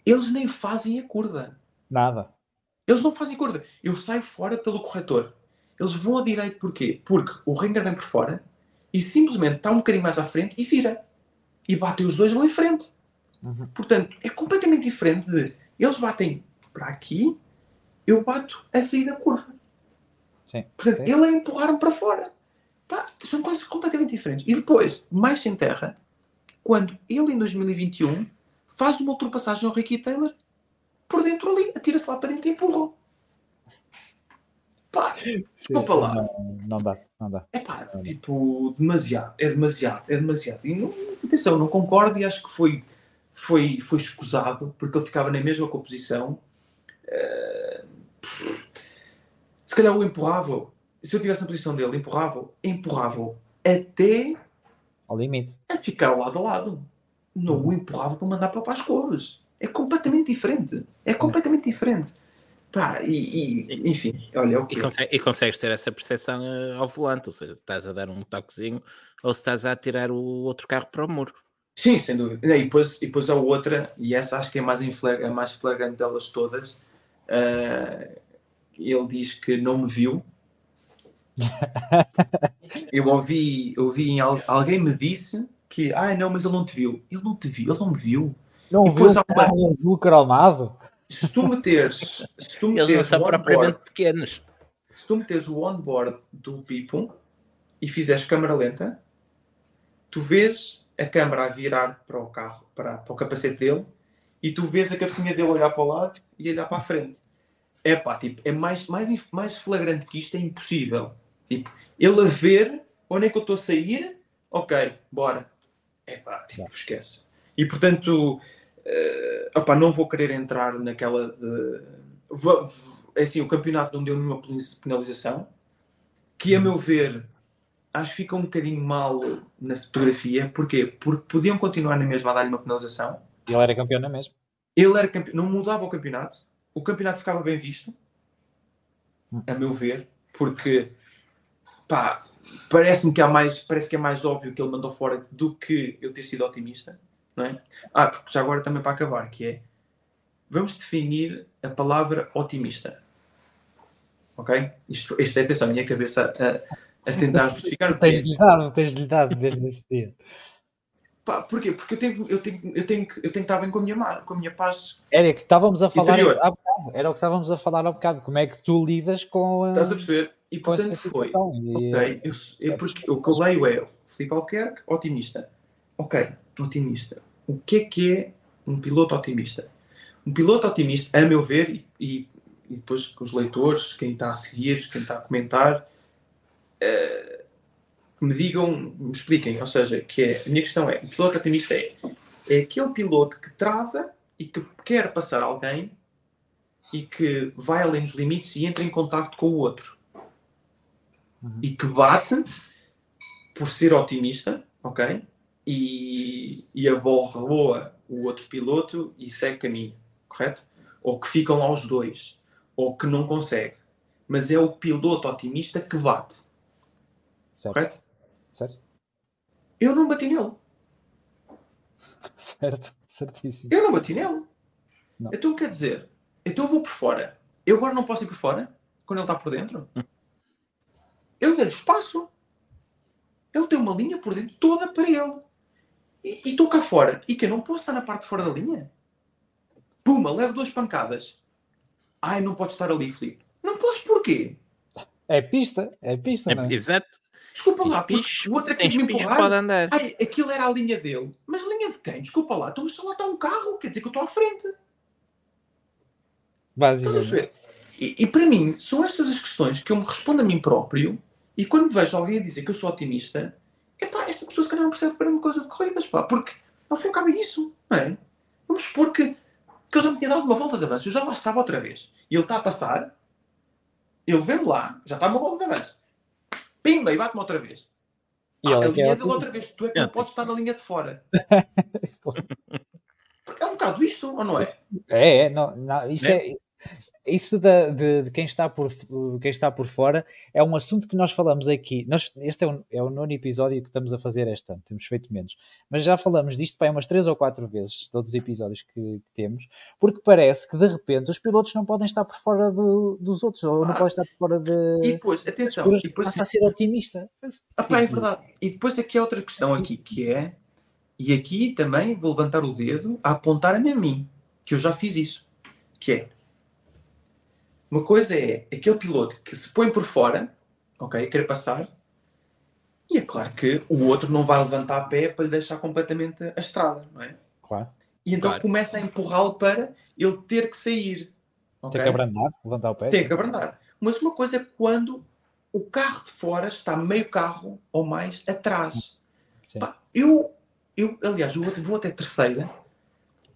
eles nem fazem a curva. Nada. Eles não fazem curva. Eu saio fora pelo corretor. Eles vão a direito porquê? Porque o Renger vem por fora e simplesmente está um bocadinho mais à frente e vira. E batem os dois vão em frente. Uhum. Portanto, é completamente diferente de eles batem para aqui, eu bato a sair da curva. Sim, Portanto, sim. ele é empurrar para fora. São coisas completamente diferentes. E depois, mais sem terra, quando ele em 2021 faz uma ultrapassagem ao Ricky Taylor por dentro ali, atira-se lá para dentro e empurra. Pá, desculpa lá. Não, não, dá, não dá. É pá, tipo, demasiado, é demasiado, é demasiado. E não, atenção, não concordo e acho que foi, foi, foi escusado, porque ele ficava na mesma composição. Uh, se calhar o empurrava se eu tivesse na posição dele, empurrava-o, empurrava-o até ao limite. A ficar lado a lado. Não o empurrava para mandar para as cores. É completamente diferente. É completamente diferente. Pá, e, e enfim, olha, é o que e, consegue, e consegues ter essa percepção uh, ao volante, ou seja, estás a dar um toquezinho ou se estás a tirar o outro carro para o muro. Sim, sem dúvida. E depois, e depois a outra, e essa acho que é mais, inflag, é mais flagrante delas todas, uh, ele diz que não me viu, eu ouvi, ouvi em, alguém me disse que, ai ah, não, mas ele não te viu. Ele não te viu, ele não me viu. Não e viu o carro azul cromado? Se tu meteres, se tu meteres Eles não são propriamente pequenos. Se tu meteres o onboard do Pipo e fizeres câmera lenta, tu vês a câmera a virar para o carro, para, para o capacete dele, e tu vês a cabecinha dele olhar para o lado e olhar para a frente. É pá, tipo, é mais, mais, mais flagrante que isto, é impossível. Tipo, ele a ver onde é que eu estou a sair, ok, bora. É pá, tipo, esquece. E portanto, uh, opá, não vou querer entrar naquela de. É assim, o campeonato não deu nenhuma penalização, que a meu ver acho que fica um bocadinho mal na fotografia. Porquê? Porque podiam continuar na mesma a dar-lhe uma penalização, Ele era campeão na mesma. Ele era campeão, não mudava o campeonato. O campeonato ficava bem visto, a meu ver, porque pá, parece-me que há mais, parece que é mais óbvio que ele mandou fora do que eu ter sido otimista, não é? Ah, porque já agora também para acabar, que é vamos definir a palavra otimista. Ok? Isto, isto é atenção, a minha cabeça a, a tentar justificar. tens lhe dado, tens lhe dado desde esse dia. Pá, porquê? Porque eu tenho, eu, tenho, eu, tenho, eu tenho que estar bem com a minha, com a minha paz. Era que estávamos a falar há bocado, era o que estávamos a falar há bocado, como é que tu lidas com. A, Estás a perceber? E portanto foi. E, ok, eu, eu, porque, o que eu leio é Filipe Alquerque, otimista. Ok, otimista. O que é que é um piloto otimista? Um piloto otimista, a meu ver, e, e depois com os leitores, quem está a seguir, quem está a comentar, uh, me digam, me expliquem, ou seja, que é, a minha questão é, o piloto otimista é, é aquele piloto que trava e que quer passar alguém e que vai além dos limites e entra em contato com o outro. Uhum. E que bate por ser otimista, ok? E, e aborroa o outro piloto e segue caminho, correto? Ou que ficam lá os dois, ou que não consegue. Mas é o piloto otimista que bate. Certo. Correto? Certo? Eu não bati nele. Certo, certíssimo. Eu não bati nele. Não. Então quer dizer, então eu vou por fora. Eu agora não posso ir por fora quando ele está por dentro. Eu dei espaço. Ele tem uma linha por dentro toda para ele. E estou cá fora. E que eu não posso estar na parte de fora da linha? Puma, levo duas pancadas. Ai, não pode estar ali, Filipe. Não posso porquê? É pista, é pista, é, não é? Exato. Desculpa lá, o outro é que me empurrar. Andar. Ai, aquilo era a linha dele. Mas linha de quem? Desculpa lá, então lá está um carro, quer dizer que eu estou à frente. Basicamente. E, e, para mim, são estas as questões que eu me respondo a mim próprio e quando vejo alguém a dizer que eu sou otimista, é pá, esta pessoa se calhar não percebe grande coisa de corridas, pá, porque ao fim cabe isso, não é? Vamos supor que, que ele já me tinha dado uma volta de avanço, eu já lá estava outra vez, e ele está a passar, ele vem lá, já está uma volta de avanço, pimba, e bate-me outra vez. E ah, a linha dele outra vez, tu é que não podes estar na linha de fora. é um bocado isto, ou não é? É, é não, não, isso é, é isso de, de, de, quem, está por, quem está por fora é um assunto que nós falamos aqui. Nós, este é o, é o nono episódio que estamos a fazer este ano, temos feito menos, mas já falamos disto para umas três ou quatro vezes, de outros episódios que, temos, porque parece que de repente os pilotos não podem estar por fora do, dos outros, ou não ah, podem estar por fora de. E depois, atenção, e depois passa a ser otimista. Ah, pá, é tipo, verdade. E depois aqui há outra questão aqui que é, e aqui também vou levantar o dedo a apontar-me a mim, que eu já fiz isso, que é uma coisa é aquele piloto que se põe por fora, ok, quer passar, e é claro que o outro não vai levantar a pé para lhe deixar completamente a estrada, não é? Claro. E então claro. começa a empurrá-lo para ele ter que sair. Okay? Tem que abrandar, levantar o pé. Tem que abrandar. Mas uma coisa é quando o carro de fora está meio carro ou mais atrás. Pá, eu, eu, aliás, eu vou até terceira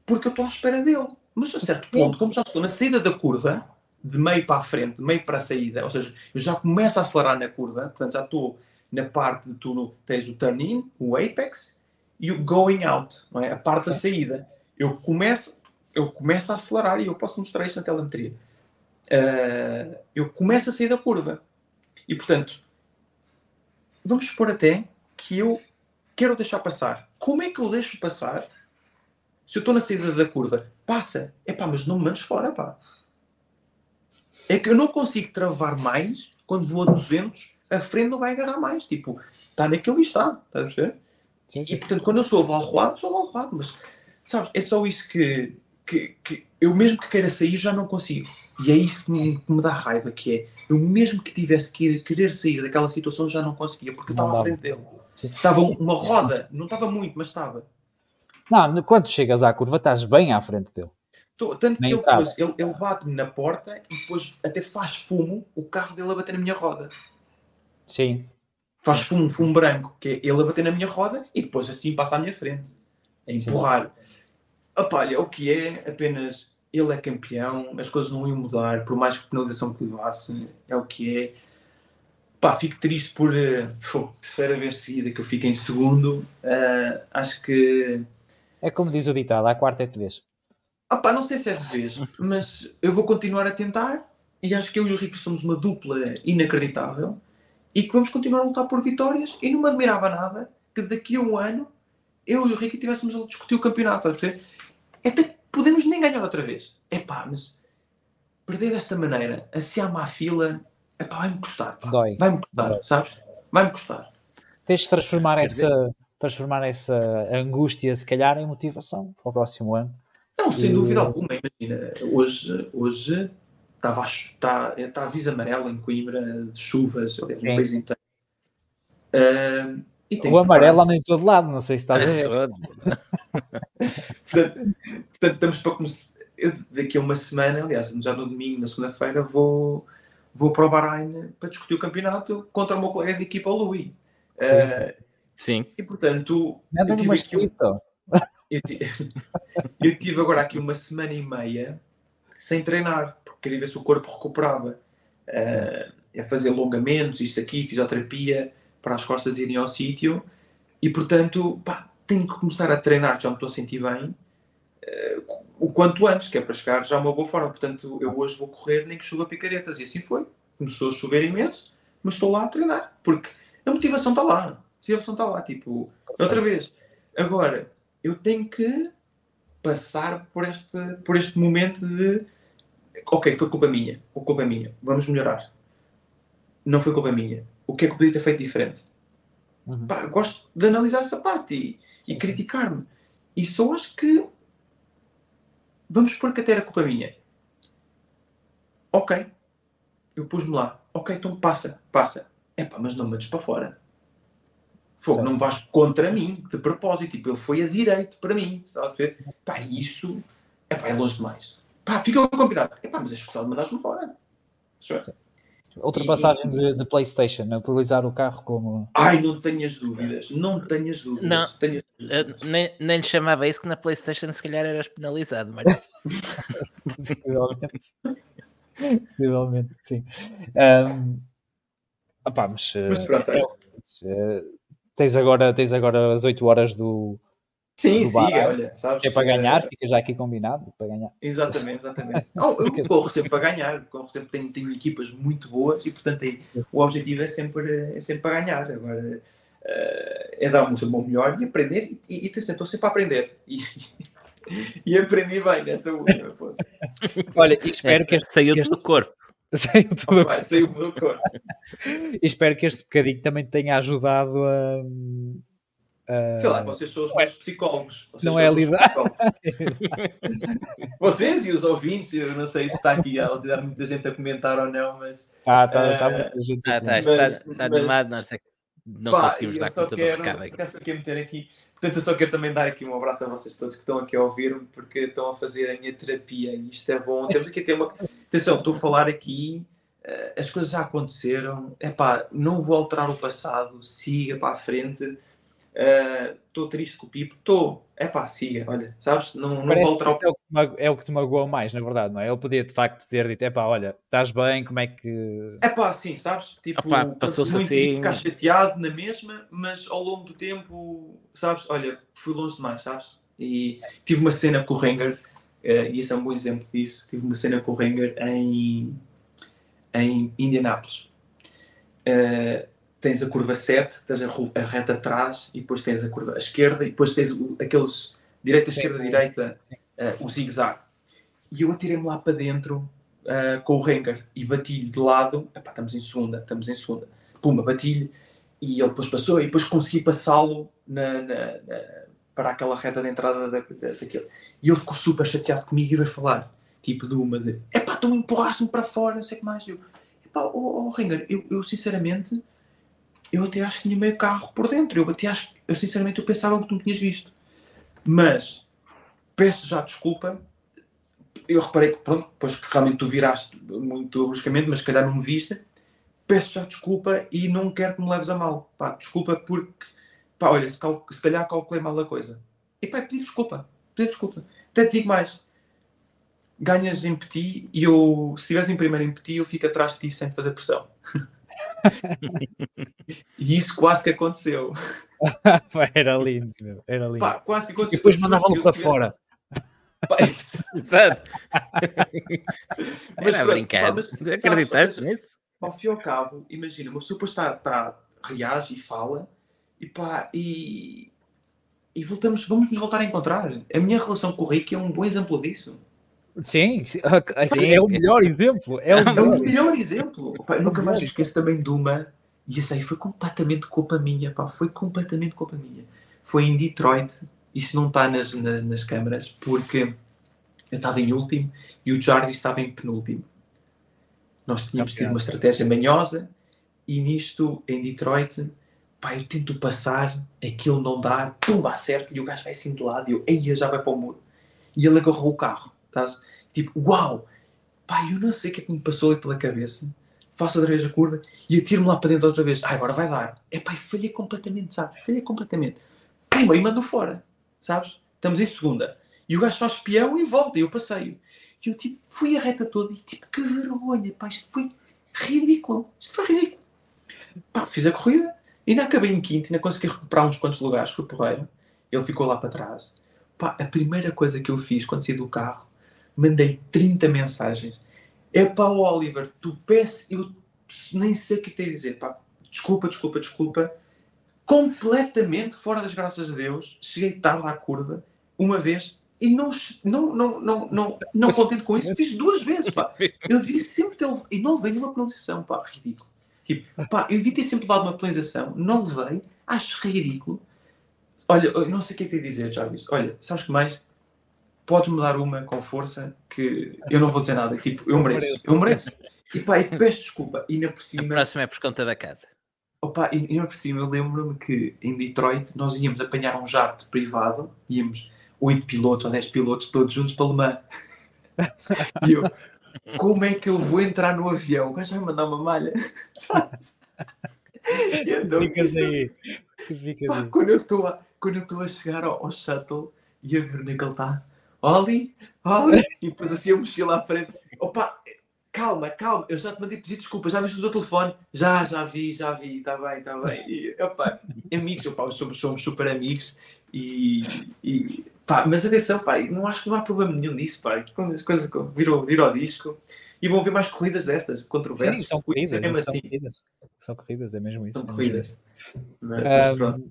porque eu estou à espera dele. Mas a certo ponto, como já estou na saída da curva, de meio para a frente, de meio para a saída, ou seja, eu já começo a acelerar na curva, portanto já estou na parte de tu tens o turn in, o apex e o going out, não é? a parte da saída. Eu começo, eu começo a acelerar e eu posso mostrar isto na telemetria. Uh, eu começo a sair da curva e portanto vamos supor até que eu quero deixar passar. Como é que eu deixo passar se eu estou na saída da curva? Passa, é pá, mas não me mandes fora, pá. É que eu não consigo travar mais quando vou a 200, a frente não vai agarrar mais. Tipo, está naquele está, estás a perceber? Sim, sim. E portanto, quando eu sou abalroado, sou abalroado. Mas, sabes, é só isso que, que, que, eu mesmo que queira sair já não consigo. E é isso que me, que me dá raiva, que é, eu mesmo que tivesse que ir, querer sair daquela situação já não conseguia, porque eu estava à frente dele. Sim. Estava uma roda, não estava muito, mas estava. Não, quando chegas à curva estás bem à frente dele. Tô, tanto que ele, depois, ele, ele bate-me na porta e depois até faz fumo o carro dele a bater na minha roda. Sim. Faz Sim. fumo, fumo branco, que é ele a bater na minha roda e depois assim passa à minha frente. A empurrar. Opa, olha, o que é apenas ele é campeão, as coisas não iam mudar, por mais que penalização que levasse, é o que é. Pá, fico triste por uh, terceira vez seguida que eu fico em segundo. Uh, acho que É como diz o ditado, a quarta é de vez. Pá, não sei se é de vez, mas eu vou continuar a tentar e acho que eu e o Rico somos uma dupla inacreditável e que vamos continuar a lutar por vitórias e não me admirava nada que daqui a um ano eu e o Ricky tivéssemos a discutir o campeonato, estás a? Até podemos nem ganhar outra vez. É pá, mas perder desta maneira, assim à má fila, é pá, vai-me custar. Dói. Vai-me custar, Dói. sabes? Vai-me custar. Tens de transformar essa, transformar essa angústia, se calhar, em motivação para o próximo ano. Não, sem e... dúvida alguma. Imagina, hoje, hoje estava está, está aviso amarelo em Coimbra de chuvas no país inteiro. Uh, o amarelo anda em todo lado, não sei se estás a ver. portanto, portanto, estamos para começar. Eu, daqui a uma semana, aliás, já no domingo, na segunda-feira, vou, vou para o Bahrein para discutir o campeonato contra o meu colega de equipa, o Louis. Sim, uh, sim. sim. E portanto. Nada eu tive, aqui um, eu, eu tive agora aqui uma semana e meia sem treinar, porque queria ver se o corpo recuperava. Uh, a fazer alongamentos, isto aqui, fisioterapia, para as costas irem ao sítio. E portanto, pá, tenho que começar a treinar, já me estou a sentir bem, uh, o quanto antes, que é para chegar já a uma boa forma. Portanto, eu hoje vou correr nem que chuva picaretas. E assim foi. Começou a chover imenso, mas estou lá a treinar, porque a motivação está lá. A motivação está lá, tipo, outra vez. Agora, eu tenho que passar por este, por este momento de ok, foi culpa minha, ou culpa minha, vamos melhorar. Não foi culpa minha. O que é que eu podia ter feito diferente? Uhum. Pá, gosto de analisar essa parte e, e criticar-me. E só acho que vamos supor que até era culpa minha. Ok, eu pus-me lá. Ok, então passa, passa. É pá, mas não me metes para fora. Fogo, não vais contra mim, de propósito. Tipo, ele foi a direito para mim. Sabe? Pá, isso é, pá, é longe demais. Pá, fica combinado. É pá, mas é escusado mandar-me fora. Outra passagem de, de, PlayStation, utilizar o carro como. Ai, não tenhas dúvidas, não tenhas dúvidas. Não, tenhas dúvidas. Nem, nem lhe chamava isso que na PlayStation se calhar eras penalizado, mas. Possivelmente. Possivelmente, sim. Um, opá, mas, mas pronto, é, é, tens, agora, tens agora as 8 horas do, Sim, do sim, olha, sabes? é para ganhar, fica já aqui combinado para ganhar. Exatamente, exatamente. Não, eu corro sempre para ganhar, corro sempre, tenho, tenho equipas muito boas e portanto aí, o objetivo é sempre, é sempre para ganhar. Agora uh, é dar um bom melhor e aprender e, e, e estou sempre a aprender. E, e aprendi bem nesta última. Olha, espero é, que este saiu que este... do corpo. Saiu tudo oh, saiu do corpo. e espero que este bocadinho também tenha ajudado a Sei lá, vocês são os meus psicólogos. Vocês não é lidar. vocês e os ouvintes, eu não sei se está aqui a ajudar muita gente a comentar ou não, mas. Ah, está uh, tá muita gente. Ah, tá, está, está, está animado, nós é não pá, conseguimos dar conta quero, do recado aqui. aqui a meter aqui. Portanto, eu só quero também dar aqui um abraço a vocês todos que estão aqui a ouvir-me, porque estão a fazer a minha terapia e isto é bom. Temos aqui ter uma. Atenção, estou a falar aqui, uh, as coisas já aconteceram. É pá, não vou alterar o passado, siga para a frente estou uh, triste com o Pipo, estou, é pá, siga, olha, sabes? Não, não vou é, o que é o que te magoou mais, na verdade, não é? Ele podia de facto ter dito, é pá, olha, estás bem, como é que. É pá, sim, sabes? Tipo, passou-se assim. ficar chateado na mesma, mas ao longo do tempo, sabes? Olha, fui longe demais, sabes? E tive uma cena com o Renger, uh, e isso é um bom exemplo disso. Tive uma cena com o Renger em, em Indianápolis. Uh, tens a curva 7, tens a, a, reta atrás e depois tens a curva à esquerda e depois tens o, aqueles direita, sim, esquerda, sim. direita, uh, o zigue-zague. E eu atirei-me lá para dentro uh, com o Renger e bati-lhe de lado. Epá, estamos em segunda, estamos em segunda. Puma, bati-lhe e ele depois passou e depois consegui passá-lo na, na, na, para aquela reta de entrada da, da, daquele. E ele ficou super chateado comigo e veio falar, tipo, de uma de epá, tu me empurraste-me para fora, não sei o que mais. Eu, epá, oh, oh Renger, eu, eu sinceramente eu até acho que tinha meio carro por dentro. Eu até acho, eu sinceramente eu pensava que tu tinhas visto. Mas peço já desculpa. Eu reparei que, pronto, depois que realmente tu viraste muito bruscamente, mas se calhar não me viste. Peço já desculpa e não quero que me leves a mal. Pá, desculpa porque, pá, olha, se, cal, se calhar calculei mal a coisa. E pá, pedi desculpa. Pedi desculpa. Até te digo mais. Ganhas em petit e eu, se estiveres em primeiro em petit, eu fico atrás de ti sem te fazer pressão. e isso quase que aconteceu. era lindo, meu. Era lindo. Pá, quase, e depois mandavam-no para fora. Exato. mas, Era brincar. Mas, Acreditaste nisso? Ao fim e ao cabo, imagina, uma pessoa está, está, reage e fala e pá, e, e voltamos, vamos nos voltar a encontrar. A minha relação com o Rick é um bom exemplo disso. Sim, sim, é o melhor exemplo. É o melhor, é o melhor exemplo. Opa, nunca mais me esqueço também de uma, e isso aí foi completamente culpa minha, pá, foi completamente culpa minha. Foi em Detroit, isso não está nas, nas, nas câmaras, porque eu estava em último e o Jarvis estava em penúltimo. Nós tínhamos tido uma estratégia manhosa e nisto, em Detroit, pá, eu tento passar, aquilo não dá, pumba, acerto e o gajo vai assim de lado e eu, eia, já vai para o muro. E ele agarrou o carro, estás? Tipo, uau! Pá, eu não sei o que é que me passou ali pela cabeça. Faço outra vez a curva e atiro-me lá para dentro outra vez. Ah, agora vai dar. É pá, falhei completamente, sabes? Falhei completamente. Pumba, e mando fora, sabes? Estamos em segunda. E o gajo faz peão e volta, e eu passeio. E eu tipo, fui a reta toda e tipo, que vergonha, pá, isto foi ridículo. Isto foi ridículo. Pá, fiz a corrida, ainda acabei em quinto, ainda consegui recuperar uns quantos lugares, fui porreiro. Ele ficou lá para trás. Pá, a primeira coisa que eu fiz quando saí do carro, mandei 30 mensagens. É pá, Oliver, tu peço, eu nem sei o que te dizer, pá, desculpa, desculpa, desculpa. Completamente fora das graças a Deus, cheguei tarde à curva, uma vez, e não, não, não, não, não, não contente com isso, fiz duas vezes, pá. Eu devia sempre ter e não levei nenhuma penalização, pá, ridículo. Tipo, pá, eu devia ter sempre levado uma penalização, não levei, acho ridículo. Olha, não sei o que é que te dizer, Jarvis. Olha, sabes que mais? Podes-me dar uma com força que eu não vou dizer nada. Tipo, eu mereço, eu mereço. E pá, e peço desculpa. E na por cima. A próxima é por conta da casa. Opa, e, e na por cima eu lembro-me que em Detroit nós íamos apanhar um jato privado, íamos oito pilotos ou dez pilotos todos juntos para Le Mans. e eu, como é que eu vou entrar no avião? O gajo vai mandar uma malha. então, Ficas aí. Ficas pá, aí. Quando eu estou a, quando eu estou a chegar ao, ao, shuttle e a ver onde é que ele está, Oli, Oli, e depois assim a mochila à frente. Opa, calma, calma, eu já te mandei pedir desculpa, já viste o teu telefone? Já, já vi, já vi, está bem, está bem. E, opa, amigos, opa, somos, somos super amigos e, e Pá, mas atenção, pá, não acho que não há problema nenhum nisso, pá. Quando as coisas viram, viram ao disco e vão ver mais corridas destas, controversas. Sim, são corridas, é são, assim. corridas. são corridas, é mesmo isso. São é corridas. Mas, um,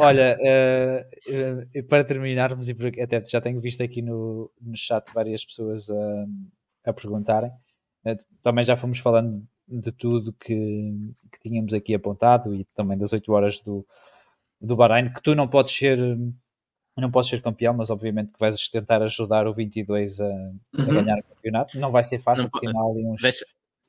olha, uh, uh, para terminarmos, e até já tenho visto aqui no, no chat várias pessoas a, a perguntarem, uh, também já fomos falando de tudo que, que tínhamos aqui apontado e também das 8 horas do, do Bahrein, que tu não podes ser não posso ser campeão, mas obviamente que vais tentar ajudar o 22 a, uhum. a ganhar o campeonato. Não vai ser fácil, não, porque há ali uns, deixa,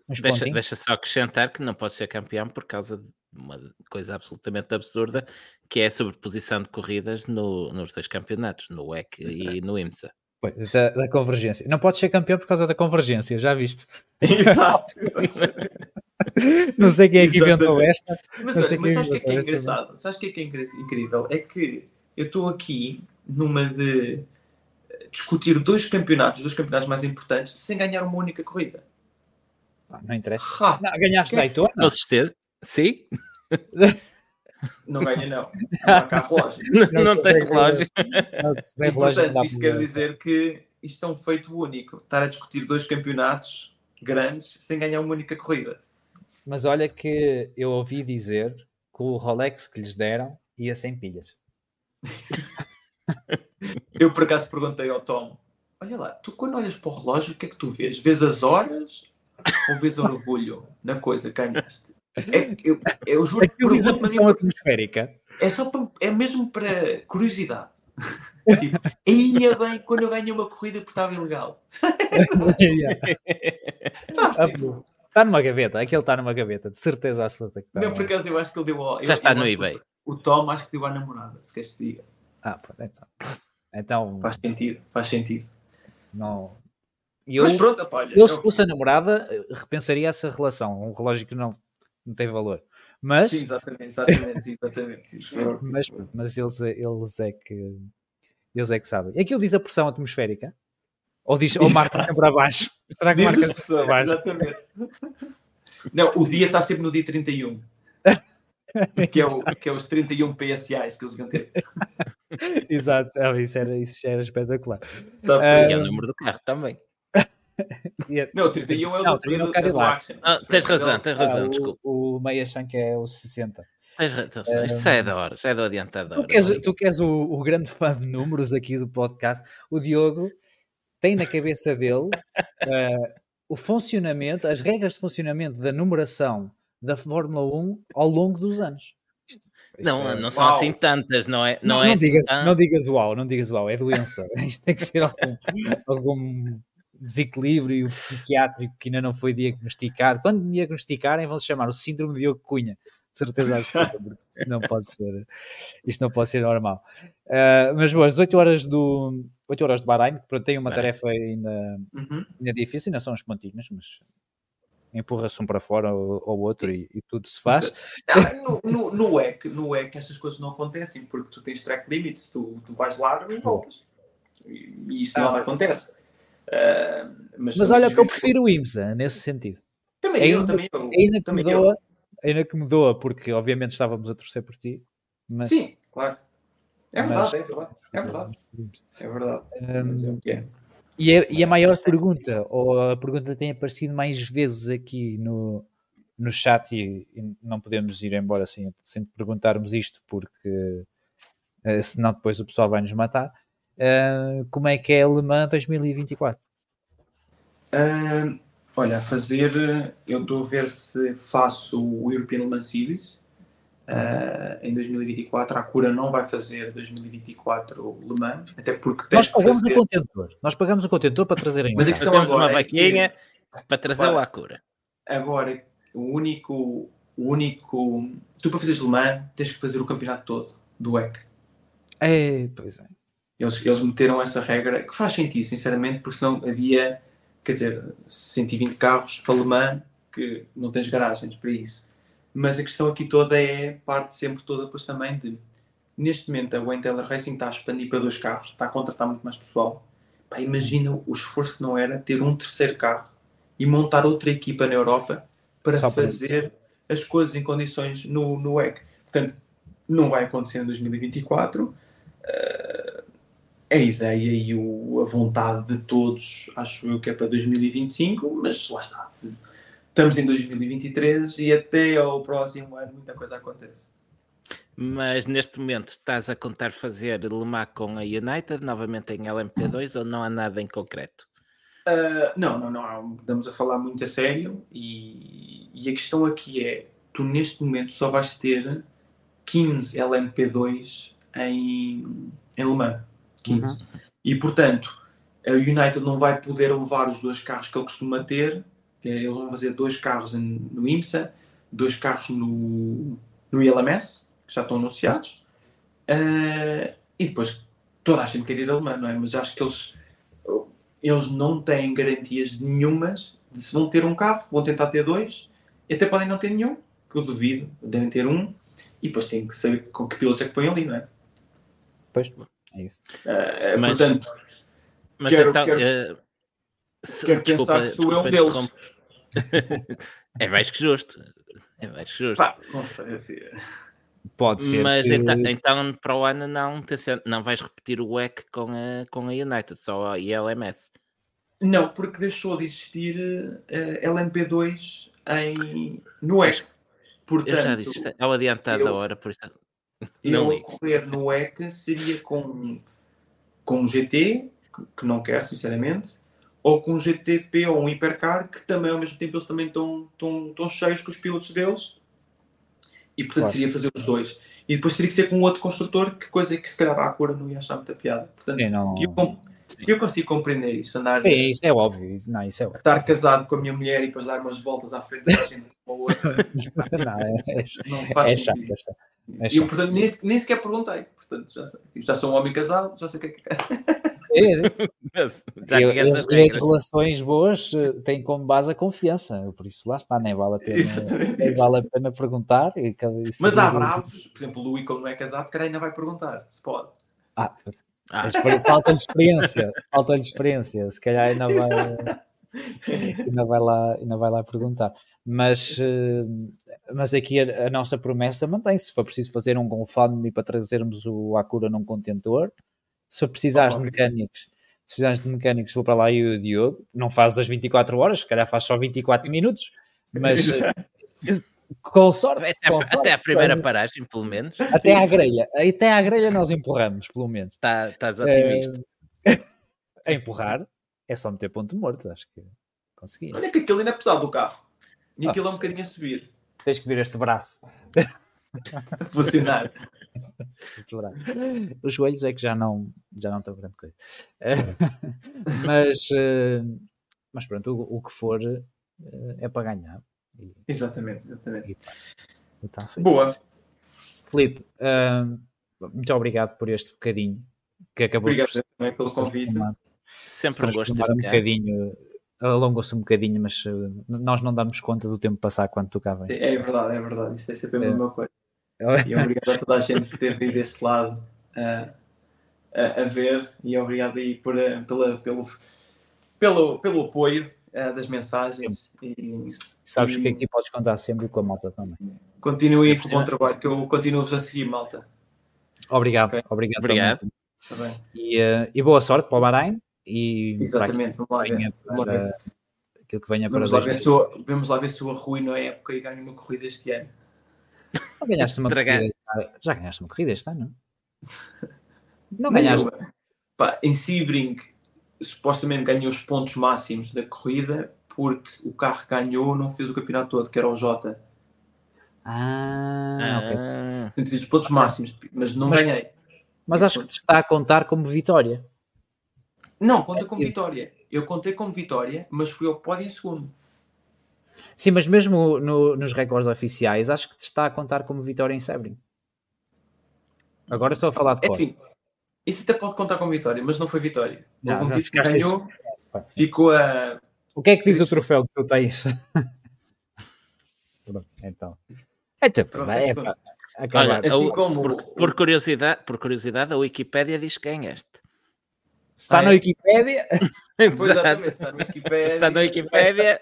uns deixa, deixa, só acrescentar que não pode ser campeão por causa de uma coisa absolutamente absurda, que é a sobreposição de corridas no, nos dois campeonatos, no WEC e no IMSA. Da, da, convergência. Não pode ser campeão por causa da convergência, já viste? Exato. não sei quem é que inventou esta. Mas, mas sabes o que é, que é engraçado? Sabes o que é que é incrível? É que eu estou aqui numa de discutir dois campeonatos, dois campeonatos mais importantes, sem ganhar uma única corrida. Ah, não interessa. Ah, não, ganhaste que... Daytona? Com certeza. Sim. Não ganha, não. Não há cá relógio. Não, não tem relógio. Não, e, portanto, isto quer dizer que isto é um feito único. Estar a discutir dois campeonatos grandes sem ganhar uma única corrida. Mas olha que eu ouvi dizer que o Rolex que lhes deram ia sem pilhas. Eu por acaso perguntei ao Tom: Olha lá, tu quando olhas para o relógio, o que é que tu vês? Vês as horas ou vês orgulho na coisa que ganhaste? É, eu, eu juro que diz a pressão atmosférica. É, só para, é mesmo para curiosidade. tipo, ainda bem quando eu ganhei uma corrida porque estava ilegal. Está tipo, tá numa gaveta, aquele está numa gaveta, de certeza absoluta que está. Não, por acaso eu acho que ele deu ao. Já está no eBay. O Tom acho que deu à namorada, se queres te diga. Ah, pronto, então. então. Faz sentido, faz sentido. Não. Eu, Mas pronto, opa, olha, eu, se fosse a namorada, repensaria essa relação. Um relógio que não, não tem valor. Mas. Sim, exatamente, exatamente, exatamente. mas, mas eles, eles é que. Eles é que sabem. Aquilo diz a pressão atmosférica? Ou, diz, ou marca sempre abaixo? Será que diz marca sempre abaixo? Exatamente. Não, o dia está sempre no dia 31. que, é o, que é os 31 PSIs que eles iam ter. Exato, ah, isso, era, isso já era espetacular. Tá, uh, e é o número do carro também. Não, 31 é o não, do, do, do, do action. Ah, tens razão, tens razão, ah, desculpa. O, o Meia que é o 60. Tens razão, isto é da hora, já é do adiantado. Tu queres, tu queres o, o, grande fã de números aqui do podcast, o Diogo tem na cabeça dele uh, o funcionamento, as regras de funcionamento da numeração da Fórmula 1 ao longo dos anos. Isto, isto não, é... não são uau. assim tantas, não é? Não, não, é não digas, assim não digas uau, não digas uau, é doença. Isto tem que ser algum, algum desequilíbrio psiquiátrico que ainda não foi diagnosticado. Quando diagnosticarem, vão se chamar o síndrome de Diogo Cunha. De certeza absoluta, isto não pode ser, isto não pode ser normal. Uh, mas boas, 8 horas do 8 horas de Bahrein, que tem uma tarefa ainda, uhum. ainda difícil, ainda são uns pontinhos, mas empurra-se um para fora ou, ou outro e, e, tudo se faz. no, no, no, EC, no EC essas coisas não acontecem porque tu tens track limits, tu, tu vais lá e voltas. E, e isso ah, não acontece. Uh, mas, mas olha que eu prefiro o IMSA nesse sentido. Também ainda, eu, também eu. Ainda que, me doa, ainda que me doa, porque obviamente estávamos a torcer por ti. Mas... Sim, claro. É verdade, mas... é verdade. É verdade. É verdade. Um, é e, a, e a maior pergunta, ou a pergunta tem aparecido mais vezes aqui no, no chat, e, e não podemos ir embora sem, sem perguntarmos isto, porque uh, senão depois o pessoal vai nos matar. Uh, como é que é Le Mans 2024? Uh, olha, a fazer, eu estou a ver se faço o European Le Mans Series Uh, em 2024 a Cura não vai fazer 2024 Le Mans, até porque nós pagamos fazer... o contentor, nós pagamos o contentor para trazer Mas a questão agora uma é vaquinha que... para trazer lá a Cura. Agora, o único, o único, tu para fazeres Le Mans tens que fazer o campeonato todo do EC. É, pois é. Eles, eles meteram essa regra que faz sentido, sinceramente, porque senão havia, quer dizer, 120 carros Mans que não tens garagens para isso mas a questão aqui toda é parte sempre toda depois também de neste momento a Taylor Racing está a expandir para dois carros, está a contratar muito mais pessoal. Pá, imagina o esforço que não era ter um terceiro carro e montar outra equipa na Europa para Só fazer as coisas em condições no, no WEC. Portanto, não vai acontecer em 2024. A ideia e o, a vontade de todos, acho eu que é para 2025, mas lá está estamos em 2023 e até ao próximo ano muita coisa acontece. Mas neste momento estás a contar fazer Le Mans com a United novamente em LMP2 ou não há nada em concreto? Uh, não, não, não. Estamos a falar muito a sério e, e, a questão aqui é: tu neste momento só vais ter 15 LMP2 em, em Le Mans. 15. Uhum. E portanto, a United não vai poder levar os dois carros que ele costuma ter eles vão fazer dois carros no IMSA, dois carros no, no ILMS, que já estão anunciados, uh, e depois toda a gente quer ir alemã, não é? Mas acho que eles, eles não têm garantias nenhumas de se vão ter um carro, vão tentar ter dois, e até podem não ter nenhum, que eu duvido, devem ter um, e depois têm que saber com que pilotos é que põem ali, não é? Pois, é isso. Uh, mas, portanto, mas quero, então, quero, uh, se, quero desculpa, pensar que sou eu um deles é mais que justo. É mais que justo. Pá, não sei, assim... Pode ser. Mas que... então, então, para o ano não, não vais repetir o WEC com a, com a United, só a ILMS. Não, porque deixou de existir uh, eh, LMP2 em, no WEC. Portanto, eu já disse, é o adiantado da hora, por isso não eu correr no WEC seria com, com um GT, que não quero, sinceramente, ou com um GTP ou um hipercar, que também ao mesmo tempo eles também estão, estão, estão cheios com os pilotos deles. E portanto claro. seria fazer os dois. E depois teria que ser com outro construtor, que coisa que se calhar a cura não ia achar muita piada. Portanto, Sim, não... eu, eu consigo compreender isso. Andar, Sim, isso é óbvio. Não, isso é óbvio. Estar casado com a minha mulher e depois dar umas voltas à frente da gente ou não, é, é, não faz é chato, é chato. É. E eu, portanto, nem, nem sequer perguntei. Portanto, já, sei, tipo, já sou um homem casado, já sei o que é que é. Mas, e, as, as, relações boas eh, têm como base a confiança, por isso lá está, nem vale a pena, nem vale a pena perguntar. E, Mas há bravos, por exemplo, o Louis, como não é casado, se calhar ainda vai perguntar se pode. Ah, ah. falta-lhe experiência, falta-lhe experiência, se calhar ainda vai. ainda, vai lá, ainda vai lá perguntar. Mas, uh, mas aqui a, a, nossa promessa mantém-se. Se for preciso fazer um GoFundMe para trazermos o Acura num contentor, se for precisares de mecânicos, se precisares de mecânicos, vou para lá e o Diogo. Não faz as 24 horas, se calhar faz só 24 minutos, mas com sorte, até, com sorte, até a primeira paragem, pelo menos. Até à grelha, até à grelha nós empurramos, pelo menos. Tá, estás otimista. É, a empurrar é só meter ponto morto, acho que consegui. Olha que aquilo ainda é pesado do carro. E aquilo é um bocadinho a subir. Tens que vir este braço. Funcionar. Este braço. Os joelhos é que já não, já não estão grande coisa. mas, eh, mas pronto, o, o que for eh, é para ganhar. Exatamente, exatamente. E tá, e tá Boa. Filipe, uh, muito obrigado por este bocadinho que acabou Obrigado por, também pelo convite. Sempre um gosto de um bocadinho, alongou-se um bocadinho, mas uh, nós não damos conta do tempo passar quando tocava. É, é verdade, é verdade. Isso é sempre a mesma é. coisa. E obrigado a toda a gente por ter vindo deste lado uh, a, a, ver e obrigado aí por, uh, pela, pelo, pelo, pelo apoio uh, das mensagens. E, Sabes e... que aqui podes contar sempre com a malta também. Continue com o bom trabalho, que eu continuo-vos a seguir, malta. Obrigado, okay. obrigado. Obrigado. Tá e, uh, e, boa sorte para o Bahrein. E Exatamente, vamos lá ver. Para, aquilo que venha vamos para lá ver se o, Vamos lá ver se o arruíno a época e ganho uma corrida este ano. Não ganhaste uma corrida. Já ganhaste uma corrida este ano? Não ganhaste. Pá, em Sebring supostamente ganhou os pontos máximos da corrida porque o carro ganhou não fez o campeonato todo, que era o Jota. Ah, ah. ok. Os pontos máximos, mas não mas, ganhei. Mas acho que te está a contar como vitória. Não, conta como vitória. Eu contei como vitória, mas fui ao pódio em segundo. Sim, mas mesmo no, nos recordes oficiais, acho que te está a contar como vitória em Sebring. Agora estou a falar de é assim, isso até pode contar como vitória, mas não foi vitória. Não, Houve um tipo que ganhou, ficou a. O que é que diz o troféu que tu tens? então. Então, é, é, Olha, assim a, como... por, por, curiosidade, por curiosidade, a Wikipédia diz que ganhaste. Está ah, na é? Wikipédia? Exatamente, está na Wikipédia. Está na Wikipédia.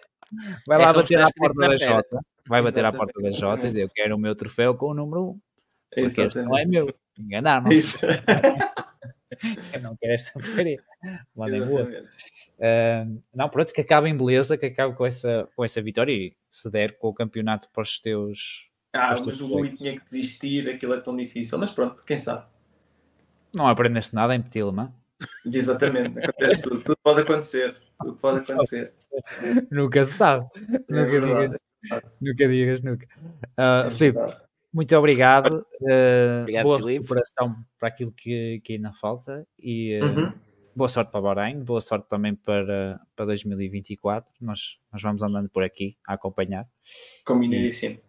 Vai lá é bater à porta da Jota. Vai bater à porta da Jota e dizer: Eu quero o meu troféu com o número 1. Porque este não é meu. Enganaram-se. Eu não quero esta porcaria. Mandem boa. Uh, não, pronto, que acabe em beleza, que acabe com essa, com essa vitória e se der com o campeonato para os teus. Ah, os mas o Rui tinha que desistir, aquilo é tão difícil, mas pronto, quem sabe. Não aprendeste nada em Petit Le Exatamente, acontece tudo, tudo pode acontecer, tudo pode acontecer. nunca se sabe, é nunca, digas, nunca digas nunca. Uh, é Filipe, muito obrigado. Uh, obrigado boa Filipe. recuperação para aquilo que, que ainda falta e uh, uhum. boa sorte para Bahrein, boa sorte também para, para 2024. Nós, nós vamos andando por aqui a acompanhar. Combinadíssimo.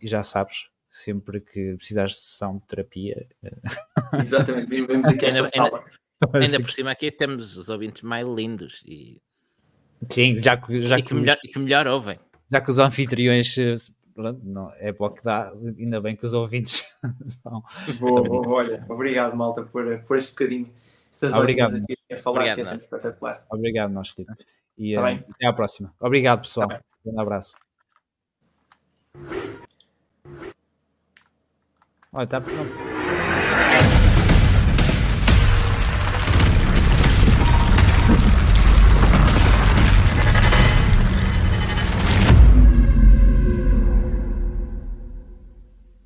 E, e já sabes, sempre que precisares de sessão de terapia. Eh, Exatamente, vemos aqui esta ainda, ainda, ainda por cima aqui temos os ouvintes mais lindos e Sim, já, já e que, que, melhor, que melhor ouvem. Já que os anfitriões pronto, não, é para o que dá, ainda bem que os ouvintes são. Boa, boa, olha, obrigado, malta, por, por este bocadinho. Estas obrigado, aqui a falar, obrigado, que é sempre espetacular. Obrigado, nós, Filipe. E tá uh, até à próxima. Obrigado, pessoal. Tá um abraço. Olha, está pronto.